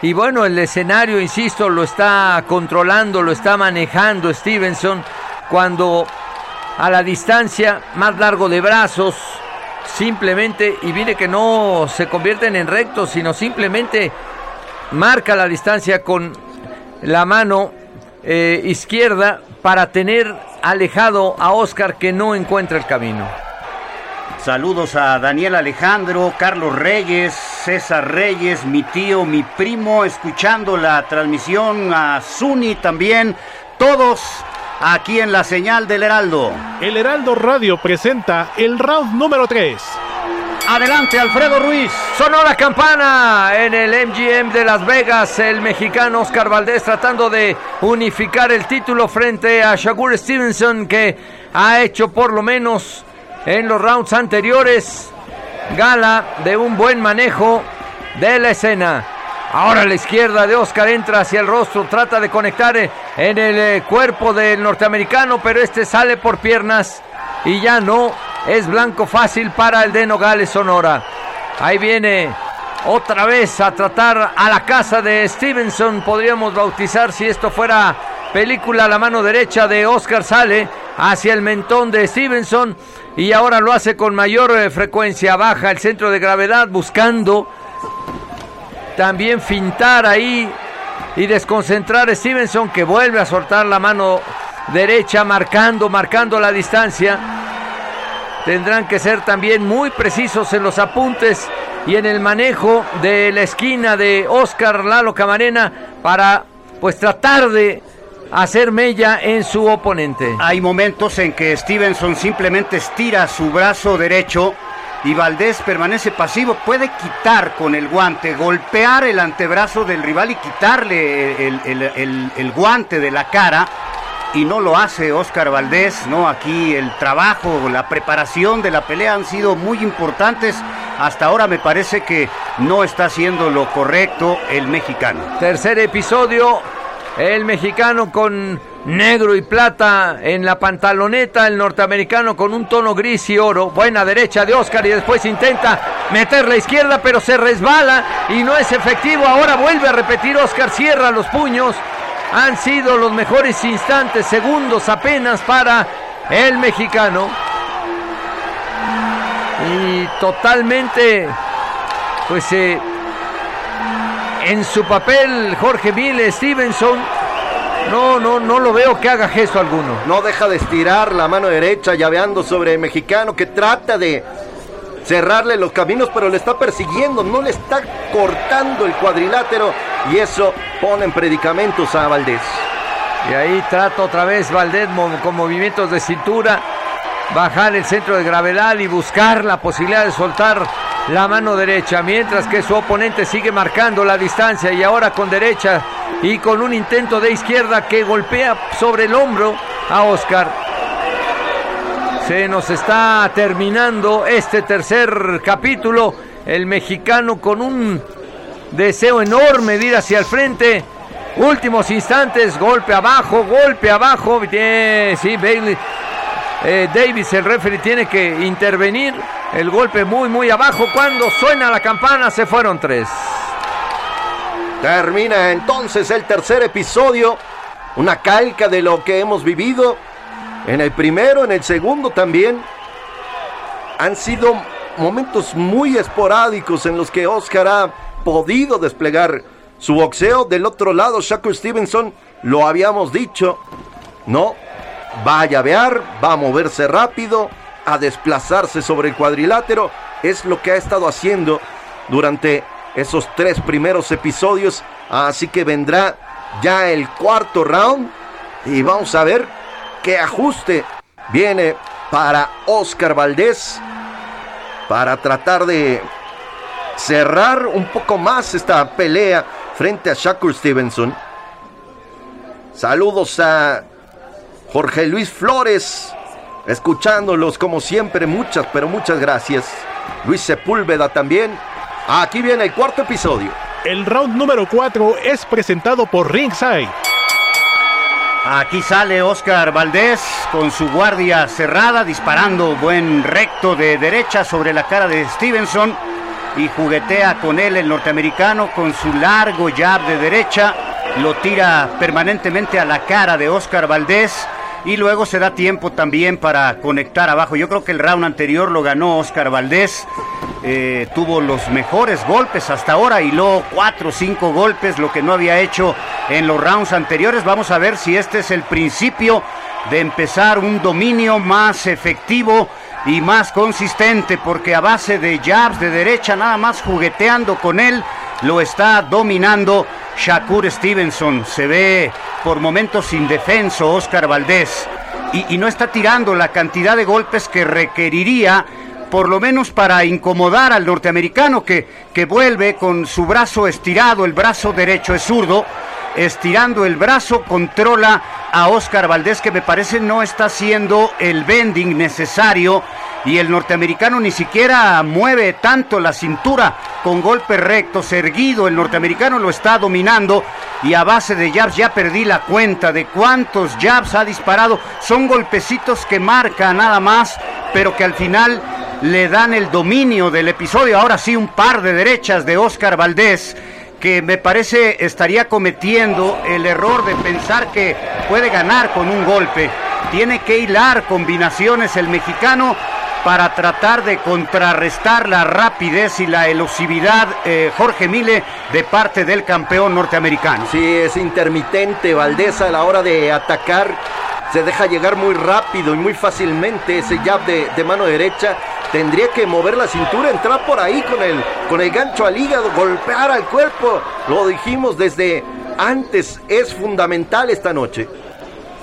Y bueno, el escenario, insisto, lo está controlando, lo está manejando Stevenson cuando a la distancia, más largo de brazos, simplemente, y mire que no se convierten en rectos, sino simplemente marca la distancia con la mano eh, izquierda para tener alejado a Oscar que no encuentra el camino. Saludos a Daniel Alejandro, Carlos Reyes, César Reyes, mi tío, mi primo, escuchando la transmisión a Zuni también, todos aquí en la señal del Heraldo. El Heraldo Radio presenta el round número 3. Adelante, Alfredo Ruiz. Sonó la campana en el MGM de Las Vegas. El mexicano Oscar Valdés tratando de unificar el título frente a Shakur Stevenson, que ha hecho por lo menos en los rounds anteriores gala de un buen manejo de la escena. Ahora la izquierda de Oscar entra hacia el rostro, trata de conectar en el eh, cuerpo del norteamericano, pero este sale por piernas y ya no. Es blanco fácil para el de Nogales Sonora. Ahí viene otra vez a tratar a la casa de Stevenson, podríamos bautizar si esto fuera película, la mano derecha de Oscar sale hacia el mentón de Stevenson y ahora lo hace con mayor eh, frecuencia, baja el centro de gravedad buscando también fintar ahí y desconcentrar a Stevenson que vuelve a soltar la mano derecha marcando, marcando la distancia. Tendrán que ser también muy precisos en los apuntes y en el manejo de la esquina de Oscar Lalo Camarena para pues tratar de hacer mella en su oponente. Hay momentos en que Stevenson simplemente estira su brazo derecho y Valdés permanece pasivo. Puede quitar con el guante, golpear el antebrazo del rival y quitarle el, el- el- el guante de la cara. Y no lo hace Oscar Valdés, ¿no? Aquí el trabajo, la preparación de la pelea han sido muy importantes. Hasta ahora me parece que no está haciendo lo correcto el mexicano. Tercer episodio, el mexicano con negro y plata en la pantaloneta, el norteamericano con un tono gris y oro. Buena derecha de Oscar y después intenta meter la izquierda, pero se resbala y no es efectivo. Ahora vuelve a repetir Oscar, cierra los puños. Han sido los mejores instantes, segundos apenas para el mexicano. Y totalmente, pues eh, en su papel Jorge Mille Stevenson, no, no, no lo veo que haga gesto alguno. No deja de estirar la mano derecha, llaveando sobre el mexicano que trata de cerrarle los caminos, pero le está persiguiendo, no le está cortando el cuadrilátero y eso pone en predicamentos a Valdés. Y ahí trata otra vez Valdés con movimientos de cintura, bajar el centro de gravedad y buscar la posibilidad de soltar la mano derecha, mientras que su oponente sigue marcando la distancia y ahora con derecha y con un intento de izquierda que golpea sobre el hombro a Oscar. Se nos está terminando este tercer capítulo. El mexicano con un deseo enorme de ir hacia el frente. Últimos instantes, golpe abajo, golpe abajo. Sí, Bailey. eh, Davis, el referee, tiene que intervenir. El golpe muy, muy abajo. Cuando suena la campana, se fueron tres. Termina entonces el tercer episodio, una calca de lo que hemos vivido en el primero, en el segundo también. Han sido momentos muy esporádicos en los que Oscar ha podido desplegar su boxeo. Del otro lado, Shakur Stevenson, lo habíamos dicho, no, va a llavear, va a moverse rápido, a desplazarse sobre el cuadrilátero. Es lo que ha estado haciendo durante esos tres primeros episodios. Así que vendrá ya el cuarto round. Y vamos a ver qué ajuste viene para Oscar Valdés. Para tratar de cerrar un poco más esta pelea frente a Shakur Stevenson. Saludos a Jorge Luis Flores, escuchándolos como siempre, muchas, pero muchas gracias. Luis Sepúlveda también. Aquí viene el cuarto episodio. El round número 4 es presentado por Ringside. Aquí sale Oscar Valdés con su guardia cerrada, disparando buen recto de derecha sobre la cara de Stevenson y juguetea con él el norteamericano con su largo jab de derecha, lo tira permanentemente a la cara de Oscar Valdés y luego se da tiempo también para conectar abajo. Yo creo que el round anterior lo ganó Oscar Valdés, eh, tuvo los mejores golpes hasta ahora y luego cuatro o cinco golpes, lo que no había hecho en los rounds anteriores. Vamos a ver si este es el principio de empezar un dominio más efectivo y más consistente, porque a base de jabs de derecha, nada más jugueteando con él, lo está dominando Shakur Stevenson. Se ve por momentos indefenso Oscar Valdés y, no está tirando la cantidad de golpes que requeriría por lo menos para incomodar al norteamericano que, que vuelve con su brazo estirado, el brazo derecho es zurdo, estirando el brazo, controla a Oscar Valdés que me parece no está haciendo el bending necesario y el norteamericano ni siquiera mueve tanto la cintura con golpes rectos, erguido, el norteamericano lo está dominando y a base de jabs ya perdí la cuenta de cuántos jabs ha disparado, son golpecitos que marca nada más, pero que al final le dan el dominio del episodio, ahora sí un par de derechas de Oscar Valdés que me parece estaría cometiendo el error de pensar que puede ganar con un golpe. Tiene que hilar combinaciones el mexicano para tratar de contrarrestar la rapidez y la elusividad eh, Jorge Mile de parte del campeón norteamericano. Sí, es intermitente Valdés a la hora de atacar. Se deja llegar muy rápido y muy fácilmente ese jab de, de mano derecha tendría que mover la cintura, entrar por ahí con el, con el gancho al hígado, golpear al cuerpo. Lo dijimos desde antes, es fundamental esta noche.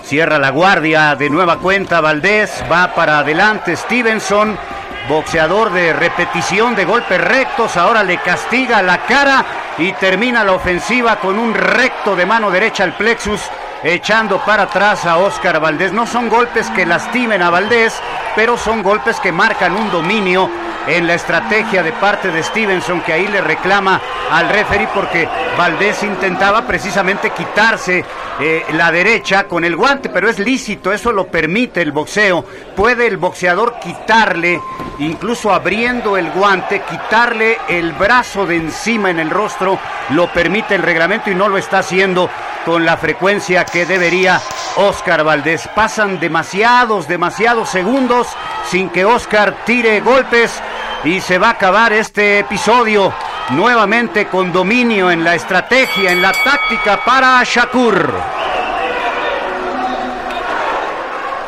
Cierra la guardia de nueva cuenta Valdés, va para adelante Stevenson, boxeador de repetición de golpes rectos, ahora le castiga la cara y termina la ofensiva con un recto de mano derecha al plexus echando para atrás a Oscar Valdés. No son golpes que lastimen a Valdés, pero son golpes que marcan un dominio en la estrategia de parte de Stevenson, que ahí le reclama al referee porque Valdés intentaba precisamente quitarse eh, la derecha con el guante, pero es lícito, eso lo permite el boxeo. Puede el boxeador quitarle, incluso abriendo el guante, quitarle el brazo de encima en el rostro, lo permite el reglamento y no lo está haciendo con la frecuencia que debería Oscar Valdés. Pasan demasiados, demasiados segundos sin que Oscar tire golpes y se va a acabar este episodio nuevamente con dominio en la estrategia, en la táctica para Shakur.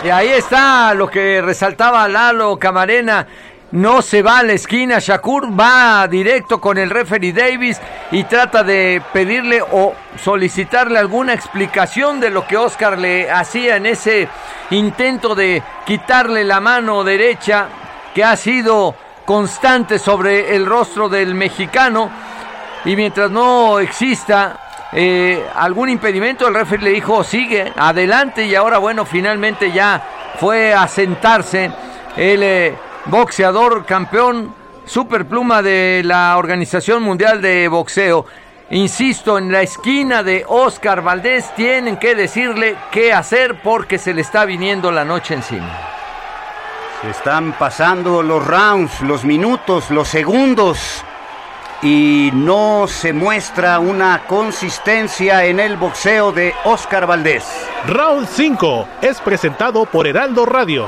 Y ahí está lo que resaltaba Lalo Camarena. No se va a la esquina, Shakur va directo con el referee Davis y trata de pedirle o solicitarle alguna explicación de lo que Oscar le hacía en ese intento de quitarle la mano derecha que ha sido constante sobre el rostro del mexicano. Y mientras no exista eh, algún impedimento el referee le dijo sigue adelante y ahora bueno finalmente ya fue a sentarse el eh, boxeador campeón superpluma de la Organización Mundial de Boxeo. Insisto, en la esquina de Oscar Valdés tienen que decirle qué hacer porque se le está viniendo la noche encima. Se están pasando los rounds, los minutos, los segundos y no se muestra una consistencia en el boxeo de Oscar Valdés. Round 5 es presentado por Heraldo Radio.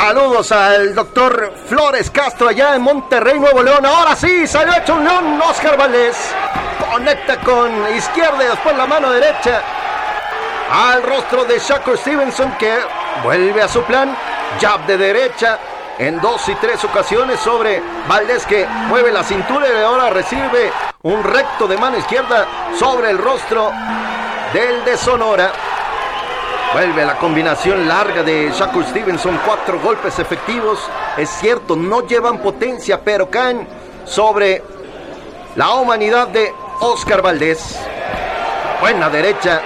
Saludos al doctor Flores Castro allá en Monterrey, Nuevo León. Ahora sí, salió hecho un león Oscar Valdés. Conecta con izquierda y después la mano derecha al rostro de Shakur Stevenson que vuelve a su plan. Jab de derecha. en dos y tres ocasiones sobre Valdés que mueve la cintura y ahora recibe un recto de mano izquierda sobre el rostro del de Sonora. Vuelve la combinación larga de Shakur Stevenson, cuatro golpes efectivos. Es cierto, no llevan potencia, pero caen sobre la humanidad de Oscar Valdés. Buena derecha,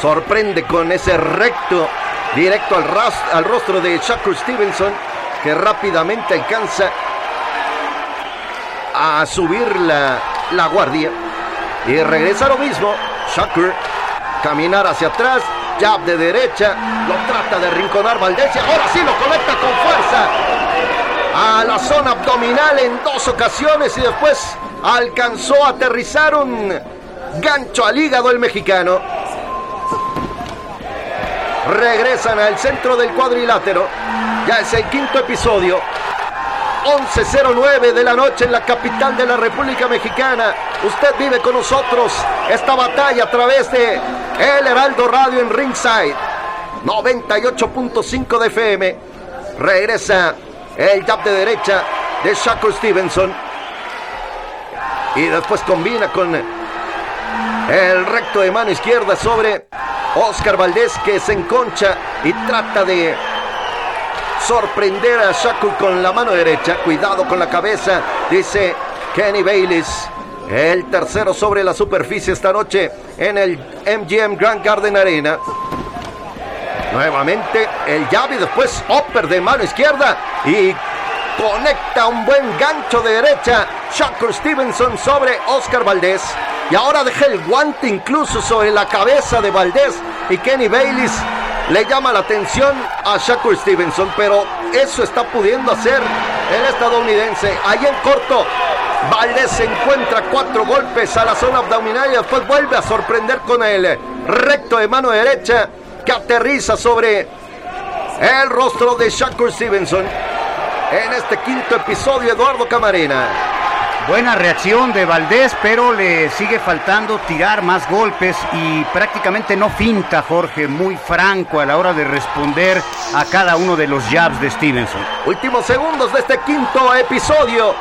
sorprende con ese recto directo al, al rostro de Shakur Stevenson, que rápidamente alcanza a subir la, la guardia. Y regresa lo mismo, Shakur, caminar hacia atrás, jab de derecha, lo trata de rinconar Valdés ahora sí lo conecta con fuerza a la zona abdominal en dos ocasiones y después alcanzó a aterrizar un gancho al hígado el mexicano. Regresan al centro del cuadrilátero. Ya es el quinto episodio. 11.09 de la noche en la capital de la República Mexicana. Usted vive con nosotros esta batalla a través de El Heraldo Radio en Ringside. 98.5 de FM. Regresa el jab de derecha de Shakur Stevenson. Y después combina con el recto de mano izquierda sobre Oscar Valdés que se enconcha y trata de sorprender a Shakur con la mano derecha. Cuidado con la cabeza, dice Kenny Bayliss. El tercero sobre la superficie esta noche en el MGM Grand Garden Arena. Nuevamente el y después upper de mano izquierda y conecta un buen gancho de derecha. Shakur Stevenson sobre Oscar Valdés. Y ahora deja el guante incluso sobre la cabeza de Valdés. Y Kenny Bayliss le llama la atención a Shakur Stevenson. Pero eso está pudiendo hacer el estadounidense. Ahí en corto, Valdés encuentra cuatro golpes a la zona abdominal y después vuelve a sorprender con el recto de mano derecha que aterriza sobre el rostro de Shakur Stevenson. En este quinto episodio, Eduardo Camarena. Buena reacción de Valdés, pero le sigue faltando tirar más golpes y prácticamente no finta, Jorge, muy franco a la hora de responder a cada uno de los jabs de Stevenson. Últimos segundos de este quinto episodio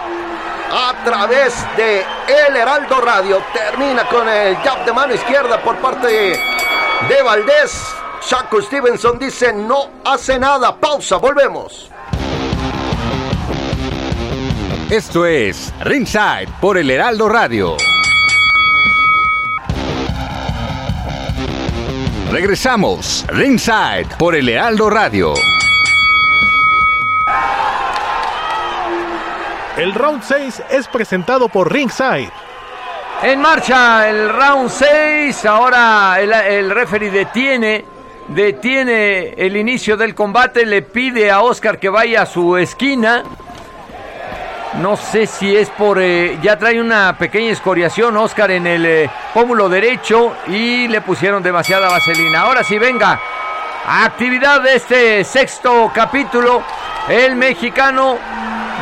a través de El Heraldo Radio. Termina con el jab de mano izquierda por parte de, Valdés. Shakur Stevenson dice no hace nada. Pausa, volvemos. Esto es Ringside por el Heraldo Radio. Regresamos, Ringside por el Heraldo Radio. El round 6 es presentado por Ringside. En marcha el round 6. Ahora el, el referee detiene, detiene el inicio del combate. Le pide a Oscar que vaya a su esquina. No sé si es por... eh, ya trae una pequeña escoriación Oscar en el eh, pómulo derecho y le pusieron demasiada vaselina. Ahora sí, venga. Actividad de este sexto capítulo. El mexicano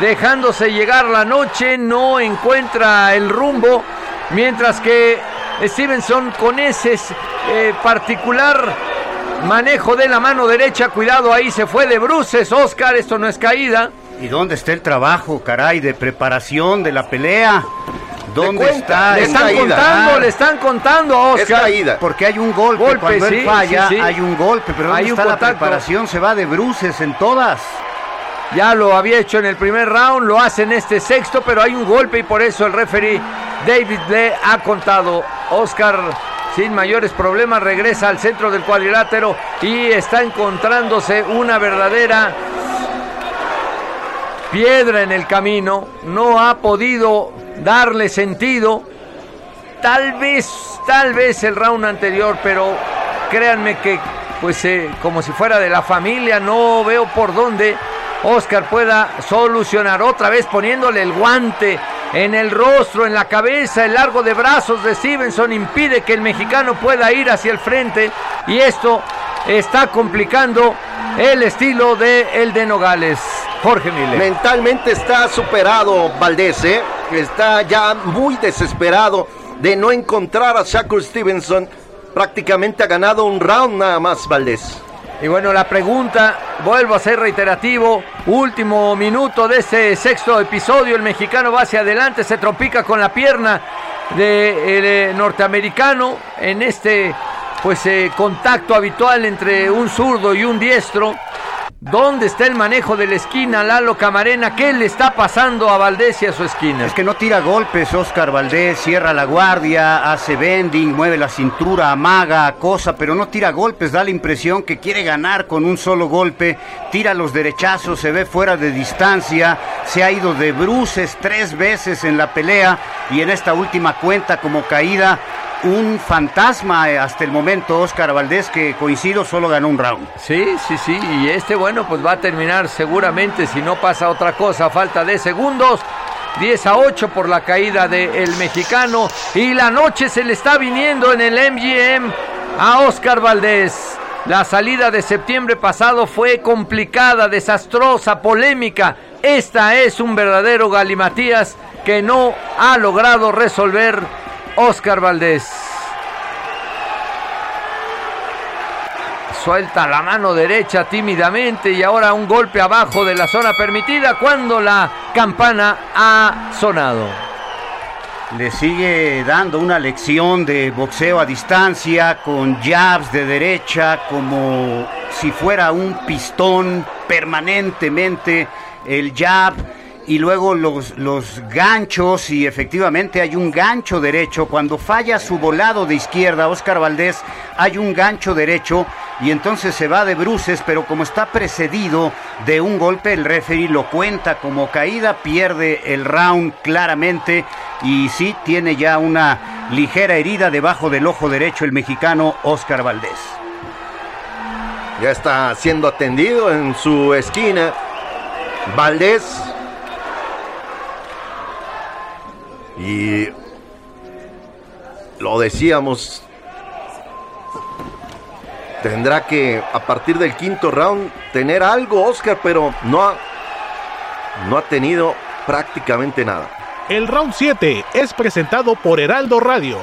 dejándose llegar la noche no encuentra el rumbo. Mientras que Stevenson con ese eh, particular manejo de la mano derecha. Cuidado, ahí se fue de bruces Oscar. Esto no es caída. ¿Y dónde está el trabajo, caray, de preparación de la pelea? ¿Dónde está? Le están caída? contando, le están contando a Oscar. Porque hay un golpe, Golpe, cuando sí, él falla, sí, sí. hay un golpe, pero ¿dónde Hay un está la preparación? Se va de bruces en todas. Ya lo había hecho en el primer round, lo hace en este sexto, pero hay un golpe y por eso el referee David le ha contado. Oscar sin mayores problemas regresa al centro del cuadrilátero y está encontrándose una verdadera piedra en el camino. No ha podido darle sentido. Tal vez, tal vez el round anterior, pero créanme que, pues, eh, como si fuera de la familia, no veo por dónde Oscar pueda solucionar. Otra vez poniéndole el guante en el rostro, en la cabeza, el largo de brazos de Stevenson impide que el mexicano pueda ir hacia el frente y esto está complicando el estilo de el de Nogales. Jorge Miller. Mentalmente está superado Valdés, ¿eh? Está ya muy desesperado de no encontrar a Shakur Stevenson. Prácticamente ha ganado un round nada más Valdés. Y bueno, la pregunta, vuelvo a ser reiterativo, último minuto de este sexto episodio, el mexicano va hacia adelante, se tropica con la pierna del eh, norteamericano en este pues eh, contacto habitual entre un zurdo y un diestro. ¿Dónde está el manejo de la esquina, Lalo Camarena? ¿Qué le está pasando a Valdés y a su esquina? Es que no tira golpes, Oscar Valdés, cierra la guardia, hace bending, mueve la cintura, amaga, cosa, pero no tira golpes, da la impresión que quiere ganar con un solo golpe, tira los derechazos, se ve fuera de distancia, se ha ido de bruces tres veces en la pelea y en esta última cuenta como caída un fantasma hasta el momento, Oscar Valdés, que coincido, solo ganó un round. Sí, sí, sí, y este, bueno, pues va a terminar seguramente, si no pasa otra cosa, falta de segundos. 10 a 8 por la caída del mexicano y la noche se le está viniendo en el MGM a Oscar Valdés. La salida de septiembre pasado fue complicada, desastrosa, polémica. Esta es un verdadero galimatías que no ha logrado resolver Oscar Valdés. Suelta la mano derecha tímidamente y ahora un golpe abajo de la zona permitida cuando la campana ha sonado. Le sigue dando una lección de boxeo a distancia con jabs de derecha como si fuera un pistón permanentemente. El jab y luego los, los ganchos y efectivamente hay un gancho derecho. Cuando falla su volado de izquierda, Oscar Valdés, hay un gancho derecho y entonces se va de bruces, pero como está precedido de un golpe, el referee lo cuenta como caída, pierde el round claramente y sí tiene ya una ligera herida debajo del ojo derecho el mexicano Oscar Valdés. Ya está siendo atendido en su esquina. Valdés Y lo decíamos, tendrá que a partir del quinto round tener algo Oscar, pero no ha, no ha tenido prácticamente nada. El round 7 es presentado por Heraldo Radio.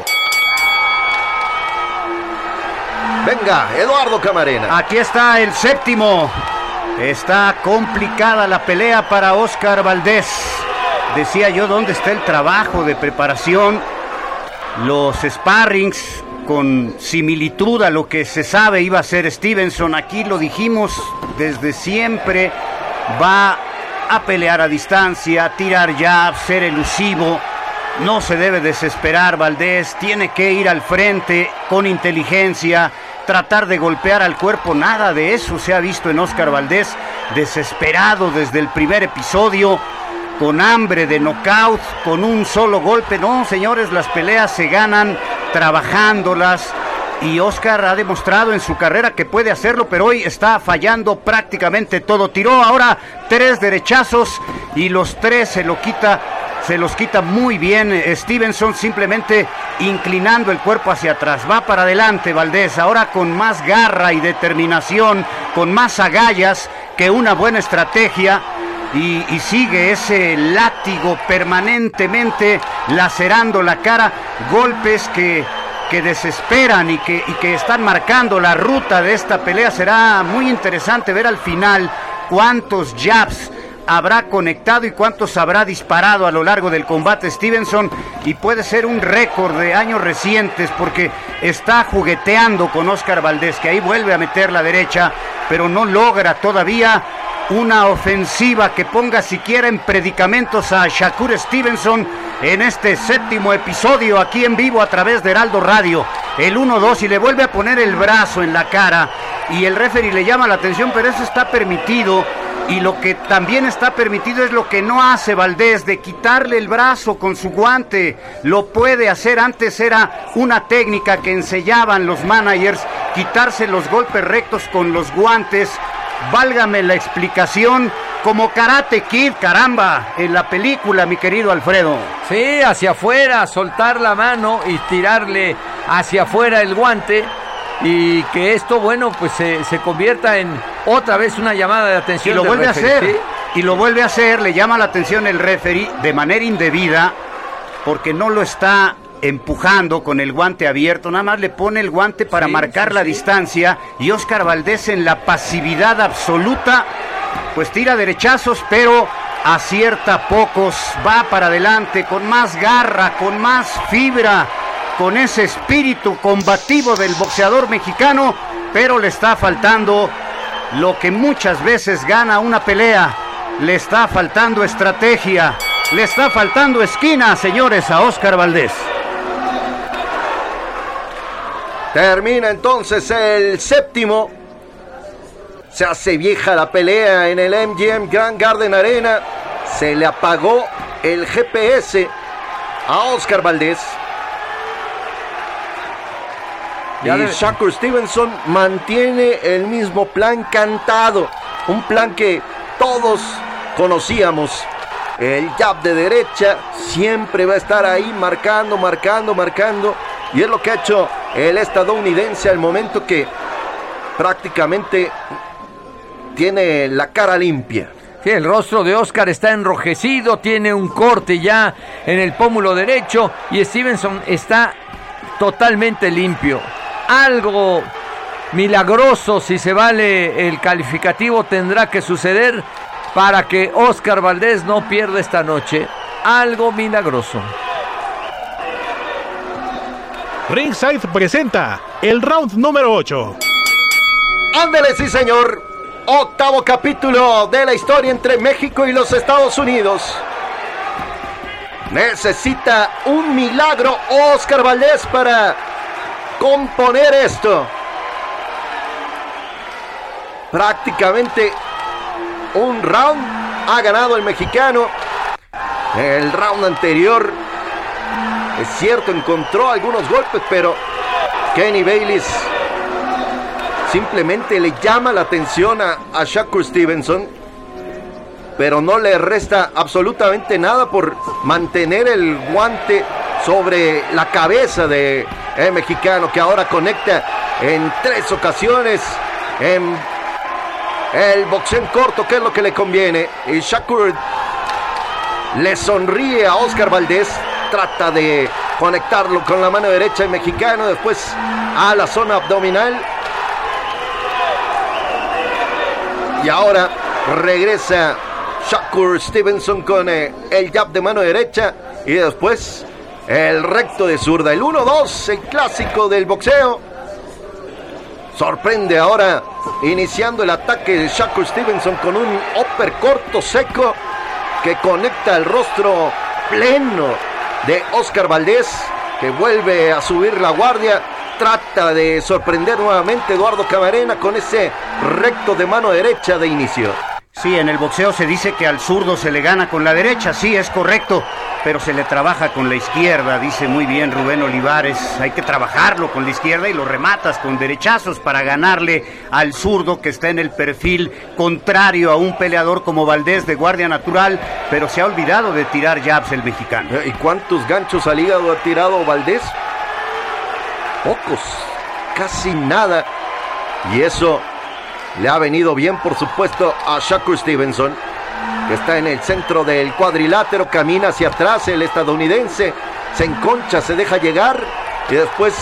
Venga, Eduardo Camarena. Aquí está el séptimo. Está complicada la pelea para Oscar Valdés. Decía yo, ¿dónde está el trabajo de preparación? Los sparrings con similitud a lo que se sabe iba a ser Stevenson. Aquí lo dijimos desde siempre. Va a pelear a distancia, tirar ya, ser elusivo. No se debe desesperar Valdés, tiene que ir al frente con inteligencia, tratar de golpear al cuerpo, nada de eso se ha visto en Oscar Valdés, desesperado desde el primer episodio, con hambre de knockout, con un solo golpe. No, señores, las peleas se ganan trabajándolas. Y Oscar ha demostrado en su carrera que puede hacerlo, pero hoy está fallando prácticamente todo. Tiró ahora tres derechazos y los tres se lo quita, se los quita muy bien. Stevenson simplemente inclinando el cuerpo hacia atrás. Va para adelante Valdés, ahora con más garra y determinación, con más agallas que una buena estrategia y, sigue ese látigo permanentemente lacerando la cara, golpes que, que desesperan y que, y que están marcando la ruta de esta pelea. Será muy interesante ver al final cuántos jabs habrá conectado y cuántos habrá disparado a lo largo del combate Stevenson y puede ser un récord de años recientes porque está jugueteando con Oscar Valdés que ahí vuelve a meter la derecha pero no logra todavía una ofensiva que ponga siquiera en predicamentos a Shakur Stevenson en este séptimo episodio aquí en vivo a través de Heraldo Radio. El 1-2 y le vuelve a poner el brazo en la cara y el referee le llama la atención, pero eso está permitido. Y lo que también está permitido es lo que no hace Valdés, de quitarle el brazo con su guante. Lo puede hacer. Antes era una técnica que enseñaban los managers, quitarse los golpes rectos con los guantes válgame la explicación, como Karate Kid, caramba, en la película, mi querido Alfredo. Sí, hacia afuera, soltar la mano y tirarle hacia afuera el guante y que esto, bueno, pues se, convierta en otra vez una llamada de atención. Y lo vuelve a hacer, y lo vuelve a hacer, le llama la atención el referee de manera indebida porque no lo está empujando con el guante abierto, nada más le pone el guante para marcar la distancia y Oscar Valdés en la pasividad absoluta, pues tira derechazos, pero acierta pocos, va para adelante con más garra, con más fibra, con ese espíritu combativo del boxeador mexicano, pero le está faltando lo que muchas veces gana una pelea, le está faltando estrategia, le está faltando esquina, señores, a Oscar Valdés. Termina entonces el séptimo. Se hace vieja la pelea en el MGM Grand Garden Arena. Se le apagó el GPS a Oscar Valdés. y Shakur Stevenson mantiene el mismo plan cantado. Un plan que todos conocíamos. El jab de derecha siempre va a estar ahí marcando, marcando, marcando. Y es lo que ha hecho el estadounidense al momento que prácticamente tiene la cara limpia. El rostro de Oscar está enrojecido, tiene un corte ya en el pómulo derecho y Stevenson está totalmente limpio. Algo milagroso, si se vale el calificativo, tendrá que suceder para que Oscar Valdés no pierda esta noche. Algo milagroso. Ringside presenta el round número 8. Ándele, sí, señor. Octavo capítulo de la historia entre México y los Estados Unidos. Necesita un milagro Oscar Valdés para componer esto. Prácticamente un round ha ganado el mexicano. El round anterior es cierto, encontró algunos golpes, pero Kenny Bayliss simplemente le llama la atención a, Shakur Stevenson, pero no le resta absolutamente nada por mantener el guante sobre la cabeza de el mexicano que ahora conecta en tres ocasiones en el boxeo en corto, que es lo que le conviene. Y Shakur le sonríe a Oscar Valdés trata de conectarlo con la mano derecha el mexicano, después a la zona abdominal. Y ahora regresa Shakur Stevenson con eh, el jab de mano derecha y después el recto de zurda. El 1-2, el clásico del boxeo. Sorprende ahora iniciando el ataque de Shakur Stevenson con un upper corto seco que conecta el rostro pleno de Oscar Valdés, que vuelve a subir la guardia. Trata de sorprender nuevamente Eduardo Camarena con ese recto de mano derecha de inicio. Sí, en el boxeo se dice que al zurdo se le gana con la derecha, sí, es correcto, pero se le trabaja con la izquierda, dice muy bien Rubén Olivares. Hay que trabajarlo con la izquierda y lo rematas con derechazos para ganarle al zurdo que está en el perfil contrario a un peleador como Valdés de guardia natural, pero se ha olvidado de tirar jabs el mexicano. ¿Y cuántos ganchos al hígado ha tirado Valdés? Pocos, casi nada. Y eso le ha venido bien, por supuesto, a Shakur Stevenson, que está en el centro del cuadrilátero, camina hacia atrás el estadounidense, se enconcha, se deja llegar y después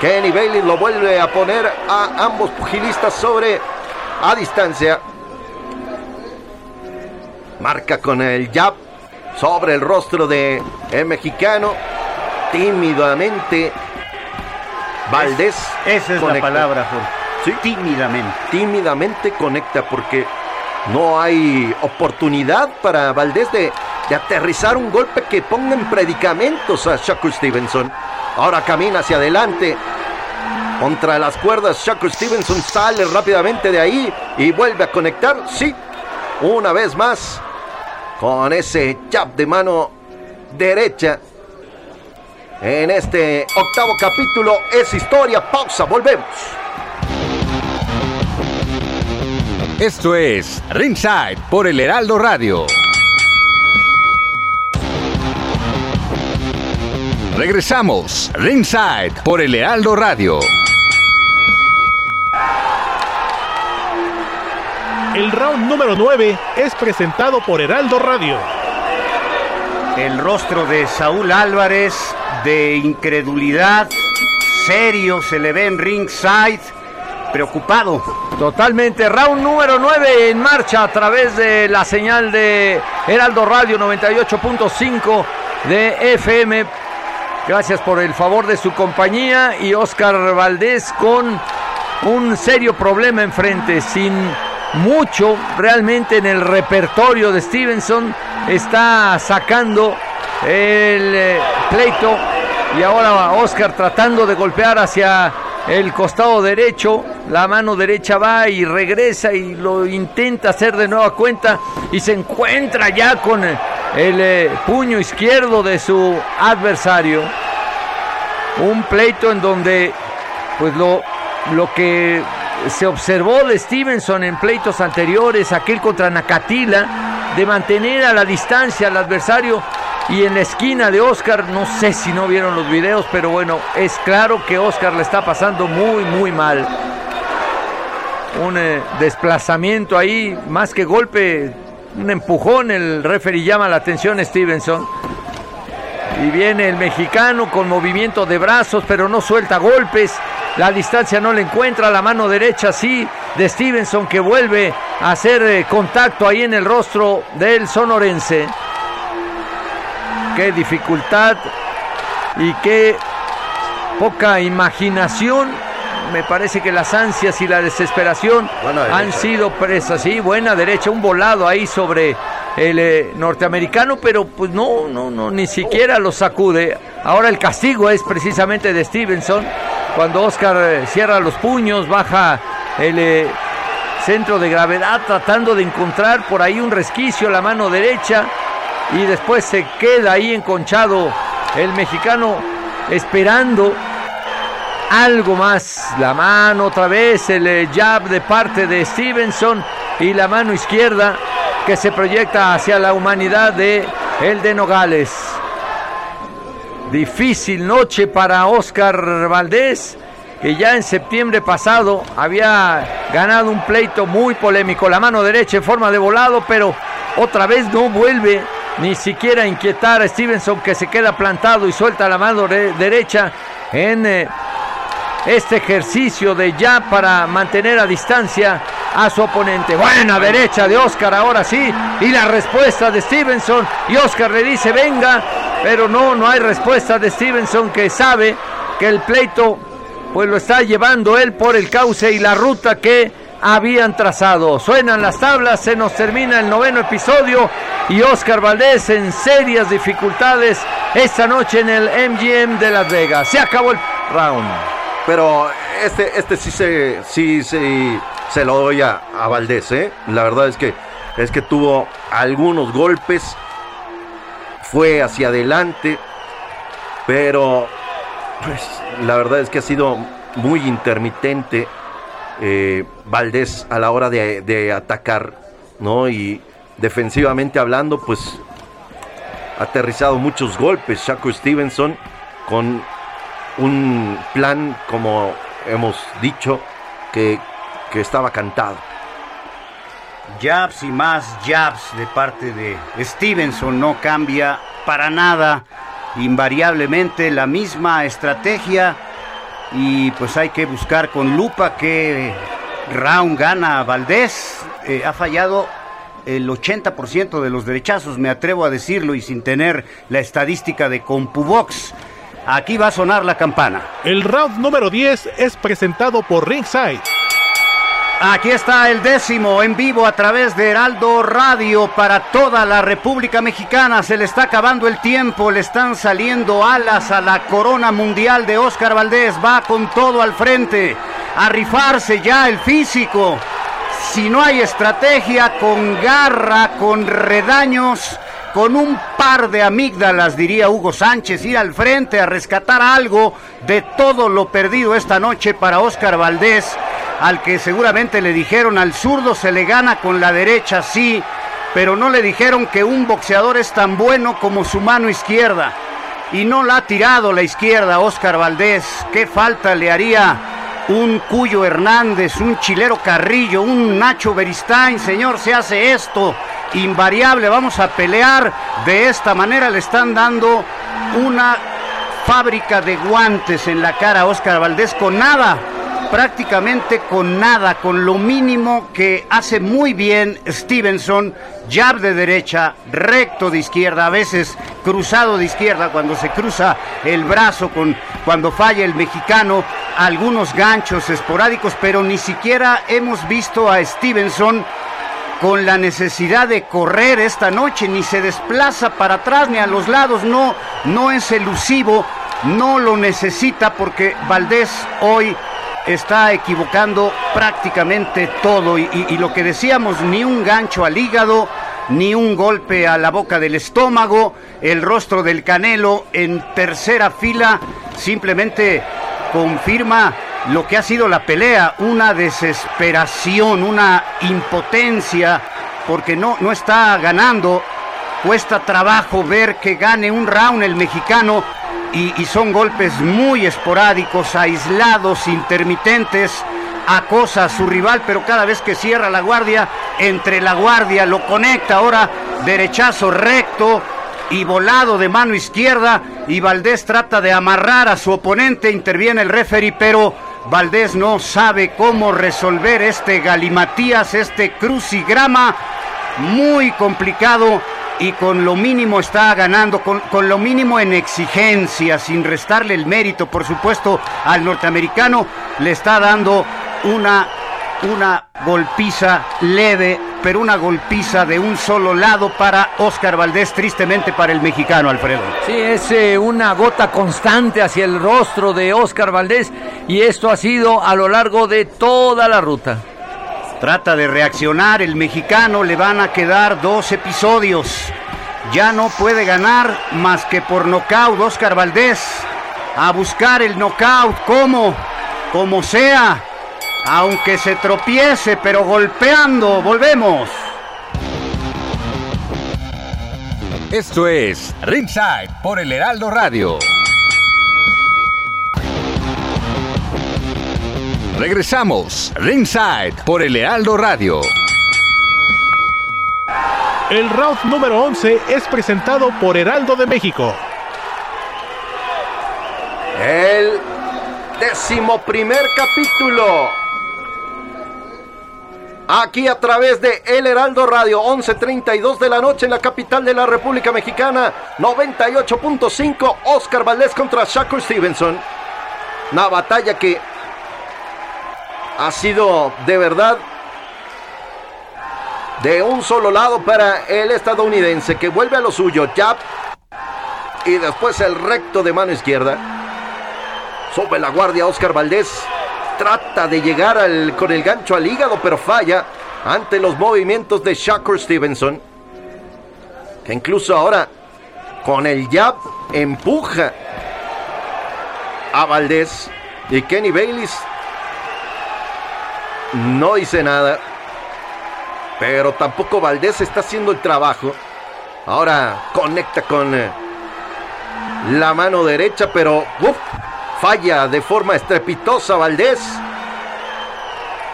Kenny Bailey lo vuelve a poner a ambos pugilistas sobre a distancia. Marca con el jab sobre el rostro de el mexicano, tímidamente. Valdés. esa es la palabra, Jorge. ¿Sí? Tímidamente. Tímidamente conecta porque no hay oportunidad para Valdés de, de aterrizar un golpe que ponga en predicamentos a Shakur Stevenson. Ahora camina hacia adelante. Contra las cuerdas, Shakur Stevenson sale rápidamente de ahí y vuelve a conectar. Sí, una vez más. Con ese jab de mano derecha. En este octavo capítulo es historia. Pausa, volvemos. Esto es Ringside por el Heraldo Radio. Regresamos, Ringside por el Heraldo Radio. El round número 9 es presentado por Heraldo Radio. El rostro de Saúl Álvarez de incredulidad, serio, se le ve en ringside, preocupado. Totalmente. Round número 9 en marcha a través de la señal de Heraldo Radio 98.5 de FM. Gracias por el favor de su compañía y Oscar Valdés con un serio problema enfrente, sin mucho realmente en el repertorio de Stevenson. Está sacando el eh, pleito y ahora Oscar tratando de golpear hacia el costado derecho, la mano derecha va y regresa y lo intenta hacer de nueva cuenta y se encuentra ya con el eh, puño izquierdo de su adversario. Un pleito en donde pues lo, lo que se observó de Stevenson en pleitos anteriores, aquel contra Nakatila, de mantener a la distancia al adversario y en la esquina de Oscar, no sé si no vieron los videos, pero bueno, es claro que Oscar le está pasando muy, muy mal. Un eh, desplazamiento ahí, más que golpe, un empujón, el referee llama la atención Stevenson. Y viene el mexicano con movimiento de brazos, pero no suelta golpes. La distancia no le encuentra, la mano derecha sí, de Stevenson que vuelve a hacer eh, contacto ahí en el rostro del sonorense qué dificultad y qué poca imaginación. Me parece que las ansias y la desesperación han sido presas. Sí, buena derecha, un volado ahí sobre el eh, norteamericano, pero pues no, no, no, ni siquiera lo sacude. Ahora el castigo es precisamente de Stevenson. Cuando Oscar eh, cierra los puños, baja el eh, centro de gravedad, tratando de encontrar por ahí un resquicio, la mano derecha y después se queda ahí enconchado el mexicano esperando algo más. La mano otra vez, el eh, jab de parte de Stevenson y la mano izquierda que se proyecta hacia la humanidad de el de Nogales. Difícil noche para Oscar Valdés, que ya en septiembre pasado había ganado un pleito muy polémico. La mano derecha en forma de volado, pero otra vez no vuelve ni siquiera inquietar a Stevenson que se queda plantado y suelta la mano derecha en eh, este ejercicio de ya para mantener a distancia a su oponente. Buena derecha de Oscar ahora sí. Y la respuesta de Stevenson. Y Oscar le dice venga. Pero no, no hay respuesta de Stevenson que sabe que el pleito pues lo está llevando él por el cauce y la ruta que habían trazado. Suenan las tablas, se nos termina el noveno episodio y Oscar Valdés en serias dificultades esta noche en el MGM de Las Vegas. Se acabó el round. Pero este, este sí se, sí, se lo doy a, Valdés, ¿eh? La verdad es que, es que tuvo algunos golpes, fue hacia adelante, pero pues, la verdad es que ha sido muy intermitente eh, Valdés a la hora de, atacar, ¿no? Y defensivamente hablando, pues ha aterrizado muchos golpes Shakur Stevenson con un plan, como hemos dicho, que, que estaba cantado. Jabs y más jabs de parte de Stevenson no cambia para nada. Invariablemente la misma estrategia y pues hay que buscar con lupa qué round gana Valdés. Eh, ha fallado el 80% de los derechazos, me atrevo a decirlo y sin tener la estadística de CompuBox. Aquí va a sonar la campana. El round número 10 es presentado por Ringside. Aquí está el décimo en vivo a través de Heraldo Radio para toda la República Mexicana. Se le está acabando el tiempo, le están saliendo alas a la corona mundial de Oscar Valdés. Va con todo al frente, a rifarse ya el físico. Si no hay estrategia, con garra, con redaños, con un par de amígdalas, diría Hugo Sánchez, ir al frente a rescatar algo de todo lo perdido esta noche para Oscar Valdés al que seguramente le dijeron al zurdo se le gana con la derecha, sí, pero no le dijeron que un boxeador es tan bueno como su mano izquierda. Y no la ha tirado la izquierda Oscar Valdés. ¿Qué falta le haría un Cuyo Hernández, un Chilero Carrillo, un Nacho Beristain? Señor, se hace esto invariable. Vamos a pelear de esta manera. Le están dando una fábrica de guantes en la cara a Oscar Valdés con nada, prácticamente con nada, con lo mínimo que hace muy bien Stevenson, jab de derecha, recto de izquierda, a veces cruzado de izquierda cuando se cruza el brazo con cuando falla el mexicano, algunos ganchos esporádicos, pero ni siquiera hemos visto a Stevenson con la necesidad de correr esta noche, ni se desplaza para atrás ni a los lados, no, no es elusivo, no lo necesita porque Valdés hoy está equivocando prácticamente todo y, lo que decíamos, ni un gancho al hígado, ni un golpe a la boca del estómago, el rostro del Canelo en tercera fila simplemente confirma lo que ha sido la pelea, una desesperación, una impotencia, porque no, no está ganando. Cuesta trabajo ver que gane un round el mexicano y, son golpes muy esporádicos, aislados, intermitentes. Acosa a su rival, pero cada vez que cierra la guardia, entre la guardia lo conecta ahora, derechazo recto, y volado de mano izquierda y Valdés trata de amarrar a su oponente, interviene el referee, pero Valdés no sabe cómo resolver este galimatías, este crucigrama muy complicado y con lo mínimo está ganando, con, con lo mínimo en exigencia, sin restarle el mérito, por supuesto, al norteamericano, le está dando una, una golpiza leve, pero una golpiza de un solo lado para Oscar Valdés, tristemente para el mexicano, Alfredo. Sí, es eh, una gota constante hacia el rostro de Oscar Valdés y esto ha sido a lo largo de toda la ruta. Trata de reaccionar el mexicano, le van a quedar dos episodios. Ya no puede ganar más que por nocaut Oscar Valdés. A buscar el nocaut, como, como sea, aunque se tropiece, pero golpeando. Volvemos. Esto es Ringside por el Heraldo Radio. Regresamos, Ringside por el Heraldo Radio. El round número 11 es presentado por Heraldo de México. El decimoprimer capítulo. Aquí a través de El Heraldo Radio, 11.32 de la noche en la capital de la República Mexicana, 98.5, Oscar Valdés contra Shakur Stevenson. Una batalla que ha sido de verdad de un solo lado para el estadounidense que vuelve a lo suyo, jab y después el recto de mano izquierda. Sube la guardia Oscar Valdés. Trata de llegar al- con el gancho al hígado, pero falla ante los movimientos de Shakur Stevenson. Que incluso ahora con el jab empuja a Valdés. Y Kenny Bayliss no dice nada. Pero tampoco Valdés está haciendo el trabajo. Ahora conecta con eh, la mano derecha, pero falla de forma estrepitosa Valdés.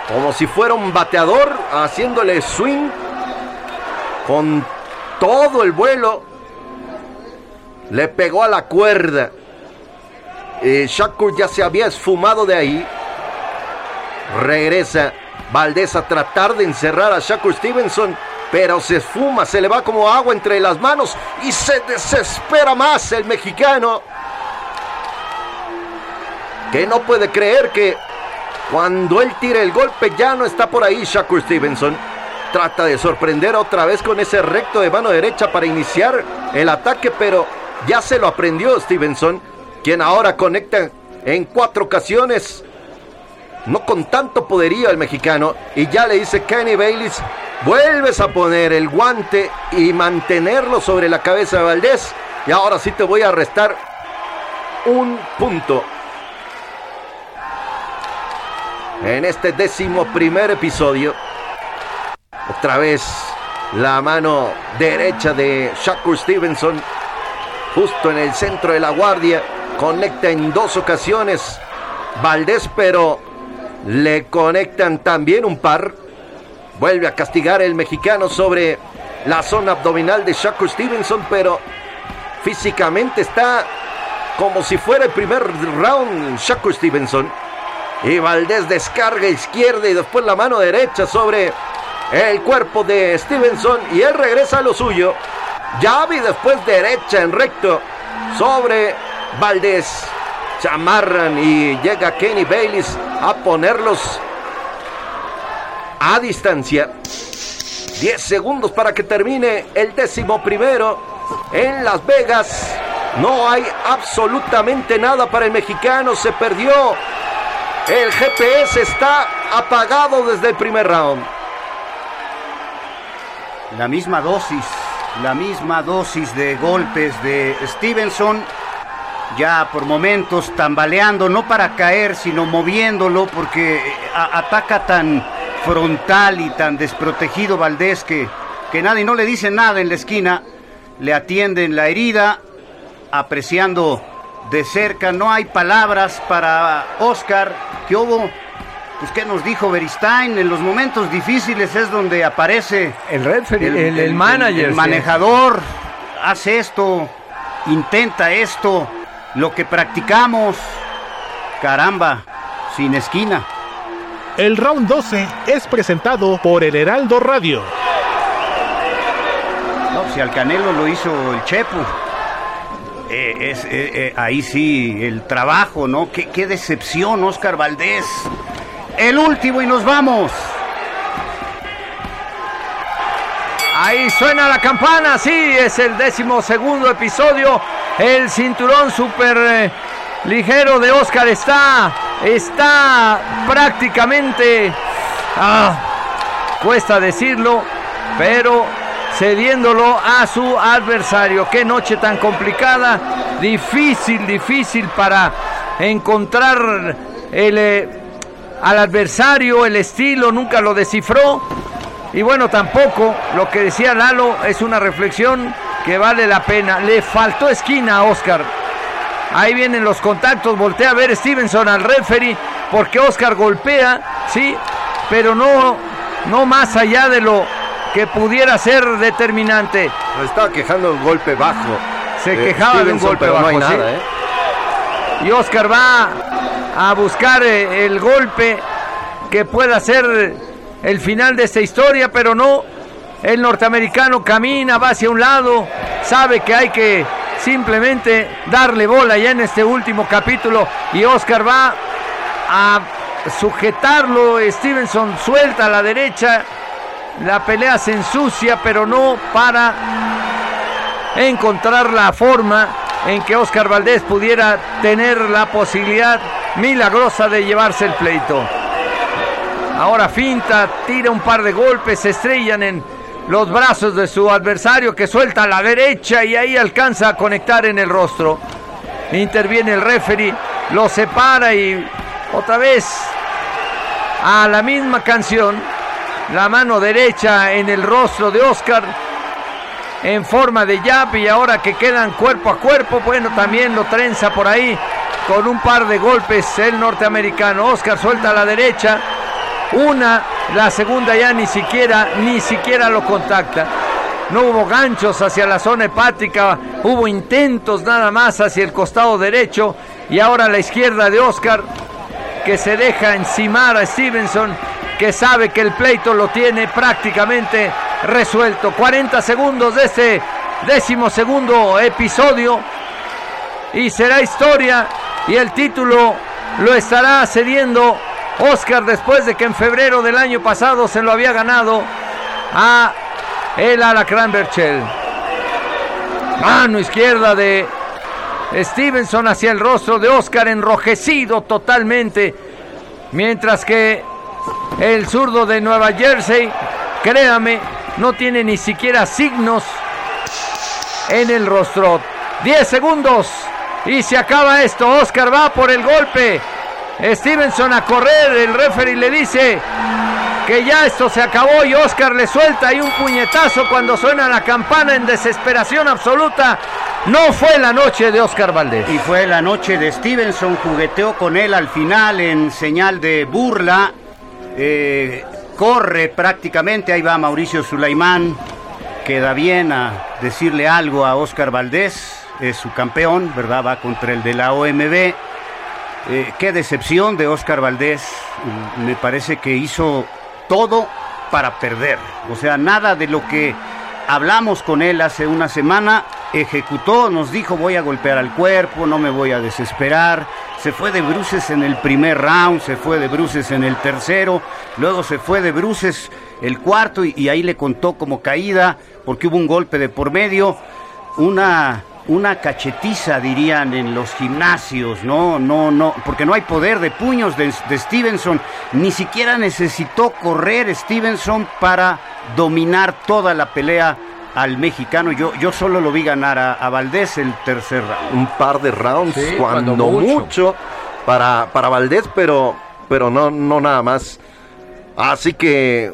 Como si fuera un bateador haciéndole swing con todo el vuelo. Le pegó a la cuerda. Eh, Shakur ya se había esfumado de ahí. Regresa Valdés a tratar de encerrar a Shakur Stevenson, pero se esfuma, se le va como agua entre las manos y se desespera más el mexicano. Que no puede creer que cuando él tira el golpe ya no está por ahí Shakur Stevenson. Trata de sorprender otra vez con ese recto de mano derecha para iniciar el ataque, pero ya se lo aprendió Stevenson, quien ahora conecta en cuatro ocasiones no con tanto poderío el mexicano, y ya le dice Kenny Bayliss, vuelves a poner el guante y mantenerlo sobre la cabeza de Valdés, y ahora sí te voy a restar un punto. En este décimo primer episodio, otra vez la mano derecha de Shakur Stevenson, justo en el centro de la guardia, conecta en dos ocasiones Valdés, pero le conectan también un par. Vuelve a castigar el mexicano sobre la zona abdominal de Shakur Stevenson, pero físicamente está como si fuera el primer round Shakur Stevenson. Y Valdés descarga izquierda y después la mano derecha sobre el cuerpo de Stevenson y él regresa a lo suyo. Javi después derecha en recto sobre Valdés. Se amarran y llega Kenny Baylis a ponerlos a distancia. 10 segundos para que termine el décimo primero en Las Vegas. No hay absolutamente nada para el mexicano. Se perdió. El GPS está apagado desde el primer round. La misma dosis, la misma dosis de golpes de Stevenson. Ya por momentos tambaleando, no para caer, sino moviéndolo, porque ataca tan frontal y tan desprotegido Valdés que, que nadie no le dice nada en la esquina. Le atienden la herida, apreciando de cerca. No hay palabras para Oscar. que hubo? Pues qué nos dijo Beristain, en los momentos difíciles es donde aparece el referee, el, manager, el, manejador, hace esto, intenta esto, lo que practicamos. Caramba, sin esquina. El round 12 es presentado por el Heraldo Radio. No, si al Canelo lo hizo el Chepo. Eh, es, eh, eh, ahí sí, el trabajo, ¿no? Qué, qué decepción, Oscar Valdés. El último y nos vamos. Ahí suena la campana, sí, es el décimo segundo episodio. El cinturón super ligero de Oscar está, está prácticamente, ah, cuesta decirlo, pero cediéndolo a su adversario. Qué noche tan complicada, difícil, difícil para encontrar el, eh, al adversario, el estilo, nunca lo descifró. Y bueno, tampoco lo que decía Lalo es una reflexión que vale la pena. Le faltó esquina a Oscar. Ahí vienen los contactos, voltea a ver Stevenson al referee porque Oscar golpea, sí, pero no, no más allá de lo que pudiera ser determinante. estaba quejando un golpe bajo. Se quejaba de un golpe bajo, ¿sí? ¿eh? Y Oscar va a buscar eh, el golpe que pueda ser el final de esta historia, pero no. El norteamericano camina, va hacia un lado, sabe que hay que simplemente darle bola ya en este último capítulo y Oscar va a sujetarlo, Stevenson suelta a la derecha, la pelea se ensucia pero no para encontrar la forma en que Oscar Valdés pudiera tener la posibilidad milagrosa de llevarse el pleito. Ahora finta, tira un par de golpes, se estrellan en los brazos de su adversario que suelta a la derecha y ahí alcanza a conectar en el rostro. Interviene el referee, lo separa y otra vez a la misma canción, la mano derecha en el rostro de Oscar en forma de jab y ahora que quedan cuerpo a cuerpo, bueno, también lo trenza por ahí con un par de golpes el norteamericano. Oscar suelta a la derecha, una, la segunda ya ni siquiera, ni siquiera lo contacta. No hubo ganchos hacia la zona hepática, hubo intentos nada más hacia el costado derecho y ahora la izquierda de Oscar que se deja encimar a Stevenson que sabe que el pleito lo tiene prácticamente resuelto. 40 segundos de este décimo segundo episodio y será historia y el título lo estará cediendo Oscar después de que en febrero del año pasado se lo había ganado a el Alacrán Berchel. Mano izquierda de Stevenson hacia el rostro de Oscar enrojecido totalmente. Mientras que el zurdo de Nueva Jersey, créame, no tiene ni siquiera signos en el rostro. 10 segundos y se acaba esto. Oscar va por el golpe. Stevenson a correr, el referee le dice que ya esto se acabó y Oscar le suelta ahí un puñetazo cuando suena la campana en desesperación absoluta. No fue la noche de Oscar Valdés. Y fue la noche de Stevenson, jugueteó con él al final en señal de burla. Eh, corre prácticamente, ahí va Mauricio Sulaimán. Queda bien a decirle algo a Oscar Valdés. es su campeón, ¿verdad? Va contra el de la OMB. Eh, qué decepción de Oscar Valdés. Me parece que hizo todo para perder. O sea, nada de lo que hablamos con él hace una semana, ejecutó, nos dijo voy a golpear al cuerpo, no me voy a desesperar. Se fue de bruces en el primer round, se fue de bruces en el tercero, luego se fue de bruces el cuarto y, y ahí le contó como caída porque hubo un golpe de por medio, una una cachetiza, dirían en los gimnasios, no, no, no, porque no hay poder de puños de, de, Stevenson, ni siquiera necesitó correr Stevenson para dominar toda la pelea al mexicano. Yo, yo solo lo vi ganar a, a Valdés el tercer round. Un par de rounds, Sí, cuando, cuando mucho, mucho. para, para Valdés, pero, pero no, no nada más. Así que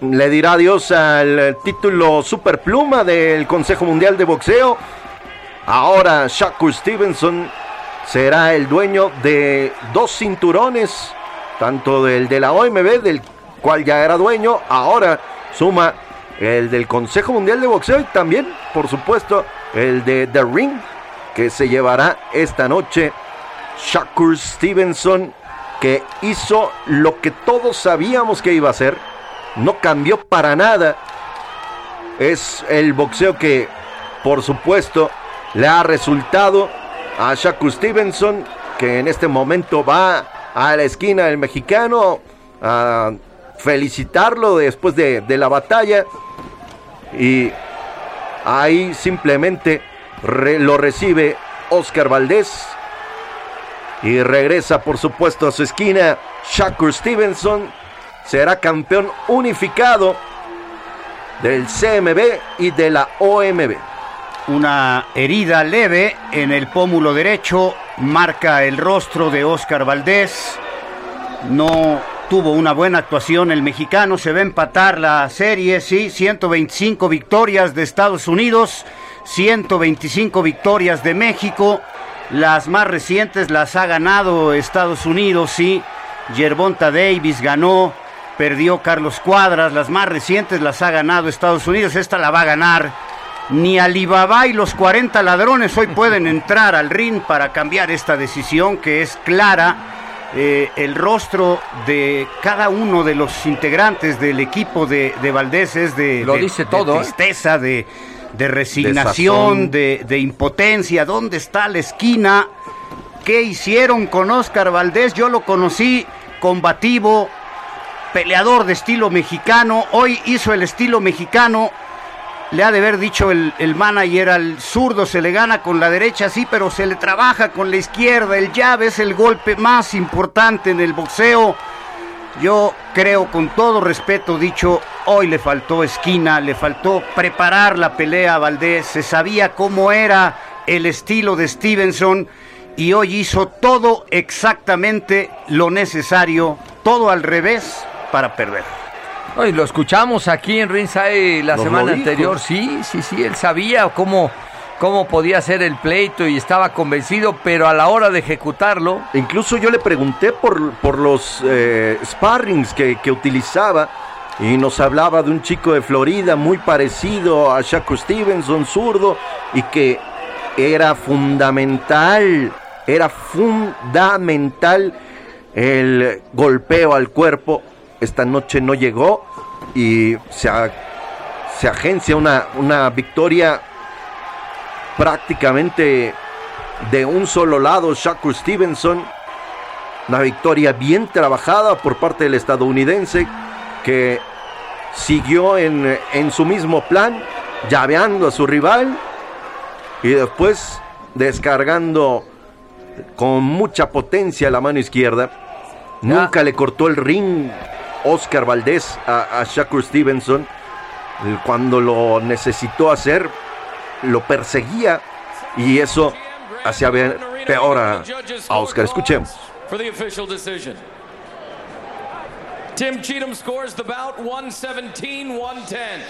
le dirá adiós al título superpluma del Consejo Mundial de Boxeo. Ahora Shakur Stevenson será el dueño de dos cinturones, tanto del de la OMB, del cual ya era dueño, ahora suma el del Consejo Mundial de Boxeo y también, por supuesto, el de The Ring, que se llevará esta noche Shakur Stevenson, que hizo lo que todos sabíamos que iba a hacer, no cambió para nada. Es el boxeo que, por supuesto, le ha resultado a Shakur Stevenson, que en este momento va a la esquina del mexicano a felicitarlo después de, de la batalla. Y ahí simplemente lo recibe Oscar Valdés. Y regresa, por supuesto, a su esquina. Shakur Stevenson será campeón unificado del CMB y de la OMB. Una herida leve en el pómulo derecho marca el rostro de Oscar Valdés. No tuvo una buena actuación el mexicano. Se va a empatar la serie, sí. 125 victorias de Estados Unidos, 125 victorias de México. Las más recientes las ha ganado Estados Unidos, sí. Yerbonta Davis ganó, perdió Carlos Cuadras. Las más recientes las ha ganado Estados Unidos. Esta la va a ganar ni Alibaba y los 40 ladrones hoy pueden entrar al ring para cambiar esta decisión que es clara. Eh, el rostro de cada uno de los integrantes del equipo de, de Valdés es de, Lo de- dice todo, ¿eh? tristeza, de, de resignación, de, de impotencia. ¿Dónde está la esquina? ¿Qué hicieron con Oscar Valdés? Yo lo conocí combativo, peleador de estilo mexicano. Hoy hizo el estilo mexicano le ha de haber dicho el, manager al zurdo, se le gana con la derecha, sí, pero se le trabaja con la izquierda. El llave es el golpe más importante en el boxeo. Yo creo, con todo respeto dicho, hoy le faltó esquina, le faltó preparar la pelea a Valdés. Se sabía cómo era el estilo de Stevenson y hoy hizo todo exactamente lo necesario, todo al revés para perder. Lo escuchamos aquí en Ringside la Nos semana anterior. Sí, sí, sí, él sabía cómo, cómo podía ser el pleito y estaba convencido, pero a la hora de ejecutarlo, Incluso yo le pregunté por, por los eh, sparrings que, que utilizaba y nos hablaba de un chico de Florida muy parecido a Shakur Stevenson, zurdo, y que era fundamental, era fundamental el golpeo al cuerpo. Esta noche no llegó y se, a- se agencia una, una victoria prácticamente de un solo lado Shakur Stevenson. Una victoria bien trabajada por parte del estadounidense que siguió en, en su mismo plan, llaveando a su rival y después descargando con mucha potencia la mano izquierda. Nunca le cortó el ring Oscar Valdés a, a Shakur Stevenson. El- Cuando lo necesitó hacer, lo perseguía y eso hacía ver peor a, a Oscar. Escuchemos. Tim Cheatham scores the bout 117 110.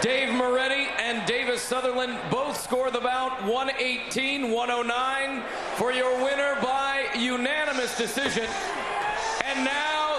Dave Moretti and Davis Sutherland both score the bout 118 109 for your winner by unanimous decision. And now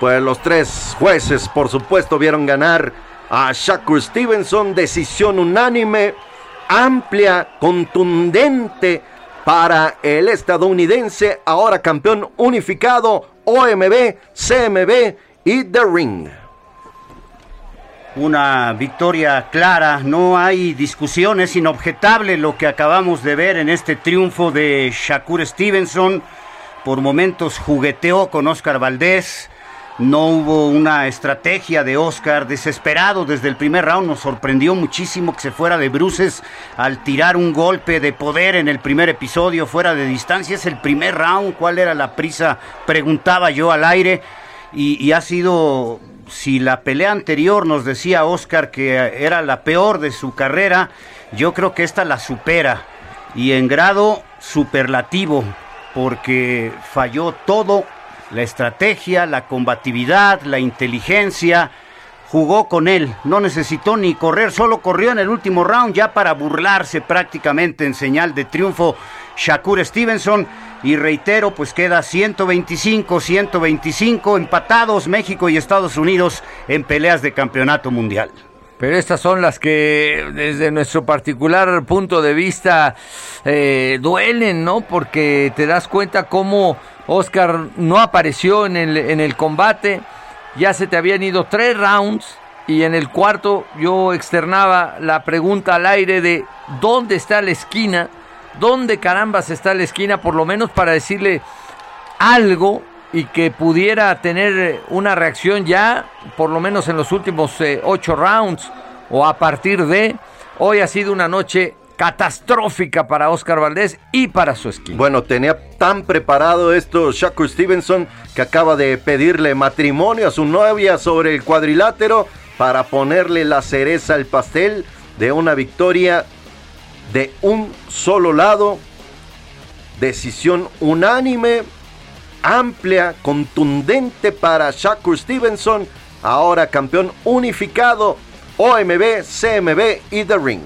Pues los tres jueces, por supuesto, vieron ganar a Shakur Stevenson. Decisión unánime, amplia, contundente para el estadounidense, ahora campeón unificado, OMB, CMB y The Ring. Una victoria clara, no hay discusión, es inobjetable lo que acabamos de ver en este triunfo de Shakur Stevenson. Por momentos jugueteó con Oscar Valdés, no hubo una estrategia de Oscar desesperado desde el primer round. Nos sorprendió muchísimo que se fuera de bruces al tirar un golpe de poder en el primer episodio fuera de distancia. Es el primer round. ¿Cuál era la prisa? Preguntaba yo al aire. Y, y ha sido, si la pelea anterior nos decía Oscar que era la peor de su carrera, yo creo que esta la supera. Y en grado superlativo, porque falló todo la estrategia, la combatividad, la inteligencia. Jugó con él, no necesitó ni correr, solo corrió en el último round ya para burlarse prácticamente en señal de triunfo Shakur Stevenson. Y reitero, pues queda 125, 125 empatados México y Estados Unidos en peleas de campeonato mundial. Pero estas son las que desde nuestro particular punto de vista eh, duelen, ¿no? Porque te das cuenta cómo Oscar no apareció en el, en el combate, ya se te habían ido tres rounds y en el cuarto yo externaba la pregunta al aire de dónde está la esquina, dónde carambas está la esquina, por lo menos para decirle algo y que pudiera tener una reacción ya, por lo menos en los últimos eh, ocho rounds o a partir de... Hoy ha sido una noche catastrófica para Oscar Valdés y para su esquina. Bueno, tenía tan preparado esto Shakur Stevenson que acaba de pedirle matrimonio a su novia sobre el cuadrilátero para ponerle la cereza al pastel de una victoria de un solo lado. Decisión unánime, amplia, contundente para Shakur Stevenson, ahora campeón unificado OMB, CMB y The Ring.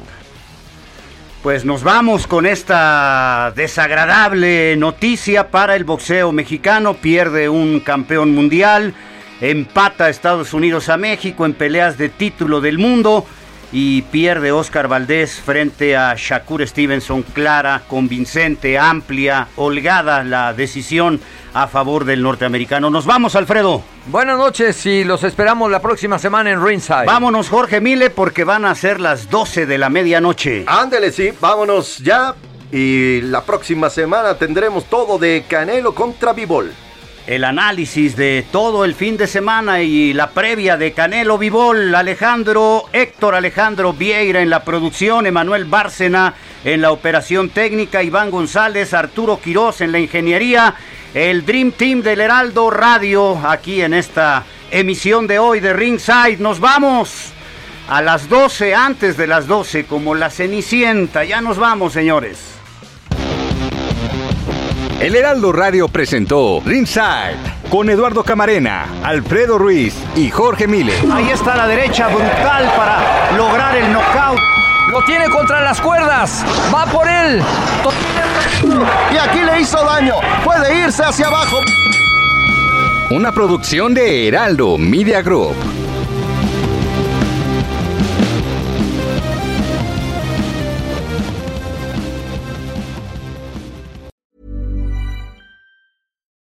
Pues nos vamos con esta desagradable noticia para el boxeo mexicano. Pierde un campeón mundial, empata Estados Unidos a México en peleas de título del mundo y pierde Oscar Valdés frente a Shakur Stevenson. Clara, convincente, amplia, holgada la decisión a favor del norteamericano. Nos vamos, Alfredo. Buenas noches y los esperamos la próxima semana en Ringside. Vámonos, Jorge Mile, porque van a ser las 12 de la medianoche. Ándele, sí, vámonos ya. Y la próxima semana tendremos todo de Canelo contra Bivol. El análisis de todo el fin de semana y la previa de Canelo Vivol, Alejandro, Héctor Alejandro Vieira en la producción, Emanuel Bárcena en la operación técnica, Iván González, Arturo Quirós en la ingeniería, el Dream Team del Heraldo Radio aquí en esta emisión de hoy de Ringside. Nos vamos a las 12, antes de las 12, como la Cenicienta. Ya nos vamos, señores. El Heraldo Radio presentó Ringside con Eduardo Camarena, Alfredo Ruiz y Jorge Mile. Ahí está la derecha brutal para lograr el knockout. Lo tiene contra las cuerdas. Va por él. Y aquí le hizo daño. Puede irse hacia abajo. Una producción de Heraldo Media Group.